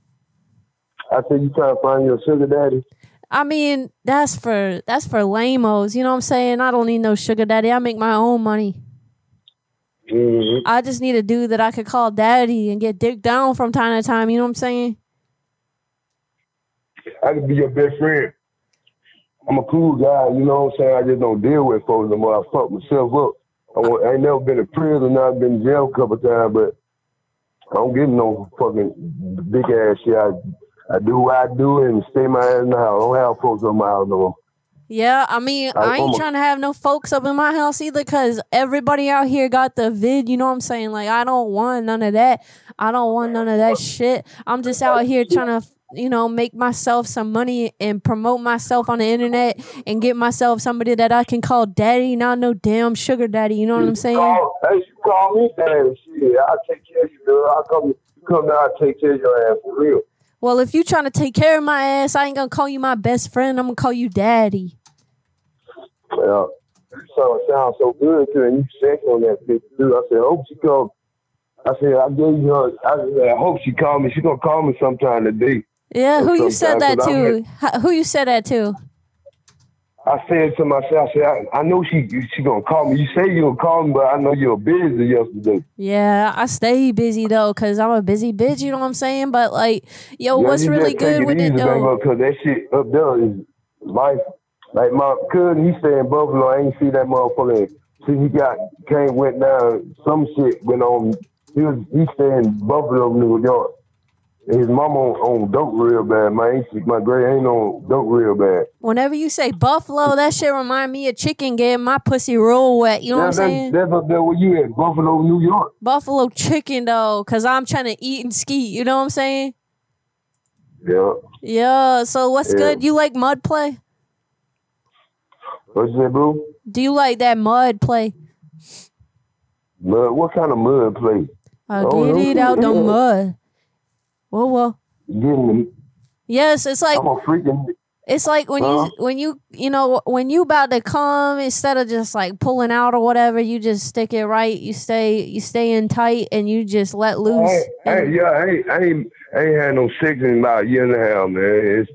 I said, you trying to find your sugar daddy? I mean, that's for that's for lamos. You know what I'm saying? I don't need no sugar daddy. I make my own money. Mm-hmm. I just need a dude that I could call daddy and get dick down from time to time. You know what I'm saying? I could be your best friend. I'm a cool guy, you know what I'm saying? I just don't deal with folks no more. I fuck myself up. I, want, I ain't never been in prison, I've been in jail a couple times, but I don't give no fucking big ass shit. I, I do what I do and stay my ass in the house. I don't have folks on my house no more. Yeah, I mean, I- I ain't trying to have no folks up in my house either because everybody out here got the vid. You know what I'm saying? Like, I don't want none of that. I don't want none of that shit. I'm just out here trying to, you know, make myself some money and promote myself on the internet and get myself somebody that I can call daddy, not no damn sugar daddy. You know what I'm saying? Call, hey, you call me daddy, shit. I'll take care of you, girl. I'll come, you come down, I'll take care of your ass for real. Well, if you trying to take care of my ass, I ain't gonna call you my best friend. I'm gonna call you daddy. Well, you sound, sound so good too, and you sex on that bitch too. I said, hope she come. I said, I gave you her. I said, I hope she call me. She gonna call me sometime today. Yeah, who you said that to? Who you said that to? I said to myself, I said, I, I know she she gonna call me. You say you gonna call me, but I know you're busy yesterday. Yeah, I stay busy though, cause I'm a busy bitch. You know what I'm saying? But like, yo, Yeah, what's really good with it though? Cause that shit up there is life. Like my cousin, he stay in Buffalo. I ain't see that motherfucker. See, he got came went down. Some shit went on. He was he stay in Buffalo, New York. His mama on, on dope real bad. My ain't my great ain't on dope real bad. Whenever you say buffalo, that shit remind me of chicken getting my pussy real wet. You know what I'm That- that- saying? That's up there where you at, Buffalo, New York. Buffalo chicken though, cause I'm trying to eat and ski. You know what I'm saying? Yeah. Yeah. So what's Yeah. good? You like mud play? What's that, bro? Do you like that mud play? Mud. What kind of mud play? I Oh, get it out the mud. Whoa, whoa. Getting Yes, it's like freaking. It's like when Huh? you when you you know when you about to come instead of just like pulling out or whatever, you just stick it right. You stay you stay in tight and you just let loose. Hey, hey, yeah, I ain't, I ain't, I ain't had no sex in about a year and a half, man. It's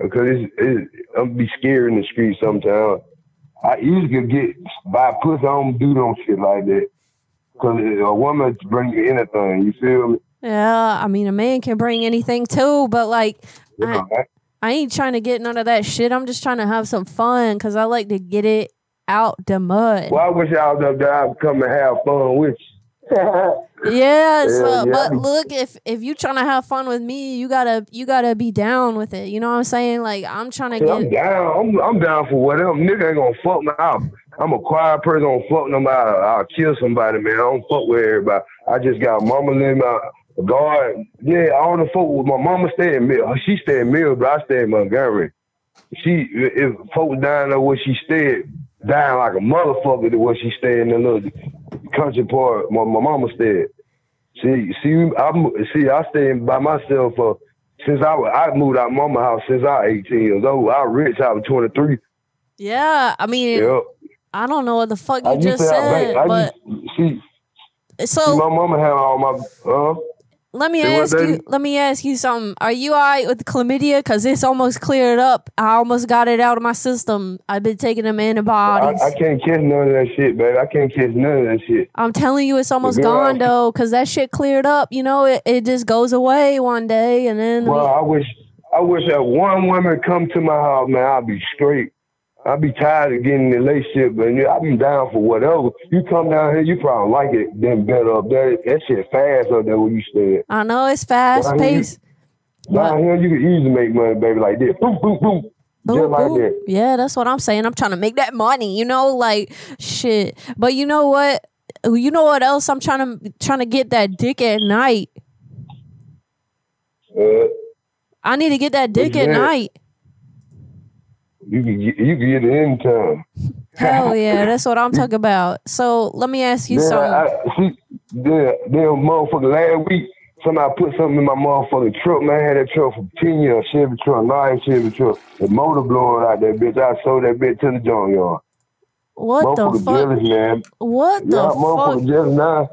because it's, it's I'm be scared in the street sometimes. I usually could get by pussy. I don't do no shit like that. Cause a woman bring you anything. You feel me? Yeah, I mean a man can bring anything too, but like I, I ain't trying to get none of that shit. I'm just trying to have some fun because I like to get it out the mud. Well, I wish I was up there. I'd come and have fun with you. Uh, yeah, so, Yeah, but look, if if you trying to have fun with me, you gotta you gotta be down with it. You know what I'm saying? Like I'm trying to See, I'm get. down. I'm, I'm down for whatever. Nigga ain't gonna fuck me out. I'm a quiet person. I don't fuck nobody. I'll kill somebody, man. I don't fuck with everybody. I just got mama living guard. Yeah, all the folk with my mama stay in Mill. She stay in Mill, but I stay in Montgomery. She, if folks down there where she stayed, dying like a motherfucker to where she stayed in the little country part. My, my mama stayed. See, see, I mo- see. I stayed by myself for since I I moved out of mama house since I was 18 years old. I was rich. I was 23. Yeah, I mean, Yep. I don't know what the fuck you I just have said, I but used, see, so see, my mama had all my. Uh, let me ask you. Let me ask you something. Are you alright with chlamydia? Cause it's almost cleared up. I almost got it out of my system. I've been taking them I, antibiotics. I can't kiss none of that shit, baby. I can't kiss none of that shit. I'm telling you, it's almost gone though, cause that shit cleared up. You know, it, it just goes away one day, and then Well, I wish, I wish that one woman come to my house, man. I'd be straight. I'd be tired of getting in relationship, but yeah, I'd be down for whatever. You come down here, you probably like it. Then better up there. That shit fast up there where you stay. at. I know it's fast Down here, paced. Down here, you can easily make money, baby, like this. Boom, boom, boom. Just like that. Yeah, that's what I'm saying. I'm trying to make that money, you know, like shit. But you know what? You know what else? I'm trying to trying to get that dick at night. Uh, I need to get that dick at night. You can get, you can get it anytime. Hell yeah, that's what I'm talking about. So let me ask you Yeah, something. I, see, yeah, damn motherfucker. Last week, somebody put something in my motherfucking truck. Man, I had that truck for ten years. Chevy truck, nice Chevy truck. The motor blowing out that bitch. I sold that bitch to the junkyard. What the fuck? jealous, man. What the yeah, fuck? motherfucker jealous now.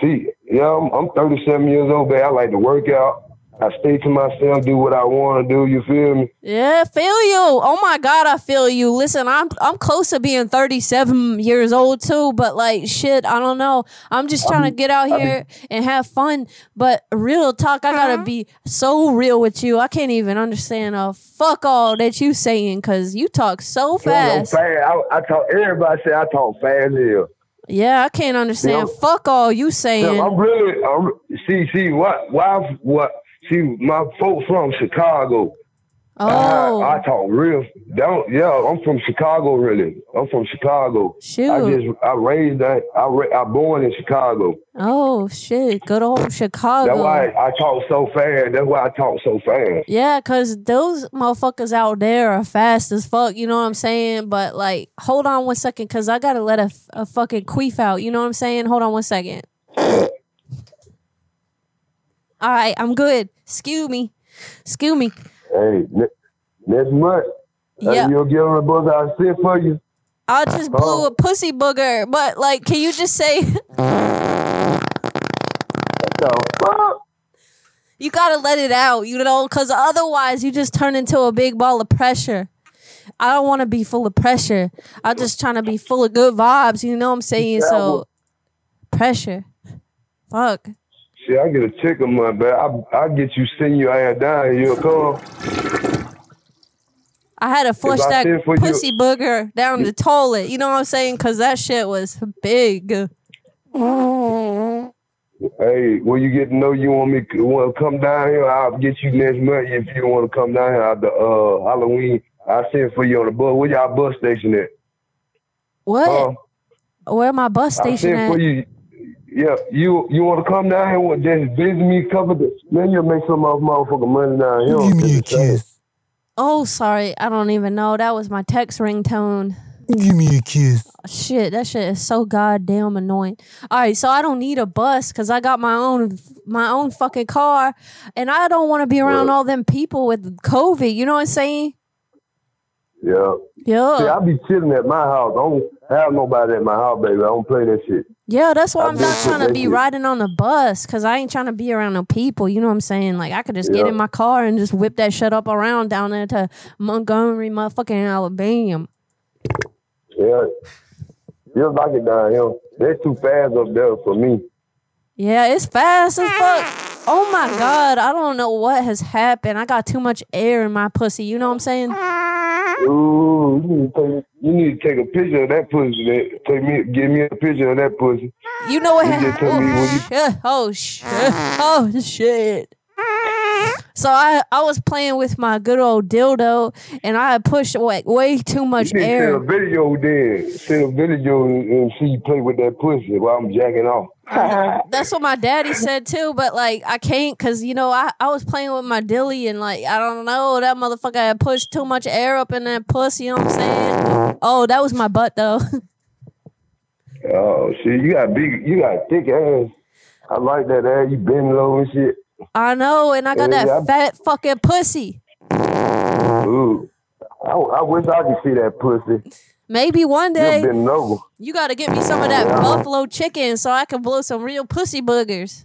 See, yeah, I'm, I'm 37 years old, babe. I like to work out. I stay to myself, do what I want to do. You feel me? Yeah, feel you. Oh my god, I feel you. Listen, I'm I'm close to being 37 years old too, but like shit, I don't know. I'm just trying to get out I be- here and have fun. But real talk, I gotta uh-huh. be so real with you. I can't even understand a fuck all that you saying because you talk so Yeah, I'm fast. fast. I, I talk. Everybody say I talk fast here. Yeah, I can't understand. Yeah. Fuck all you saying. I'm really, I'm, see, see, what, why, what, see, my folks from Chicago. Oh. I, I talk real, don't, yeah, I'm from Chicago, really. I'm from Chicago. I just, I raised that, I, ra- I born in Chicago. Oh shit, good old Chicago. That's why I, talk so fast. That's why I talk so fast. Yeah, cause those motherfuckers out there are fast as fuck. You know what I'm saying? But like, hold on one second, cause I gotta let a, a fucking queef out. You know what I'm saying? Hold on one second. All right, I'm good. Excuse me. Excuse me. Hey, ne- next month, uh, Yeah. you'll give them a buzz I'll sit for you. I just blew a pussy booger, but like, can you just say? You gotta let it out, you know, because otherwise you just turn into a big ball of pressure. I don't want to be full of pressure. I'm just trying to be full of good vibes. You know what I'm saying? So pressure. Fuck. See, I get a check a month, but I I get you send your ass down here. You'll come. I had to flush that send for you- pussy booger down the toilet. You know what I'm saying? Because that shit was big. Hey, when you get to know you want me want to come down here, I'll get you next month if you want to come down here at the uh, Halloween. I'll send for you on the bus. Where y'all bus station at? What? Where my bus station for at? you. Yeah, you you want to come down here and just visit me? Cover the man, you'll make some of motherfucking money down here. Give me a kiss. Oh, sorry. I don't even know. That was my text ringtone. Give me a kiss. Shit, that shit is so goddamn annoying. All right, so I don't need a bus because I got my own my own fucking car, and I don't want to be around all them people with COVID. You know what I'm saying? Yeah. Yeah. See, I be chilling at my house. I don't have nobody at my house, baby. I don't play that shit. Yeah, that's why I'm not trying to be shit. riding on the bus because I ain't trying to be around no people. You know what I'm saying? Like I could just get in my car and just whip that shit up around down there to Montgomery, motherfucking Alabama. Yeah. You like it down here. They're too fast up there for me. Yeah, it's fast as fuck. Oh my god, I don't know what has happened. I got too much air in my pussy. You know what I'm saying? Ooh, you need to take, you need to take a picture of that pussy. That, take me, give me a picture of that pussy. You know what? You ha- just tell me when you. Oh shit. Oh, oh shit. So I, I was playing with my good old dildo and I pushed way, way too much You need air. send a video then. Send a video and, and see you play with that pussy while I'm jacking off. Uh-huh. That's what my daddy said too, but like I can't because you know I, I was playing with my dilly and like I don't know that motherfucker had pushed too much air up in that pussy. You know what I'm saying? Oh, that was my butt though. Oh shit, you got big, you got thick ass. I like that ass. You bend low and shit. I know, and I got Yeah, that yeah. fat fucking pussy. Ooh, I, I wish I could see that pussy. Maybe one day been over. you got to get me some of that Yeah. buffalo chicken so I can blow some real pussy boogers.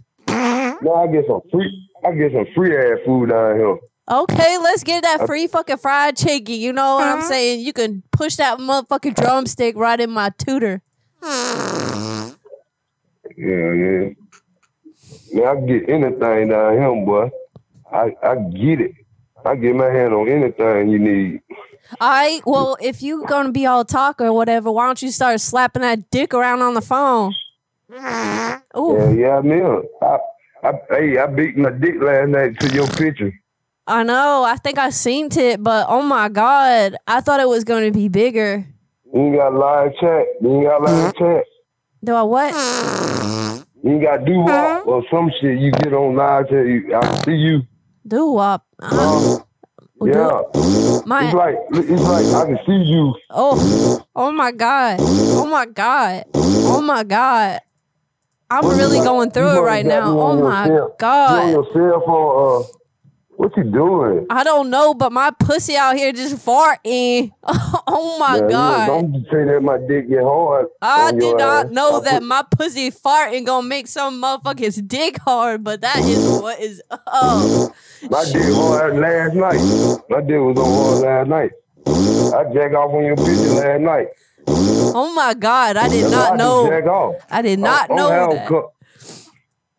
No, I get some free. I get some free ass food down here. Okay, let's get that uh, free fucking fried chicken. You know what I'm uh-huh. saying? You can push that motherfucking drumstick right in my tutor. Yeah, yeah. Man, I can get anything down here, boy. I I get it. I get my hand on anything you need. All right, well, if you gonna be all talk or whatever, why don't you start slapping that dick around on the phone? Ooh. Yeah, yeah, I mean, I, I, hey, I beat my dick last night to your picture. I know. I think I seen it, but oh my god, I thought it was going to be bigger. You ain't got live chat. You ain't got live chat. Do I what? You got do wop or some shit. You get on live chat. You, I see you. Do wop. Yeah. My- it's like it's like I can see you. Oh, oh my god. Oh my god. Oh my god. I'm really going through it right now. Oh my god. Your cell phone? Uh, Uh, what you doing? I don't know, but my pussy out here just farting. oh my you god. Don't say that my dick get hard. I did not ass. know I that put- my pussy farting gonna make some motherfucker's dick hard, but that is what is up. My dick hard last night. My dick was on hard last night. I jack off on your bitch last night. Oh my god, I did That's not know. I did not I know that.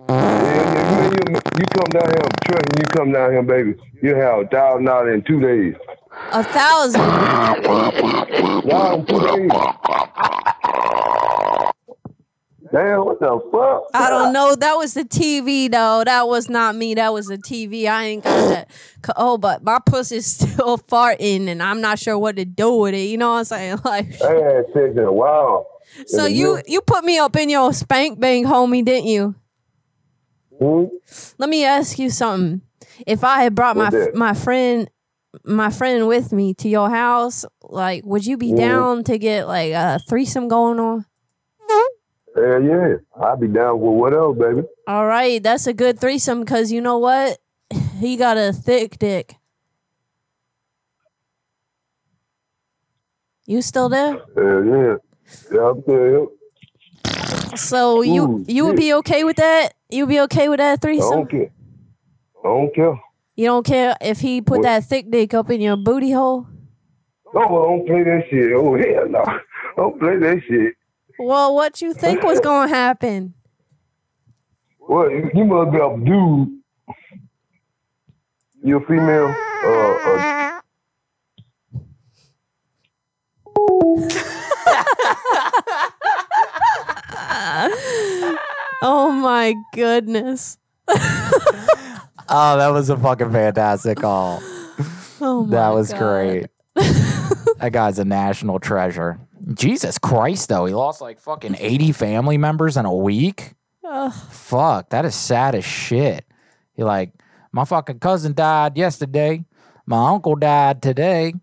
Yeah, yeah, you, you, you come down here, trust me, you come down here, baby. You have a thousand dollars in two days. A thousand. Wow, two days. Damn, what the fuck? I don't know. That was the TV though. That was not me. That was the TV. I ain't got that. Oh, but my pussy's still farting, and I'm not sure what to do with it. You know what I'm saying? Like, That taking a while. so you you put me up in your spank bank, homie, didn't you? Let me ask you something. If I had brought my that? my friend my friend with me to your house, like, would you be Mhm. down to get like a threesome going on? Hell yeah. I'll be down with whatever, baby. All right, that's a good threesome because you know what? He got a thick dick. You still there? Hell yeah. Yeah, I'm still here. So you Ooh, you would shit. be okay with that? You would be okay with that threesome? I threesome? don't care. I don't care. You don't care if he put What? that thick dick up in your booty hole? No, I don't play that shit. Oh, hell no. I don't play that shit. Well, what you think was gonna happen? Well, you you must be a dude. You a female? Uh, uh, oh my goodness. Oh, that was a fucking fantastic call. Oh my that was God. great. that guy's a national treasure. Jesus Christ, though. He lost like fucking 80 family members in a week. Ugh. Fuck, that is sad as shit. He like, my fucking cousin died yesterday. My uncle died today.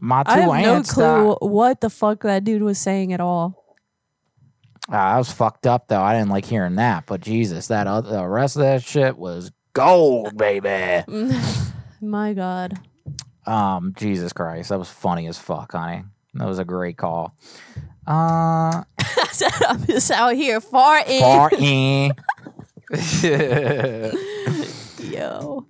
My two I have no clue what the fuck that dude was saying at all. Ah, I was fucked up though. I didn't like hearing that, but Jesus, that other, the rest of that shit was gold, baby. My God. Um, Jesus Christ, that was funny as fuck, honey. That was a great call. Uh, I'm just out here farting. farting. Yo.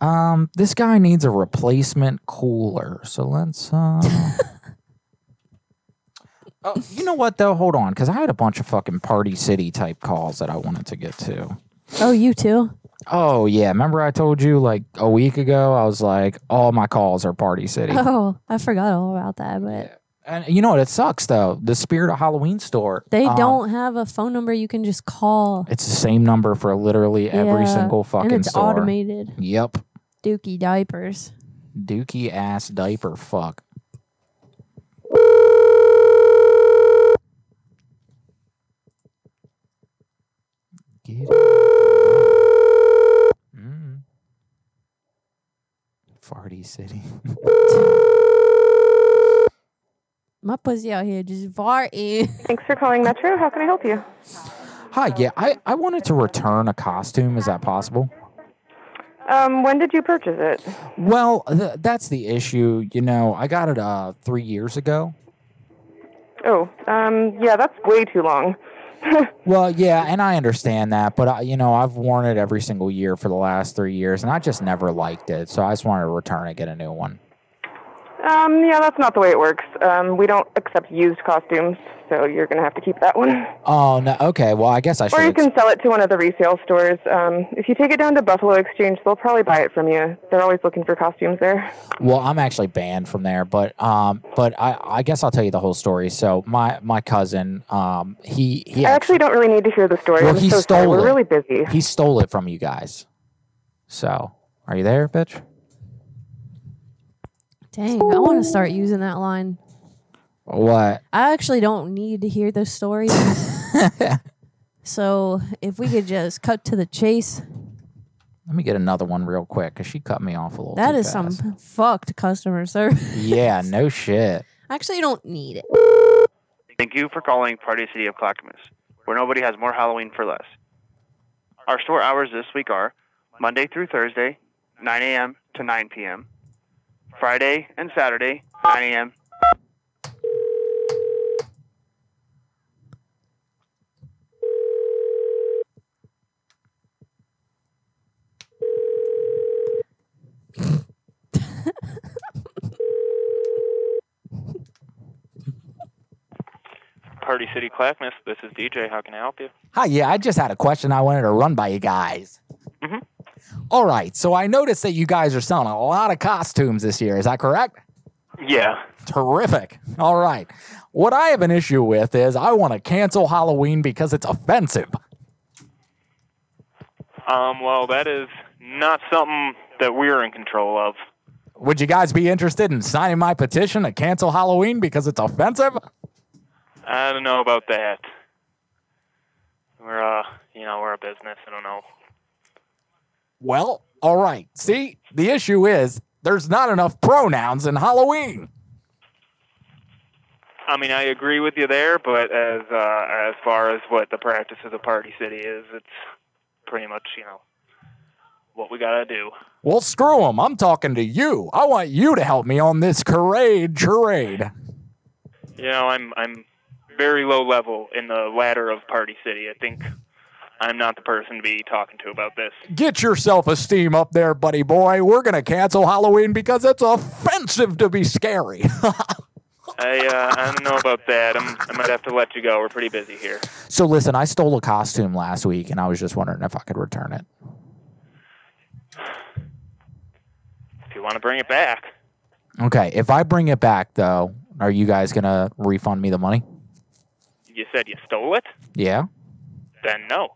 um, this guy needs a replacement cooler, so let's. Uh... oh, you know what though? Hold on, because I had a bunch of fucking Party City type calls that I wanted to get to. Oh, you too? Oh yeah, remember I told you like a week ago? I was like, all my calls are Party City. Oh, I forgot all about that, but And you know what? It sucks though. The Spirit of Halloween store. they um, don't have a phone number you can just call. It's the same number for literally every Yeah, single fucking and it's store. automated. Yep. Dookie diapers. Dookie ass diaper fuck. Get it. Mm. Farty City. My pussy out here just farting. Thanks for calling Metro. How can I help you? Hi, yeah, I, I wanted to return a costume. Is that possible? Um, when did you purchase it? Well, th- that's the issue. You know, I got it uh three years ago. Oh, um, yeah, that's way too long. Well, yeah, and I understand that, but I, you know, I've worn it every single year for the last three years, and I just never liked it. So I just wanted to return and get a new one. Um, yeah, that's not the way it works. Um, we don't accept used costumes, so you're gonna have to keep that one. Oh no, okay. Well, I guess I should. Or you should. can sell it to one of the resale stores. Um, if you take it down to Buffalo Exchange, they'll probably buy it from you. They're always looking for costumes there. Well, I'm actually banned from there, but um, but I, I guess I'll tell you the whole story. So my my cousin, um, he he I actually don't really need to hear the story. well I'm he so stole sorry. it. We're really busy. He stole it from you guys. So are you there, bitch? Dang, I want to start using that line. What? I actually don't need to hear those stories. so if we could just cut to the chase, Let me get another one real quick because she cut me off a little. that too is fast. some fucked customer service. Yeah, no shit. Actually, don't need it. Thank you for calling Party City of Clackamas, where nobody has more Halloween for less. Our store hours this week are Monday through Thursday, 9 a.m. to 9 p.m. Friday and Saturday, 9 a.m. Party City Clackamas. This is DJ. How can I help you? Hi, yeah, I just had a question I wanted to run by you guys. Mhm. All right, so I noticed that you guys are selling a lot of costumes this year. Is that correct? Yeah. Terrific. All right. What I have an issue with is I want to cancel Halloween because it's offensive. Um. Well, that is not something that we're in control of. Would you guys be interested in signing my petition to cancel Halloween because it's offensive? I don't know about that. We're uh, you know, we're a business. I don't know. Well, all right. See, the issue is there's not enough pronouns in Halloween. I mean, I agree with you there, but as uh, as far as what the practice of the Party City is, it's pretty much you know what we gotta do. Well, screw them. I'm talking to you. I want you to help me on this parade charade. You know, I'm I'm very low level in the ladder of Party City. I think I'm not the person to be talking to about this. Get your self esteem up there, buddy boy. We're going to cancel Halloween because it's offensive to be scary. I uh, I don't know about that. I'm, I might have to let you go. We're pretty busy here. so, listen, I stole a costume last week and I was just wondering if I could return it. Want to bring it back, Okay. If I bring it back, though, are you guys going to refund me the money? you said you stole it. Yeah. Then no.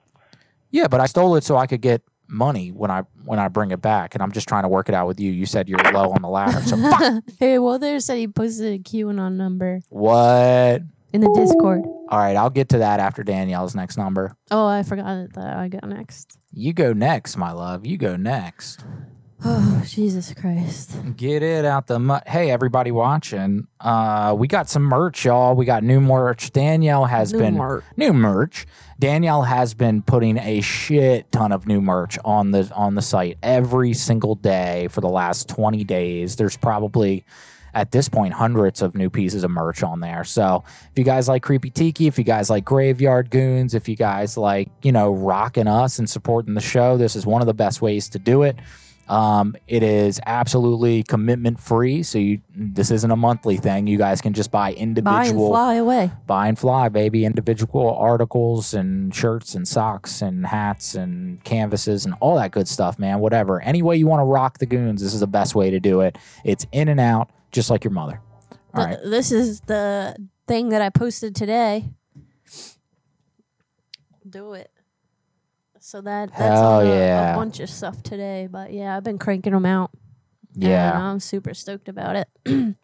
Yeah, but I stole it so I could get money when I when I bring it back, and I'm just trying to work it out with you. You said you're low on the ladder, so fuck. hey, well, there said he posted a QAnon number what? in the Discord. All right, I'll get to that after Danielle's next number. Oh, I forgot that I got next. You go next, my love. You go next. Oh, Jesus Christ. Get it out the mud. Hey, everybody watching. Uh, we got some merch, y'all. We got new merch. Danielle has New been merch. new merch. Danielle has been putting a shit ton of new merch on the on the site every single day for the last 20 days. There's probably at this point hundreds of new pieces of merch on there. So if you guys like Creepy Tiki, if you guys like Graveyard Goons, if you guys like, you know, rocking us and supporting the show, this is one of the best ways to do it. Um, it is absolutely commitment free. So you, this isn't a monthly thing. You guys can just buy individual, Buy and fly away. buy and fly, baby. Individual articles and shirts and socks and hats and canvases and all that good stuff, man. Whatever. Any way you want to rock the goons, this is the best way to do it. It's in and out, just like your mother. All right. This is the thing that I posted today. Do it. So that that's Hell on a, yeah. a bunch of stuff today, but yeah, I've been cranking them out. Yeah. and I'm super stoked about it.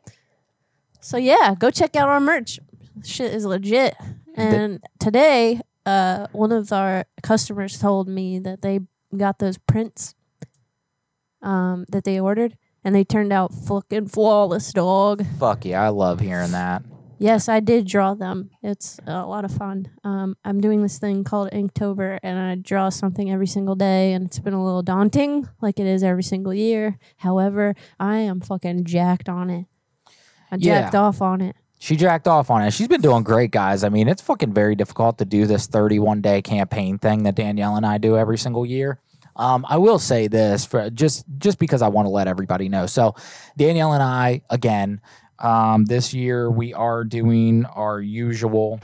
so yeah, go check out our merch. Shit is legit. And today, uh, one of our customers told me that they got those prints um, that they ordered, and they turned out fucking flawless, dog. Fuck yeah. I love hearing that. Yes, I did draw them. It's a lot of fun. Um, I'm doing this thing called Inktober, and I draw something every single day, and it's been a little daunting, like it is every single year. However, I am fucking jacked on it. I Yeah. jacked off on it. She jacked off on it. She's been doing great, guys. I mean, it's fucking very difficult to do this 31 day campaign thing that Danielle and I do every single year. Um, I will say this for just just because I want to let everybody know. So, Danielle and I, again, um, this year we are doing our usual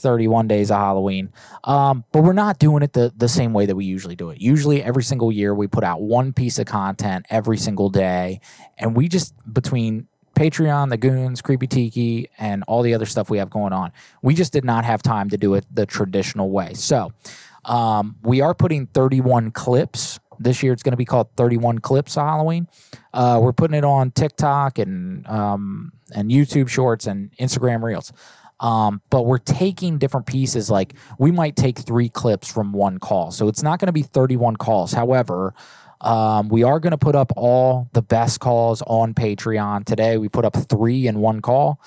31 days of Halloween. Um, but we're not doing it the, the same way that we usually do it. Usually, every single year, we put out one piece of content every single day. And we just, between Patreon, the Goons, Creepy Tiki, and all the other stuff we have going on, we just did not have time to do it the traditional way. So, um, we are putting 31 clips. This year, it's going to be called 31 Clips Halloween. Uh, we're putting it on TikTok and um, and YouTube Shorts and Instagram Reels. Um, but we're taking different pieces. Like we might take three clips from one call, so it's not going to be 31 calls. However, um, we are going to put up all the best calls on Patreon today. We put up three in one call.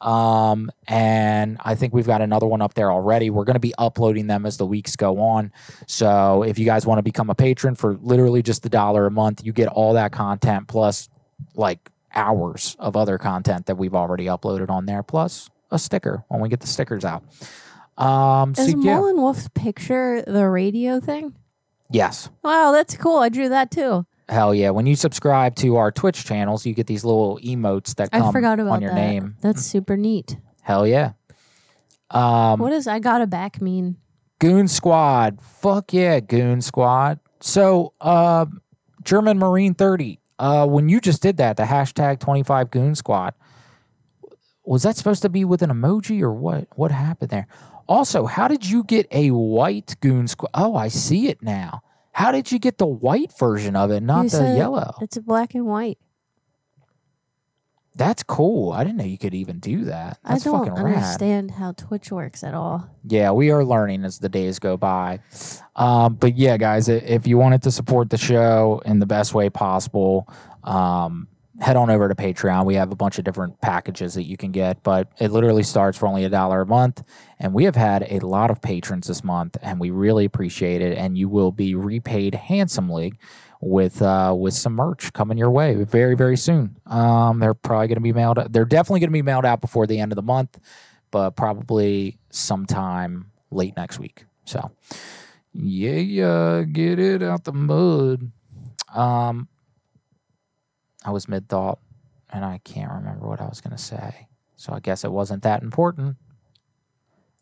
Um, and I think we've got another one up there already. We're going to be uploading them as the weeks go on. So if you guys want to become a patron for literally just the dollar a month, you get all that content plus like hours of other content that we've already uploaded on there, plus a sticker when we get the stickers out. Um, so Is yeah, Mullen Wolf's picture the radio thing? yes. Wow, that's cool. I drew that too. Hell yeah. When you subscribe to our Twitch channels, you get these little emotes that come I forgot about on your that. name. That's super neat. Hell yeah. Um, what does I got a back mean? Goon Squad. Fuck yeah, Goon Squad. So, uh, German Marine 30, uh, when you just did that, the hashtag 25 Goon Squad, was that supposed to be with an emoji or what? What happened there? Also, how did you get a white Goon Squad? Oh, I see it now. How did you get the white version of it, not You the said yellow? It's a black and white. That's cool. I didn't know you could even do that. That's I don't fucking rad. understand how Twitch works at all. Yeah, we are learning as the days go by. Um, but yeah, guys, i- if you wanted to support the show in the best way possible, um, head on over to Patreon. We have a bunch of different packages that you can get, but it literally starts for only a dollar a month. And we have had a lot of patrons this month, and we really appreciate it. And you will be repaid handsomely with uh, with some merch coming your way very very soon. Um, they're probably going to be mailed. They're definitely going to be mailed out before the end of the month, but probably sometime late next week. So yeah, yeah, get it out the mud. Um, I was mid thought, and I can't remember what I was going to say. So I guess it wasn't that important.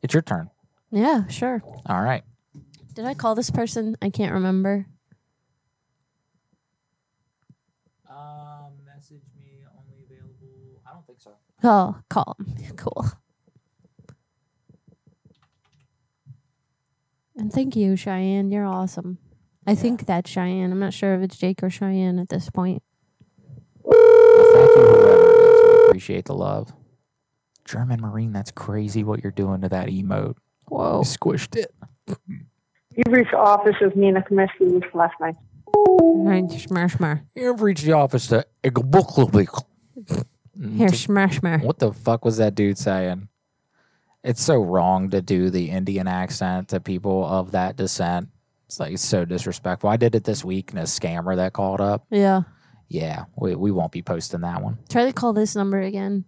It's your turn. Yeah, sure. All right. Did I call this person? I can't remember. Um, message me only available. I don't think so. Oh, call him. Cool. And thank you, Cheyenne. You're awesome. I think that's Cheyenne. I'm not sure if it's Jake or Cheyenne at this point. Well, thank you, whoever it is. We appreciate the love. German Marine, that's crazy what you're doing to that emote. Whoa. You squished it. You've reached the office of Nina Comiskey last night. Right, smash, smash. You've reached the office to Mm, Here, smash, smash. What the fuck was that dude saying? It's so wrong to do the Indian accent to people of that descent. It's like so disrespectful. I did it this week and a scammer that called up. Yeah. Yeah, we, we won't be posting that one. Try to call this number again.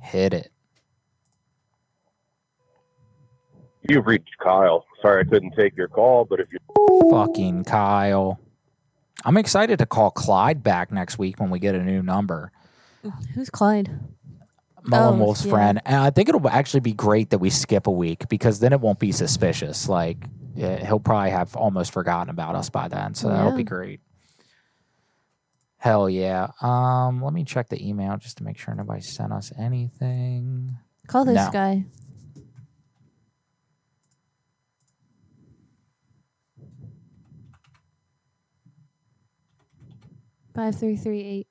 Hit it. You've reached Kyle. Sorry I couldn't take your call, but if you Fucking Kyle. I'm excited to call Clyde back next week when we get a new number. Who's Clyde? Mullen Oh, Wolf's yeah. friend. And I think it'll actually be great that we skip a week because then it won't be suspicious. Like yeah, he'll probably have almost forgotten about us by then. So that'll be great. Hell yeah. Um, let me check the email just to make sure nobody sent us anything. Call this No. guy. Five three three eight.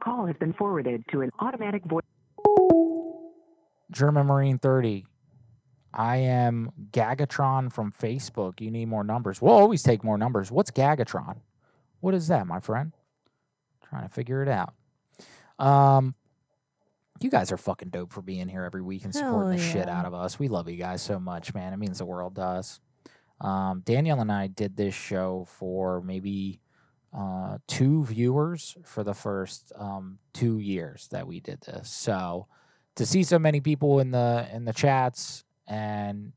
Call has been forwarded to an automatic voice. German Marine 30. I am Gagatron from Facebook. You need more numbers. We'll always take more numbers. What's Gagatron? What is that, my friend? Trying to figure it out. Um, you guys are fucking dope for being here every week and supporting Hell the shit out of us. We love you guys so much, man. It means the world to us. Um, Danielle and I did this show for maybe uh, two viewers for the first um, two years that we did this. So to see so many people in the in the chats and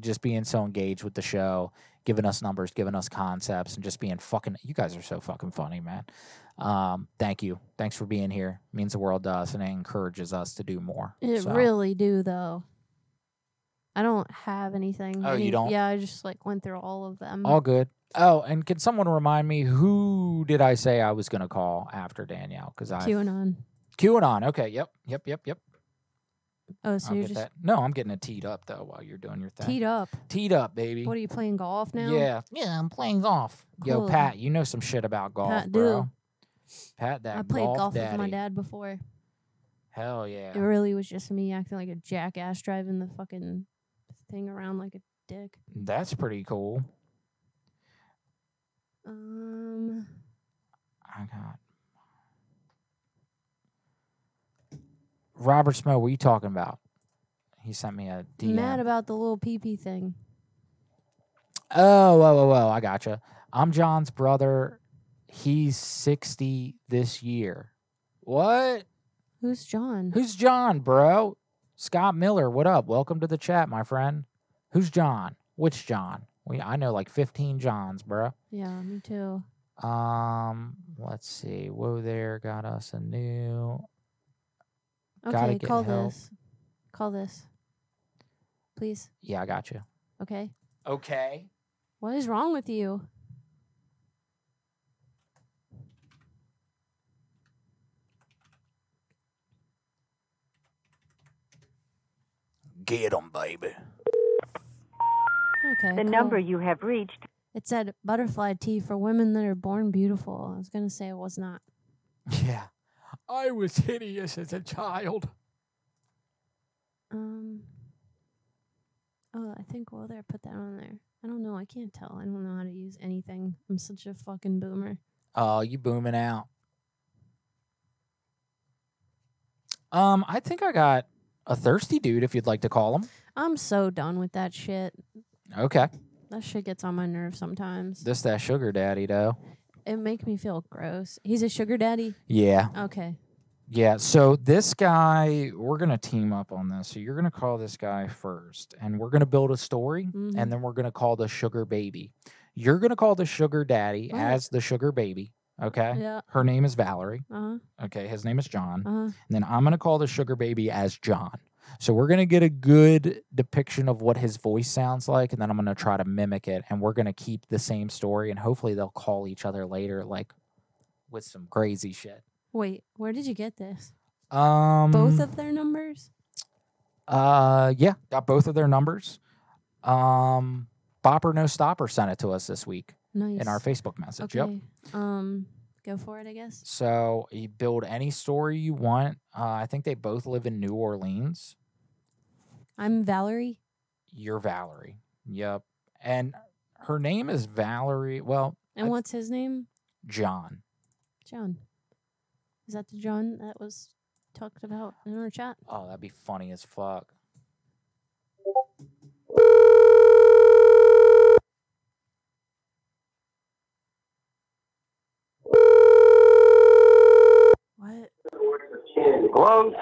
just being so engaged with the show, giving us numbers, giving us concepts, and just being fucking. You guys are so fucking funny, man. Um, thank you. Thanks for being here. It means the world to us, and it encourages us to do more. It So, really do though. I don't have anything. Oh, you don't? Yeah, I just like went through all of them. all good. Oh, and can someone remind me who did I say I was going to call after Danielle? Because I QAnon. QAnon. Okay. Yep. Yep. Yep. Yep. Oh, so I'll you're just that. No, I'm getting it teed up though while you're doing your thing. teed up. Teed up, baby. What are you playing golf now? Yeah. Yeah, I'm playing golf. Yo, Pat, you know some shit about golf, Pat bro. do. Pat, that I played golf, golf, with my dad before. Hell yeah. It really was just me acting like a jackass driving the fucking thing around like a dick. That's pretty cool. Um, I got Robert Smo. What are you talking about? He sent me a DM. mad about the little pee pee thing. Oh, whoa, whoa, whoa. I gotcha. I'm John's brother. He's 60 this year. What? Who's John? Who's John, bro? Scott Miller. What up? Welcome to the chat, my friend. Who's John? Which John? We I know like 15 Johns, bro. Yeah, me too. Um, let's see. Whoa there got us a new Okay, call help. this. Call this. Please. Yeah, I got you. Okay. Okay. What is wrong with you? Get Get 'em, baby. Okay. The cool. number you have reached. It said butterfly tea for women that are born beautiful. I was gonna say it was not. Yeah. I was hideous as a child. Um. Oh, I think well there put that on there. I don't know. I can't tell. I don't know how to use anything. I'm such a fucking boomer. Oh, you booming out. Um, I think I got a thirsty dude if you'd like to call him. I'm so done with that shit. Okay. That shit gets on my nerves sometimes. This that sugar daddy though. It make me feel gross. He's a sugar daddy. Yeah. Okay. Yeah. So this guy, we're gonna team up on this. So you're gonna call this guy first, and we're gonna build a story, Mhm. and then we're gonna call the sugar baby. You're gonna call the sugar daddy What? as the sugar baby. Okay. Yeah. Her name is Valerie. Uh-huh. Okay. His name is John. Uh huh. And then I'm going to call the sugar baby as John. So we're going to get a good depiction of what his voice sounds like. And then I'm going to try to mimic it. And we're going to keep the same story. And hopefully they'll call each other later, like with some crazy shit. Wait, where did you get this? Um, Both of their numbers? Uh, yeah, got both of their numbers. Um, Bopper No Stopper sent it to us this week Nice. in our Facebook message. Okay. Yep. Um, go for it, I guess. So you build any story you want. Uh, I think they both live in New Orleans. I'm Valerie. You're Valerie. Yep. And her name is Valerie. Well, And what's his name? John. John. Is that the John that was talked about in our chat? Oh, that'd be funny as fuck. What? Hello?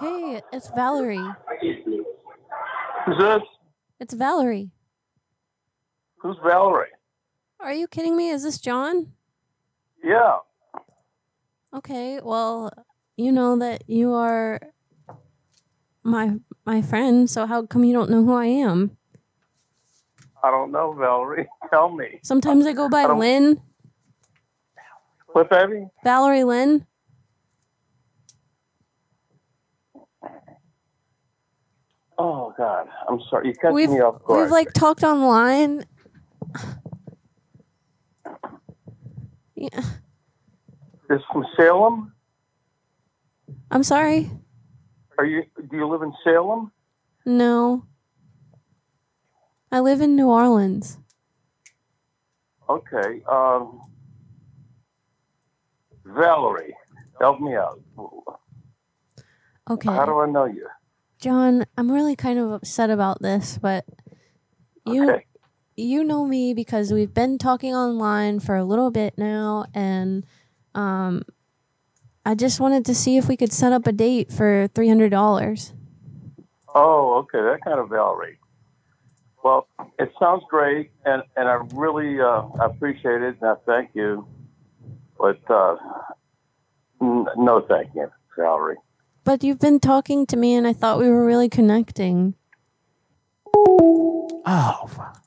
Hey, it's Valerie. Who's this? It's Valerie. Who's Valerie? Are you kidding me? Is this John? Yeah. Okay, well, you know that you are my my friend, so how come you don't know who I am? I don't know, Valerie. Tell me. Sometimes I go by Lynn, What, baby? Valerie Lynn. Oh, God. I'm sorry. You We've me off guard. we've like talked online. Yeah, This from Salem? I'm sorry. Are you? Do you live in Salem? No. I live in New Orleans. Okay. Um, Valerie, help me out. Okay. How do I know you? John, I'm really kind of upset about this, but you you know me because we've been talking online for a little bit now and um I just wanted to see if we could set up a date for $300. Oh, okay, that kind of Valerie. Well, it sounds great, and and I really uh, appreciate it, and I thank you. But uh, n- no, thank you, Valerie. But you've been talking to me and I thought we were really connecting. Oh, fuck.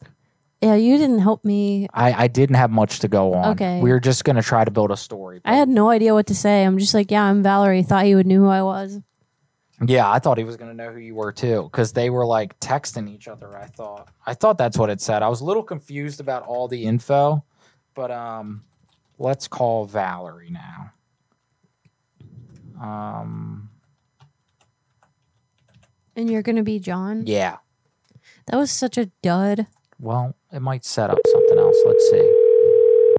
Yeah, you didn't help me. I, I didn't have much to go on. Okay. We were just going to try to build a story. I had no idea what to say. I'm just like, yeah, I'm Valerie. Thought you would knew who I was. Yeah, I thought he was going to know who you were too because they were like texting each other. I thought. I thought that's what it said. I was a little confused about all the info, but um, let's call Valerie now. Um, And you're gonna be John. yeah. That was such a dud. Well, it might set up something else. Let's see.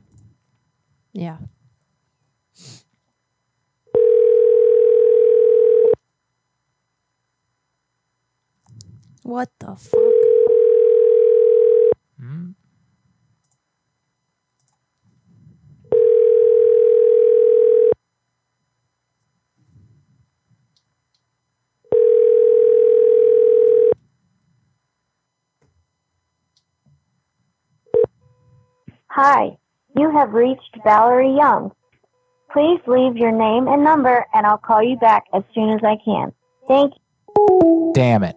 Yeah. What the fuck? Hmm? Hi, you have reached Valerie Young. Please leave your name and number, and I'll call you back as soon as I can. Thank you. Damn it.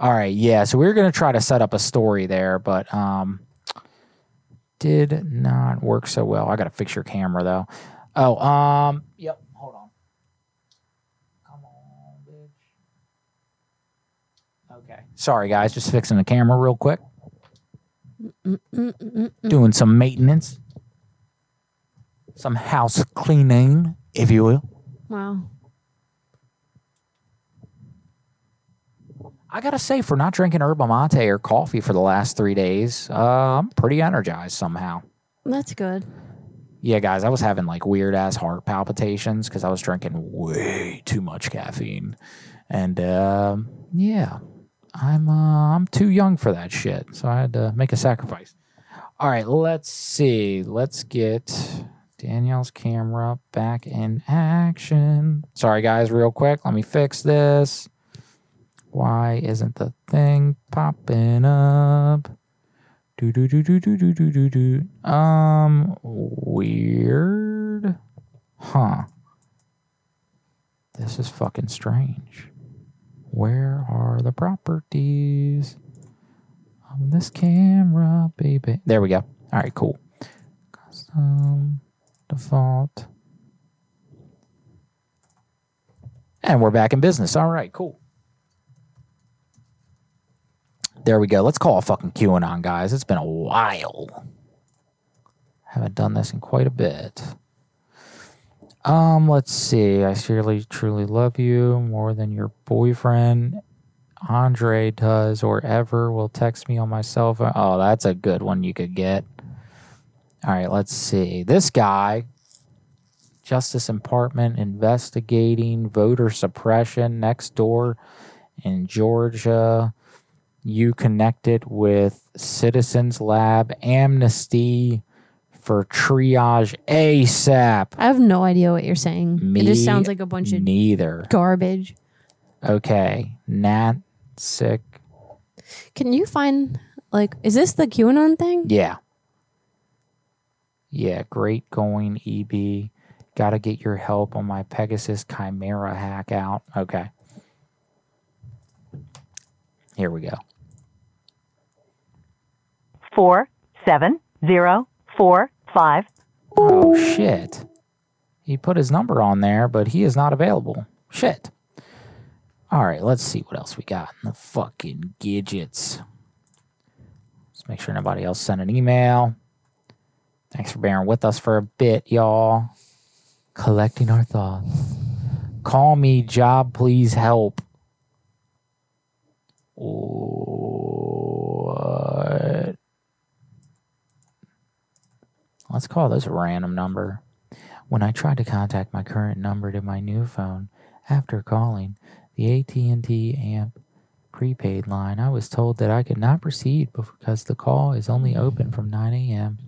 All right, yeah. So we were gonna try to set up a story there, but um, did not work so well. I gotta fix your camera though. Oh, um, yep. Hold on. Come on, bitch. Okay. Sorry, guys. Just fixing the camera real quick. Doing some maintenance, some house cleaning, if you will. Wow. I gotta say, for not drinking yerba mate or coffee for the last three days, uh, I'm pretty energized somehow. That's good. Yeah, guys, I was having like weird ass heart palpitations because I was drinking way too much caffeine, and um, yeah, I'm uh, I'm too young for that shit, so I had to make a sacrifice. All right, let's see. Let's get Danielle's camera back in action. Sorry, guys, real quick. Let me fix this. Why isn't the thing popping up? Do do do do do do do do do. Um, weird. Huh. This is fucking strange. Where are the properties of this camera, baby? There we go. All right, cool. Custom default. And we're back in business. All right, cool. There we go. Let's call a fucking QAnon, guys. It's been a while. Haven't done this in quite a bit. Um, let's see. I surely truly love you more than your boyfriend Andre does or ever will text me on my cell phone. Oh, that's a good one you could get. All right, let's see. This guy, Justice Department investigating voter suppression next door in Georgia. You connected with Citizens Lab Amnesty for triage ASAP. I have no idea what you're saying. it just sounds like a bunch of neither. garbage. Okay, Nat sick. Can you find like is this the QAnon thing? Yeah. Yeah, great going, EB. Got to get your help on my Pegasus Chimera hack out. Okay. Here we go. four seven zero four five. Oh, shit. He put his number on there, but he is not available. Shit. All right, let's see what else we got in the fucking gadgets. Let's make sure nobody else sent an email. Thanks for bearing with us for a bit, y'all. Collecting our thoughts. Call me, job, please help. What? Let's call this a random number. When I tried to contact my current number to my new phone after calling the AT&T AMP prepaid line, I was told that I could not proceed because the call is only open from 9 a.m.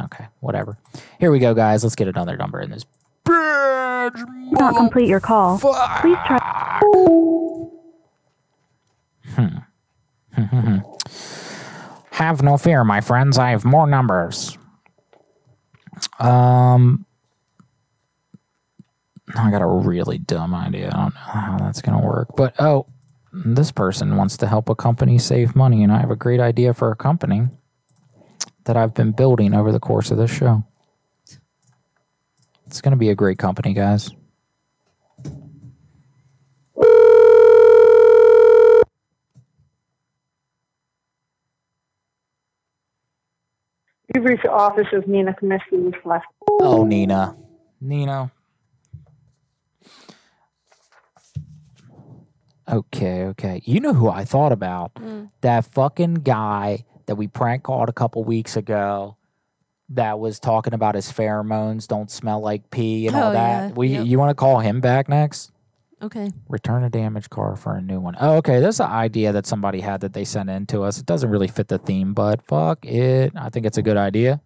Okay, whatever. Here we go, guys. Let's get another number in this. Not complete your call. Please try. Hmm. have no fear, my friends. I have more numbers. Um, I got a really dumb idea. I don't know how that's going to work. But oh, this person wants to help a company save money, and I have a great idea for a company that I've been building over the course of this show. It's going to be a great company, guys. You've reached the office of Nina Comiskey with left. Oh, Nina. Nina. Okay, okay. You know who I thought about? Mm. That fucking guy that we prank called a couple weeks ago that was talking about his pheromones don't smell like pee and all Oh, that. yeah. We Yep. you want to call him back next? Okay. Return a damaged car for a new one. Oh, okay. That's an idea that somebody had that they sent in to us. It doesn't really fit the theme, but fuck it. I think it's a good idea.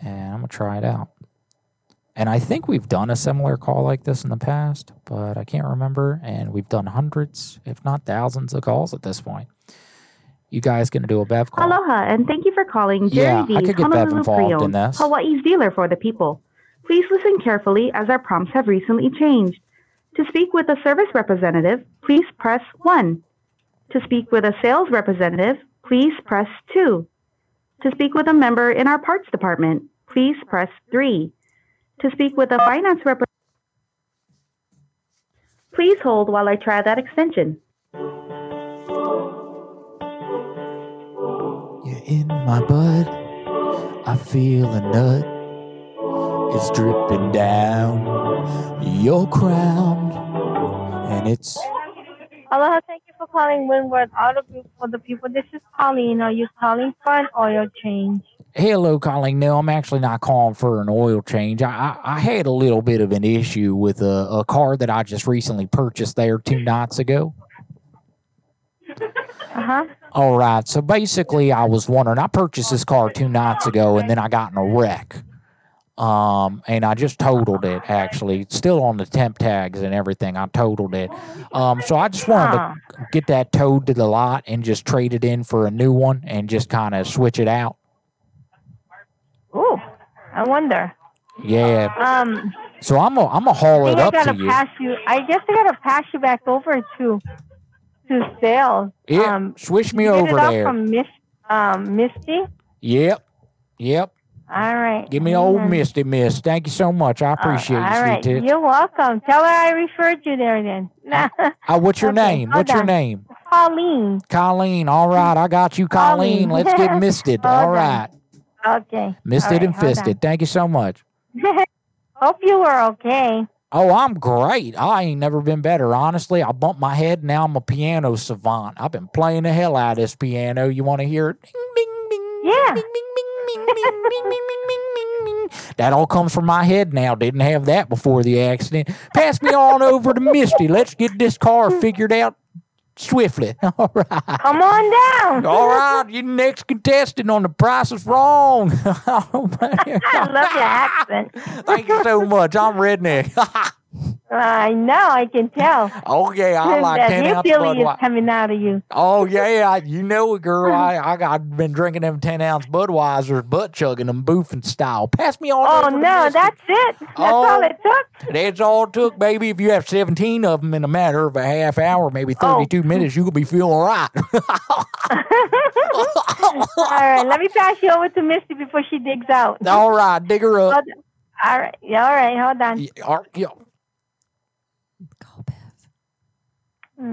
And I'm going to try it out. And I think we've done a similar call like this in the past, but I can't remember. And we've done hundreds, if not thousands, of calls at this point. You guys going to do a Bev call? Aloha, and thank you for calling Yeah, Jerry I could get Bev Honolulu involved in Pre-Owned, this. Hawaii's dealer for the people. Please listen carefully as our prompts have recently changed. To speak with a service representative, please press 1. To speak with a sales representative, please press 2. To speak with a member in our parts department, please press 3. To speak with a finance representative, please hold while I try that extension. You're in my butt. I feel a nut. It's dripping down your crown. And it's Aloha, thank you for calling Windward Auto Group for the people. This is Colleen. Are you calling for an oil change? hello, Colleen. No, I'm actually not calling for an oil change. I, I, I had a little bit of an issue with a, a car that I just recently purchased there two nights ago. Uh huh. All right. So basically, I was wondering, I purchased this car two nights ago and then I got in a wreck. Um, and I just totaled it actually. Still on the temp tags and everything. I totaled it. Um, so I just wanted to get that towed to the lot and just trade it in for a new one and just kind of switch it out. Ooh, I wonder. Yeah. Um, So I'm gonna I'm gonna haul I it I up to gotta you. pass you. I guess I gotta pass you back over to to sales. Yeah, Um, swish me over there. From Miss, um, Misty. Yep. Yep. All right. Give me old Misty Miss. Thank you so much. I appreciate All you, sweet right. tits. You're welcome. Tell her I referred you there then. Uh, what's your Okay, name? What's your name? Colleen. Colleen. All right, I got you, Colleen. Colleen. Let's get misted. All on. right. Okay. Misted All right, and on. fisted. Thank you so much. Hope you were okay. Oh, I'm great. I ain't never been better. Honestly, I bumped my head. Now I'm a piano savant. I've been playing the hell out of this piano. You want to hear it? Yeah. That all comes from my head now. Didn't have that before the accident. Pass me on over to Misty. Let's get this car figured out swiftly. All right. Come on down. All right, you next contestant on the price is wrong. Oh, I love your accent. Thank you so much. I'm redneck. I know. I can tell. oh yeah, I like that ten ounce Budweiser. coming out of you. Oh yeah, I- you know it, girl. Hmm. I I've been drinking them ten ounce Budweisers, butt chugging them boofing style. Pass me on. Oh no, that's it. That's Oh. all it took. That's all it took, baby. If you have 17 of them in a matter of a half hour, maybe Oh. 32 minutes, you could be feeling right. all right, let me pass you over to Misty before she digs out. all right, dig her up. All right. Yeah, all right. Hold on. Yeah, all- yeah. This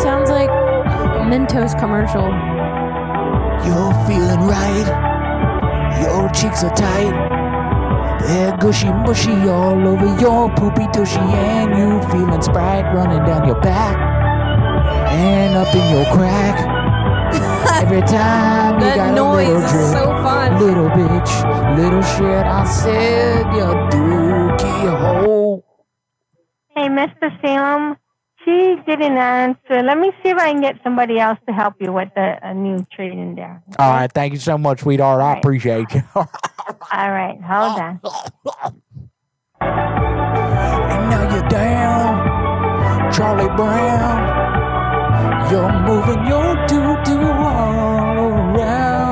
sounds like a Mentos commercial. You're feeling right. Your cheeks are tight. They're gushy mushy all over your poopy tushy, and you feeling sprite running down your back and up in your crack. Every time you That got noise a little is drip, so fun. little bitch, little shit. I said you dookie hole. Hey, Mr. Salem. She didn't answer. Let me see if I can get somebody else to help you with the a new trading there. All right, thank you so much, sweetheart. I appreciate you. All right, hold on. And now you're down, Charlie Brown. You're moving your doo-doo all around.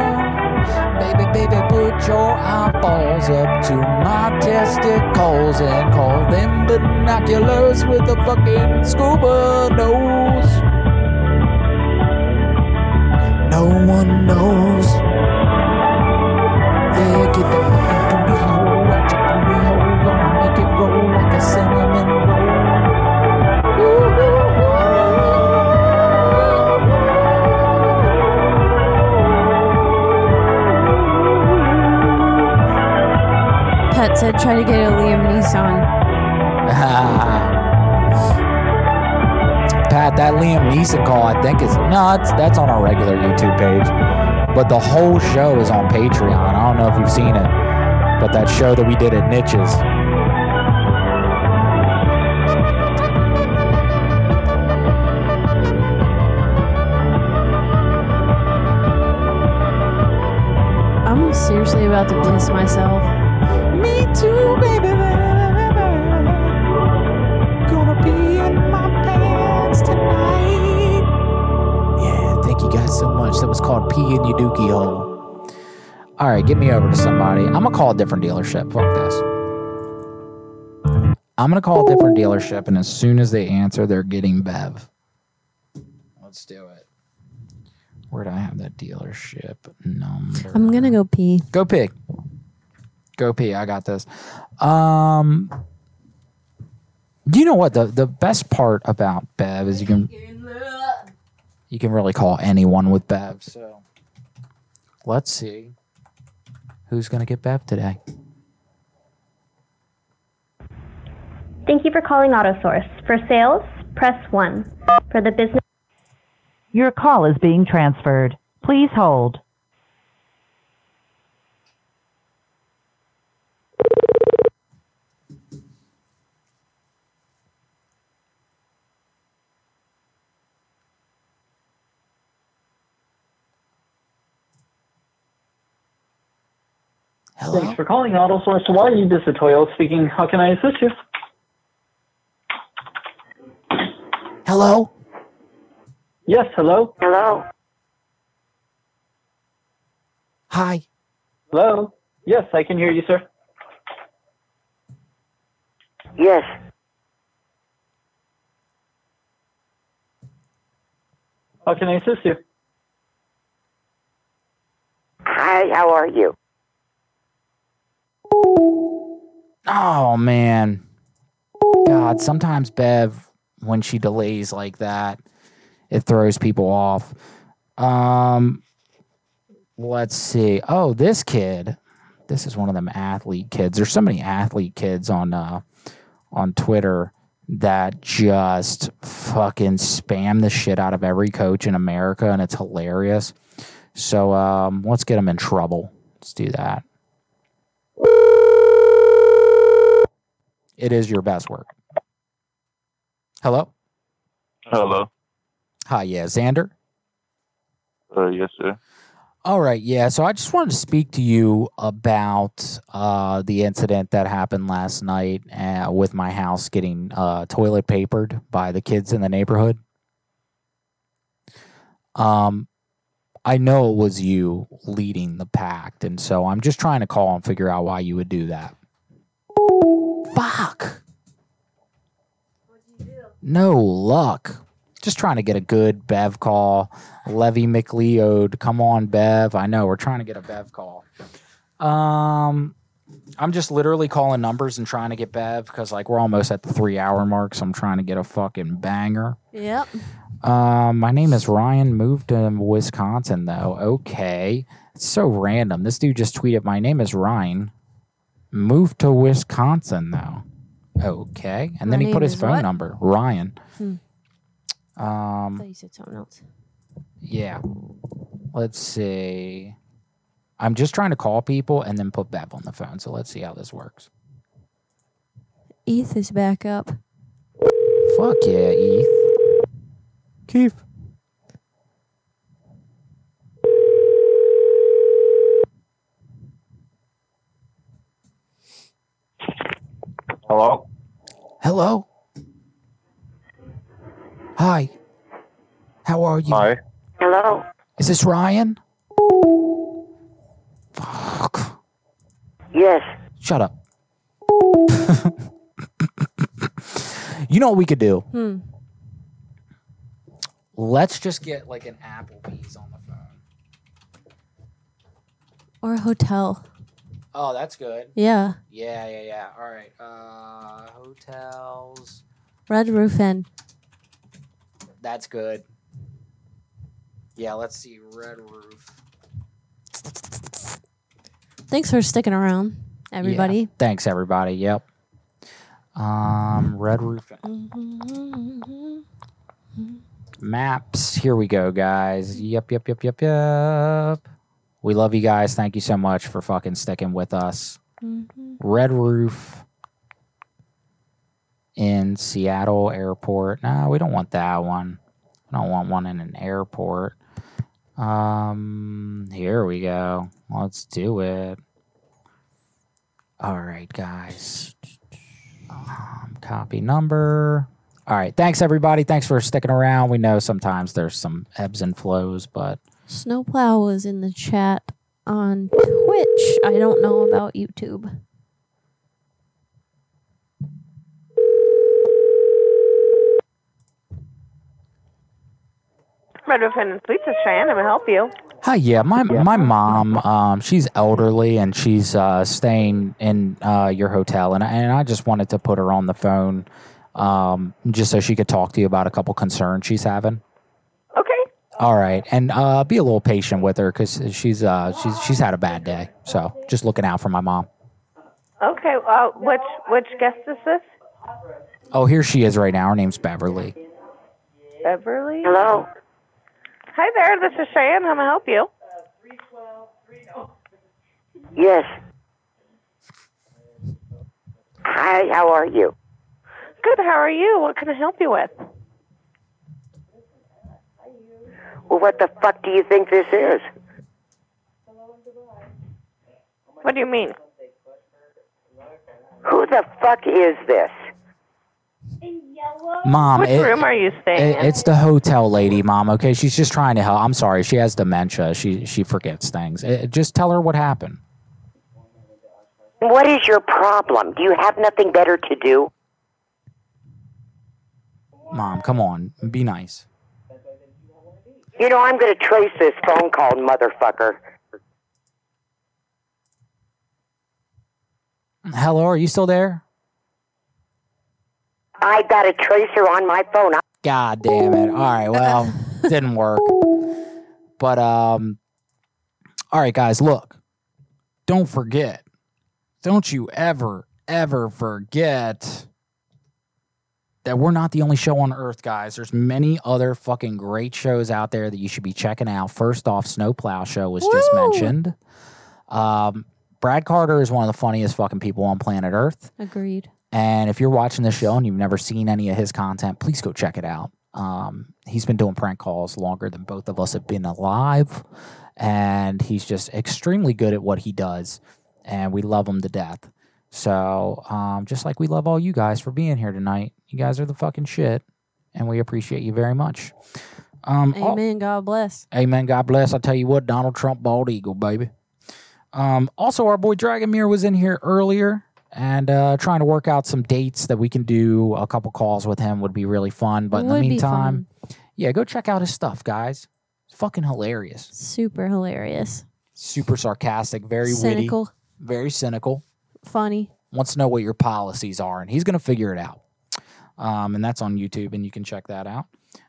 Your eyeballs up to my testicles and call them binoculars with a fucking scuba nose. No one knows. Said try to get a Liam Neeson. Pat, that Liam Neeson call, I think is no, it's, that's on our regular YouTube page, but the whole show is on Patreon. I don't know if you've seen it, but that show that we did at Niches. I'm seriously about to piss myself. You guys so much. That was called Pee in Your Dookie Hole. All right, get me over to somebody. I'm gonna call a different dealership. Fuck this. I'm gonna call a different dealership, and as soon as they answer, they're getting Bev. Let's do it. Where do I have that dealership number? I'm gonna go pee. Go pig. Go pee. I got this. Um, you know what the the best part about Bev is you can you can really call anyone with Bev. So let's see who's gonna get Bev today. Thank you for calling AutoSource. For sales, press 1. For the business, Your call is being transferred. Please hold. Thanks for calling Auto Source Hawaii. This is Toyo speaking. How can I assist you? Hello? Yes, hello? Hello? Hi. Hello? Yes, I can hear you, sir. Yes. How can I assist you? Hi, how are you? Oh man. God, sometimes Bev, when she delays like that, it throws people off. Um let's see. Oh, this kid. This is one of them athlete kids. There's so many athlete kids on uh on Twitter that just fucking spam the shit out of every coach in America and it's hilarious. So um let's get them in trouble. Let's do that. It is your best work. Hello? Hello. Hi, yeah, Xander. Uh, yes, sir. All right, yeah. So I just wanted to speak to you about uh, the incident that happened last night uh, with my house getting uh, toilet papered by the kids in the neighborhood. Um, I know it was you leading the pact, and so I'm just trying to call and figure out why you would do that. Fuck. No luck. Just trying to get a good Bev call. Levy McLeod. Come on, Bev. I know we're trying to get a Bev call. Um, I'm just literally calling numbers and trying to get Bev because like we're almost at the three hour mark, so I'm trying to get a fucking banger. Yep. Um, my name is Ryan. Moved to Wisconsin though. Okay, it's so random. This dude just tweeted, "My name is Ryan. Moved to Wisconsin though." Okay, and then My he put his is phone what? number, Ryan. Hmm. I Um, thought you said something else. yeah. Let's see. I'm just trying to call people and then put Bev on the phone. So let's see how this works. Eth is back up. Fuck yeah, Eth. Keith. Hello? Hello. Hi. How are you? Hi. Hello? Is this Ryan? Fuck. Yes. Shut up. you know what we could do? Hmm. Let's just get like an Applebee's on the phone. Or a hotel. Oh, that's good. Yeah. Yeah, yeah, yeah. All right. Uh, hotels. Red Roof Inn. That's good. Yeah, let's see. Red Roof. Thanks for sticking around, everybody. Yeah. Thanks, everybody. Yep. Um, Red Roof. Inn. Maps. Here we go, guys. Yep, yep, yep, yep, yep. We love you guys. Thank you so much for fucking sticking with us. Red Roof in Seattle Airport. No, we don't want that one. I don't want one in an airport. Um, here we go. Let's do it. All right, guys. Um, copy number. All right. Thanks, everybody. Thanks for sticking around. We know sometimes there's some ebbs and flows, but Snowplow was in the chat on Twitch. I don't know about YouTube. Red Roof Inn and Suites is Cheyenne. I'm going to help you. Hi, yeah, my my mom, um, she's elderly and she's uh, staying in uh, your hotel, and I- and I just wanted to put her on the phone, um, just so she could talk to you about a couple concerns she's having. Okay. All right, and uh, be a little patient with her because she's uh, she's she's had a bad day, so just looking out for my mom. Okay. Uh, which which guest is this? Oh, here she is right now. Her name's Beverly. Beverly. Hello? Hi there. This is Cheyenne. How may I help you? Yes. Hi, how are you? Good. How are you? What can I help you with? Well, what the fuck do you think this is? What do you mean? Who the fuck is this? Mom, Which it- room are you staying it- in? it's the hotel lady, Mom. Okay, she's just trying to help. I'm sorry, she has dementia. She she forgets things. Eh, just tell her what happened. What is your problem? Do you have nothing better to do? Mom, come on, be nice. You know, I'm going to trace this phone call, motherfucker. Hello, are you still there? I got a tracer on my phone. I- God damn it. All right, well, didn't work. But um all right, guys, look. Don't forget. Don't you ever ever forget that we're not the only show on earth, guys. There's many other fucking great shows out there that you should be checking out. First off, Snowplow Show was just mentioned. Um Brad Carter is one of the funniest fucking people on planet Earth. Agreed. And if you're watching the show and you've never seen any of his content, please go check it out. Um, he's been doing prank calls longer than both of us have been alive. And he's just extremely good at what he does. And we love him to death. So, um, just like we love all you guys for being here tonight, you guys are the fucking shit. And we appreciate you very much. Um, al- Amen. God bless. Amen. God bless. I tell you what, Donald Trump, bald eagle, baby. Um, also, our boy Dragomir was in here earlier and uh, trying to work out some dates that we can do. A couple calls with him would be really fun. But in the meantime, yeah, go check out his stuff, guys. It's fucking hilarious. Super hilarious. Super sarcastic, very Cynical. witty, very cynical. Funny. Wants to know what your policies are, and he's going to figure it out. Um, and that's on YouTube, and you can check that out.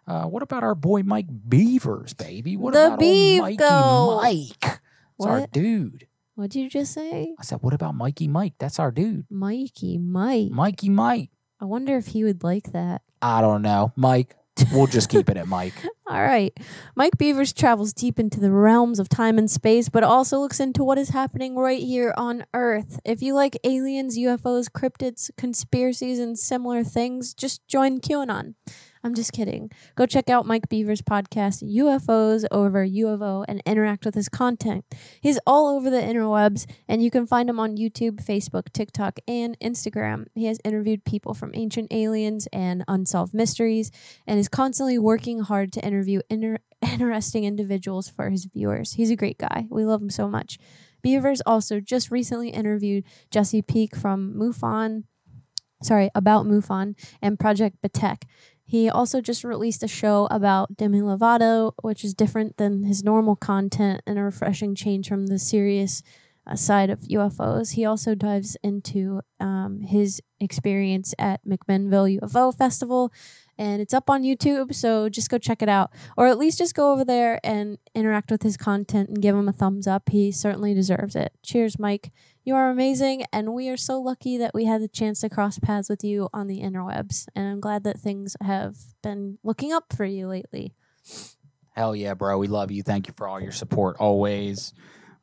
Uh, what about our boy Mike Beavers, baby? What The about old Beef Mikey. Mike? It's our dude. What'd you just say? I said, what about Mikey Mike? That's our dude. Mikey Mike. Mikey Mike. I wonder if he would like that. I don't know. Mike, we'll just keep it at Mike. All right. Mike Beavers travels deep into the realms of time and space, but also looks into what is happening right here on Earth. If you like aliens, UFOs, cryptids, conspiracies, and similar things, just join QAnon. I'm just kidding. Go check out Mike Beaver's podcast, UFOs over UFO, and interact with his content. He's all over the interwebs, and you can find him on YouTube, Facebook, TikTok, and Instagram. He has interviewed people from ancient aliens and unsolved mysteries, and is constantly working hard to interview inter- interesting individuals for his viewers. He's a great guy. We love him so much. Beavers also just recently interviewed Jesse Peak from MUFON, sorry, about MUFON and Project Batek. He also just released a show about Demi Lovato, which is different than his normal content and a refreshing change from the serious uh, side of UFOs. He also dives into um, his experience at McMinnville UFO Festival, and it's up on YouTube. So just go check it out, or at least just go over there and interact with his content and give him a thumbs up. He certainly deserves it. Cheers, Mike. You are amazing, and we are so lucky that we had the chance to cross paths with you on the interwebs. And I'm glad that things have been looking up for you lately. Hell yeah, bro. We love you. Thank you for all your support always.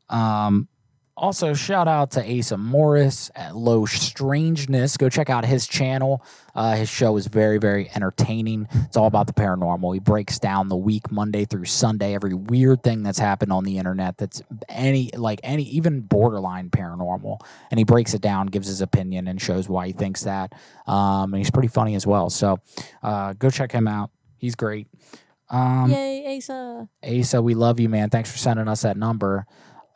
Um, also, shout out to Asa Morris at Low Strangeness. Go check out his channel. Uh, his show is very, very entertaining. It's all about the paranormal. He breaks down the week, Monday through Sunday, every weird thing that's happened on the internet that's any, like any, even borderline paranormal. And he breaks it down, gives his opinion, and shows why he thinks that. Um, and he's pretty funny as well. So uh, go check him out. He's great. Um, Yay, Asa! Asa, we love you, man. Thanks for sending us that number.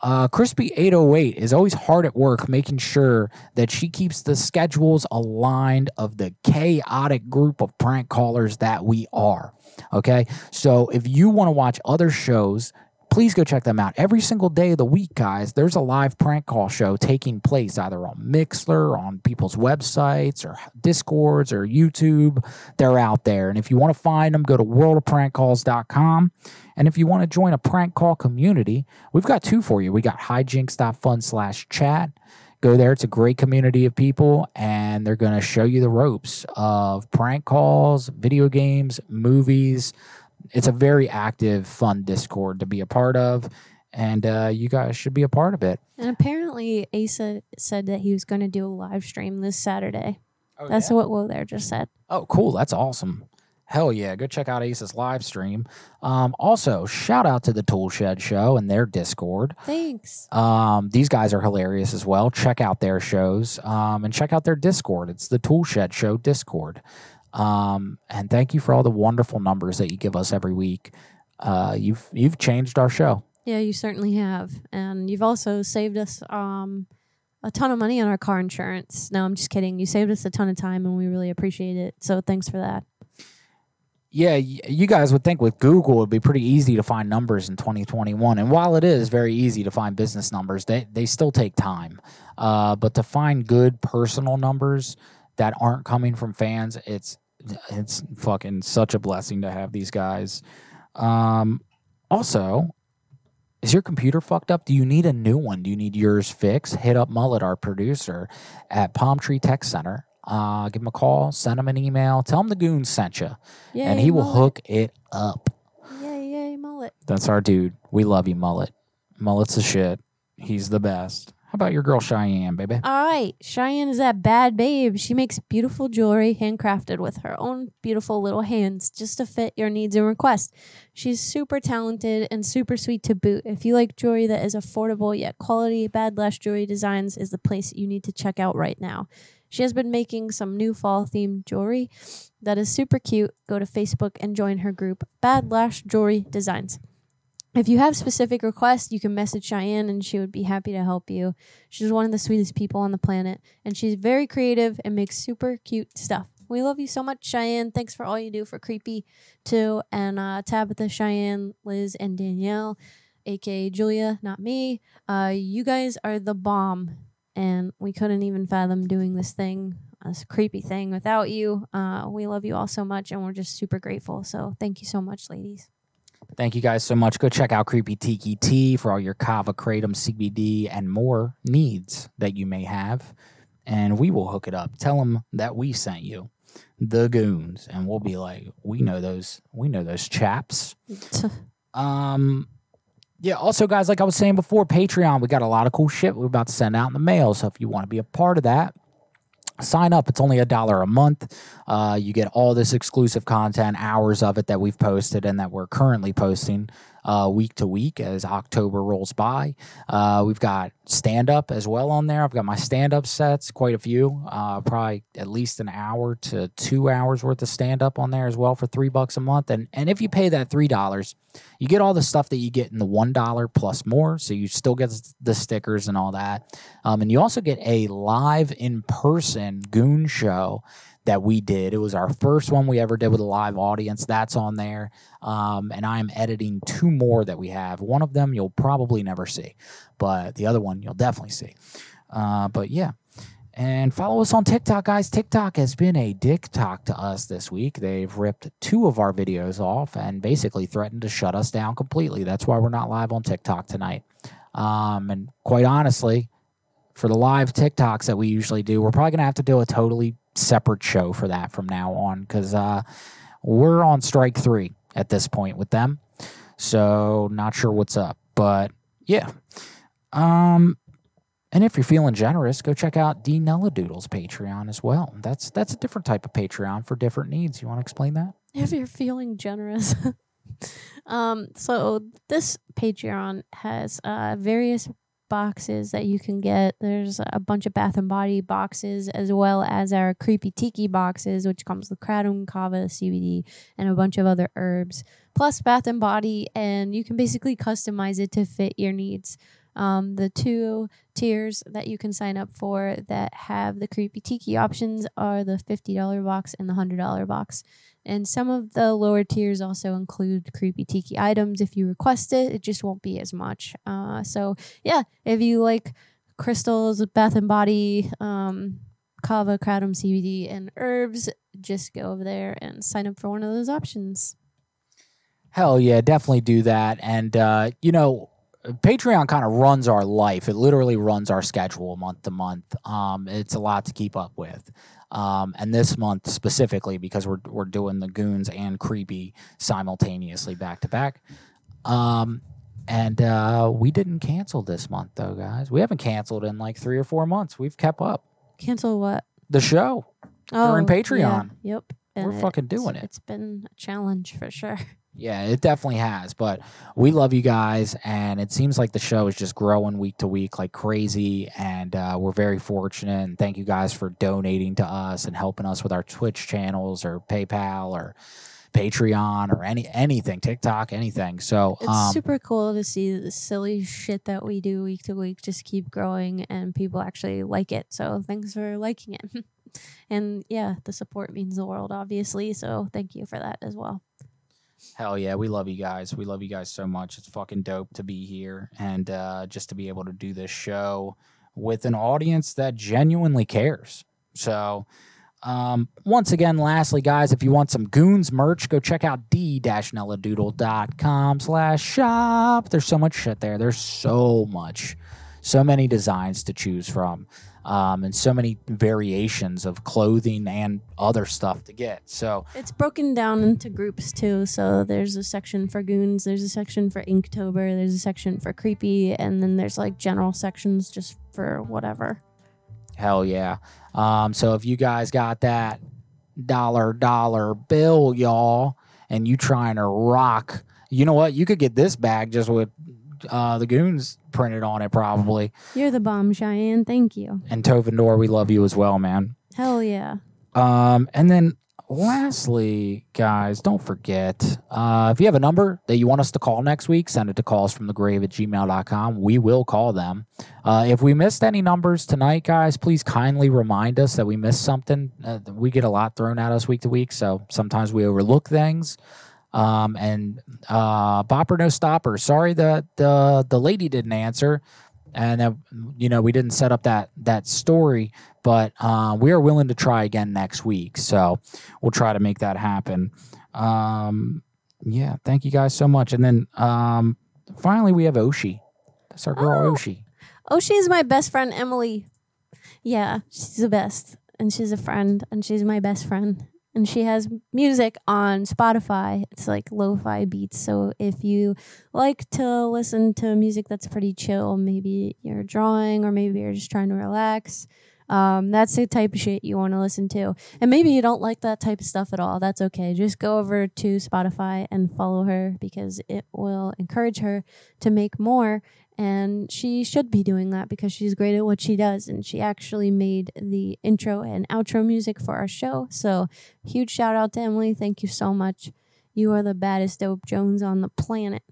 Uh, Crispy 808 is always hard at work making sure that she keeps the schedules aligned of the chaotic group of prank callers that we are. Okay. So if you want to watch other shows, please go check them out. Every single day of the week, guys, there's a live prank call show taking place either on Mixlr, on people's websites, or Discords, or YouTube. They're out there. And if you want to find them, go to worldofprankcalls.com. And if you want to join a prank call community, we've got two for you. We got hijinks.fun slash chat. Go there. It's a great community of people, and they're going to show you the ropes of prank calls, video games, movies. It's a very active, fun Discord to be a part of, and uh, you guys should be a part of it. And apparently, Asa said that he was going to do a live stream this Saturday. That's what Will there just said. Oh, cool. That's awesome. Hell yeah, go check out Ace's live stream. Um, also, shout out to the Toolshed Show and their Discord. Thanks. Um, these guys are hilarious as well. Check out their shows um, and check out their Discord. It's the Toolshed Show Discord. Um, and thank you for all the wonderful numbers that you give us every week. Uh, you've you've changed our show. Yeah, you certainly have, and you've also saved us um, a ton of money on our car insurance. No, I'm just kidding. You saved us a ton of time, and we really appreciate it. So thanks for that. Yeah, you guys would think with Google it'd be pretty easy to find numbers in 2021. And while it is very easy to find business numbers, they, they still take time. Uh, but to find good personal numbers that aren't coming from fans, it's it's fucking such a blessing to have these guys. Um, also, is your computer fucked up? Do you need a new one? Do you need yours fixed? Hit up Mullet, our producer, at Palm Tree Tech Center. Uh, give him a call, send him an email, tell him the goon sent you, and he will Mullet. hook it up. Yay, yay, mullet. That's our dude. We love you, Mullet. Mullet's the shit. He's the best. How about your girl Cheyenne, baby? All right, Cheyenne is that bad babe. She makes beautiful jewelry handcrafted with her own beautiful little hands just to fit your needs and requests. She's super talented and super sweet to boot. If you like jewelry that is affordable yet quality, Bad Lash Jewelry Designs is the place you need to check out right now. She has been making some new fall themed jewelry that is super cute. Go to Facebook and join her group, Bad Lash Jewelry Designs. If you have specific requests, you can message Cheyenne and she would be happy to help you. She's one of the sweetest people on the planet and she's very creative and makes super cute stuff. We love you so much, Cheyenne. Thanks for all you do for Creepy too. And uh, Tabitha, Cheyenne, Liz, and Danielle, aka Julia, not me. Uh, you guys are the bomb. And we couldn't even fathom doing this thing, this creepy thing without you. Uh, we love you all so much and we're just super grateful. So thank you so much, ladies. Thank you guys so much. Go check out Creepy Tiki Tea for all your kava, kratom, CBD, and more needs that you may have. And we will hook it up. Tell them that we sent you, the goons, and we'll be like, we know those, we know those chaps. um, yeah. Also, guys, like I was saying before, Patreon, we got a lot of cool shit we're about to send out in the mail. So if you want to be a part of that, sign up. It's only a dollar a month. Uh, you get all this exclusive content, hours of it that we've posted and that we're currently posting uh, week to week as October rolls by. Uh, we've got stand up as well on there. I've got my stand up sets, quite a few, uh, probably at least an hour to two hours worth of stand up on there as well for three bucks a month. And and if you pay that three dollars, you get all the stuff that you get in the one dollar plus more. So you still get the stickers and all that, um, and you also get a live in person goon show that we did. It was our first one we ever did with a live audience. That's on there. Um, and I'm editing two more that we have. One of them you'll probably never see, but the other one you'll definitely see. Uh, but yeah. And follow us on TikTok, guys. TikTok has been a dick talk to us this week. They've ripped two of our videos off and basically threatened to shut us down completely. That's why we're not live on TikTok tonight. Um, and quite honestly, for the live TikToks that we usually do, we're probably going to have to do a totally separate show for that from now on because uh, we're on strike three at this point with them. So, not sure what's up. But yeah. Um, and if you're feeling generous, go check out D Nella Doodles Patreon as well. That's that's a different type of Patreon for different needs. You want to explain that? if you're feeling generous. um, so this Patreon has uh, various boxes that you can get. There's a bunch of Bath and Body boxes as well as our creepy tiki boxes, which comes with kratom, kava, CBD, and a bunch of other herbs. Plus Bath and Body, and you can basically customize it to fit your needs. Um, the two tiers that you can sign up for that have the creepy tiki options are the $50 box and the $100 box. And some of the lower tiers also include creepy tiki items. If you request it, it just won't be as much. Uh, so, yeah, if you like crystals, bath and body, um, kava, kratom, CBD, and herbs, just go over there and sign up for one of those options. Hell yeah, definitely do that. And uh, you know, Patreon kind of runs our life. It literally runs our schedule month to month. Um, it's a lot to keep up with. Um, and this month specifically, because we're we're doing the goons and creepy simultaneously back to back. Um, and uh, we didn't cancel this month though, guys. We haven't canceled in like three or four months. We've kept up Cancel what? the show during Oh, Patreon. yeah, Yep. and We're fucking doing it. It's been a challenge for sure. Yeah, it definitely has. But we love you guys, and it seems like the show is just growing week to week like crazy. And uh, we're very fortunate. And thank you guys for donating to us and helping us with our Twitch channels or PayPal or Patreon or any anything, TikTok, anything. So It's um, super cool to see the silly shit that we do week to week just keep growing and people actually like it. So thanks for liking it. and yeah, the support means the world, obviously. So thank you for that as well. Hell yeah, we love you guys. We love you guys so much. It's fucking dope to be here and uh, just to be able to do this show with an audience that genuinely cares. So, um, once again, lastly, guys, if you want some Goons merch, go check out d-nelladoodle.com slash shop. There's so much shit there. There's so much, so many designs to choose from. Um, and so many variations of clothing and other stuff to get. So It's broken down into groups too. So there's a section for goons, there's a section for Inktober, there's a section for creepy, and then there's like general sections just for whatever. Hell yeah. Um, so if you guys got that dollar dollar bill, y'all, and you trying to rock, you know what? You could get this bag just with uh, the goons printed on it, probably. You're the bomb, Cheyenne. Thank you. And Tovendor, we love you as well, man. Hell yeah. Um, and then lastly, guys, don't forget uh, if you have a number that you want us to call next week, send it to callsfromthegrave at gmail.com. We will call them. Uh, if we missed any numbers tonight, guys, please kindly remind us that we missed something. Uh, we get a lot thrown at us week to week, so sometimes we overlook things. Um, and uh, Bopper No Stopper, sorry that the the lady didn't answer. And uh, you know we didn't set up that that story but uh, we are willing to try again next week. So we'll try to make that happen. Um, yeah thank you guys so much. And then um, finally we have oshi. That's our girl oshi. Oshi is my best friend, Emily. Yeah, she's the best. And she's a friend, and she's my best friend. And she has music on Spotify. It's like lo fi beats. So if you like to listen to music that's pretty chill, maybe you're drawing or maybe you're just trying to relax, um, that's the type of shit you want to listen to. And maybe you don't like that type of stuff at all. That's okay. Just go over to Spotify and follow her because it will encourage her to make more. And she should be doing that because she's great at what she does. And she actually made the intro and outro music for our show. So, huge shout out to Emily. Thank you so much. You are the baddest dope Jones on the planet.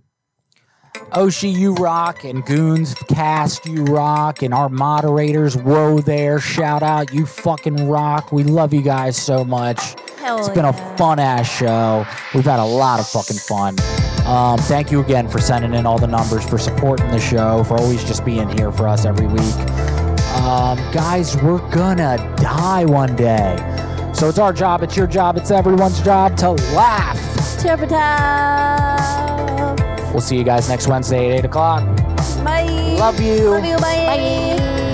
oshi you rock and goons cast you rock and our moderators whoa there shout out you fucking rock we love you guys so much Hell it's been a fun ass show we've had a lot of fucking fun um, thank you again for sending in all the numbers for supporting the show for always just being here for us every week um, guys we're gonna die one day so it's our job it's your job it's everyone's job to laugh Chirpita. we'll see you guys next wednesday at 8 o'clock Bye. Love you. Love you. Bye. Bye.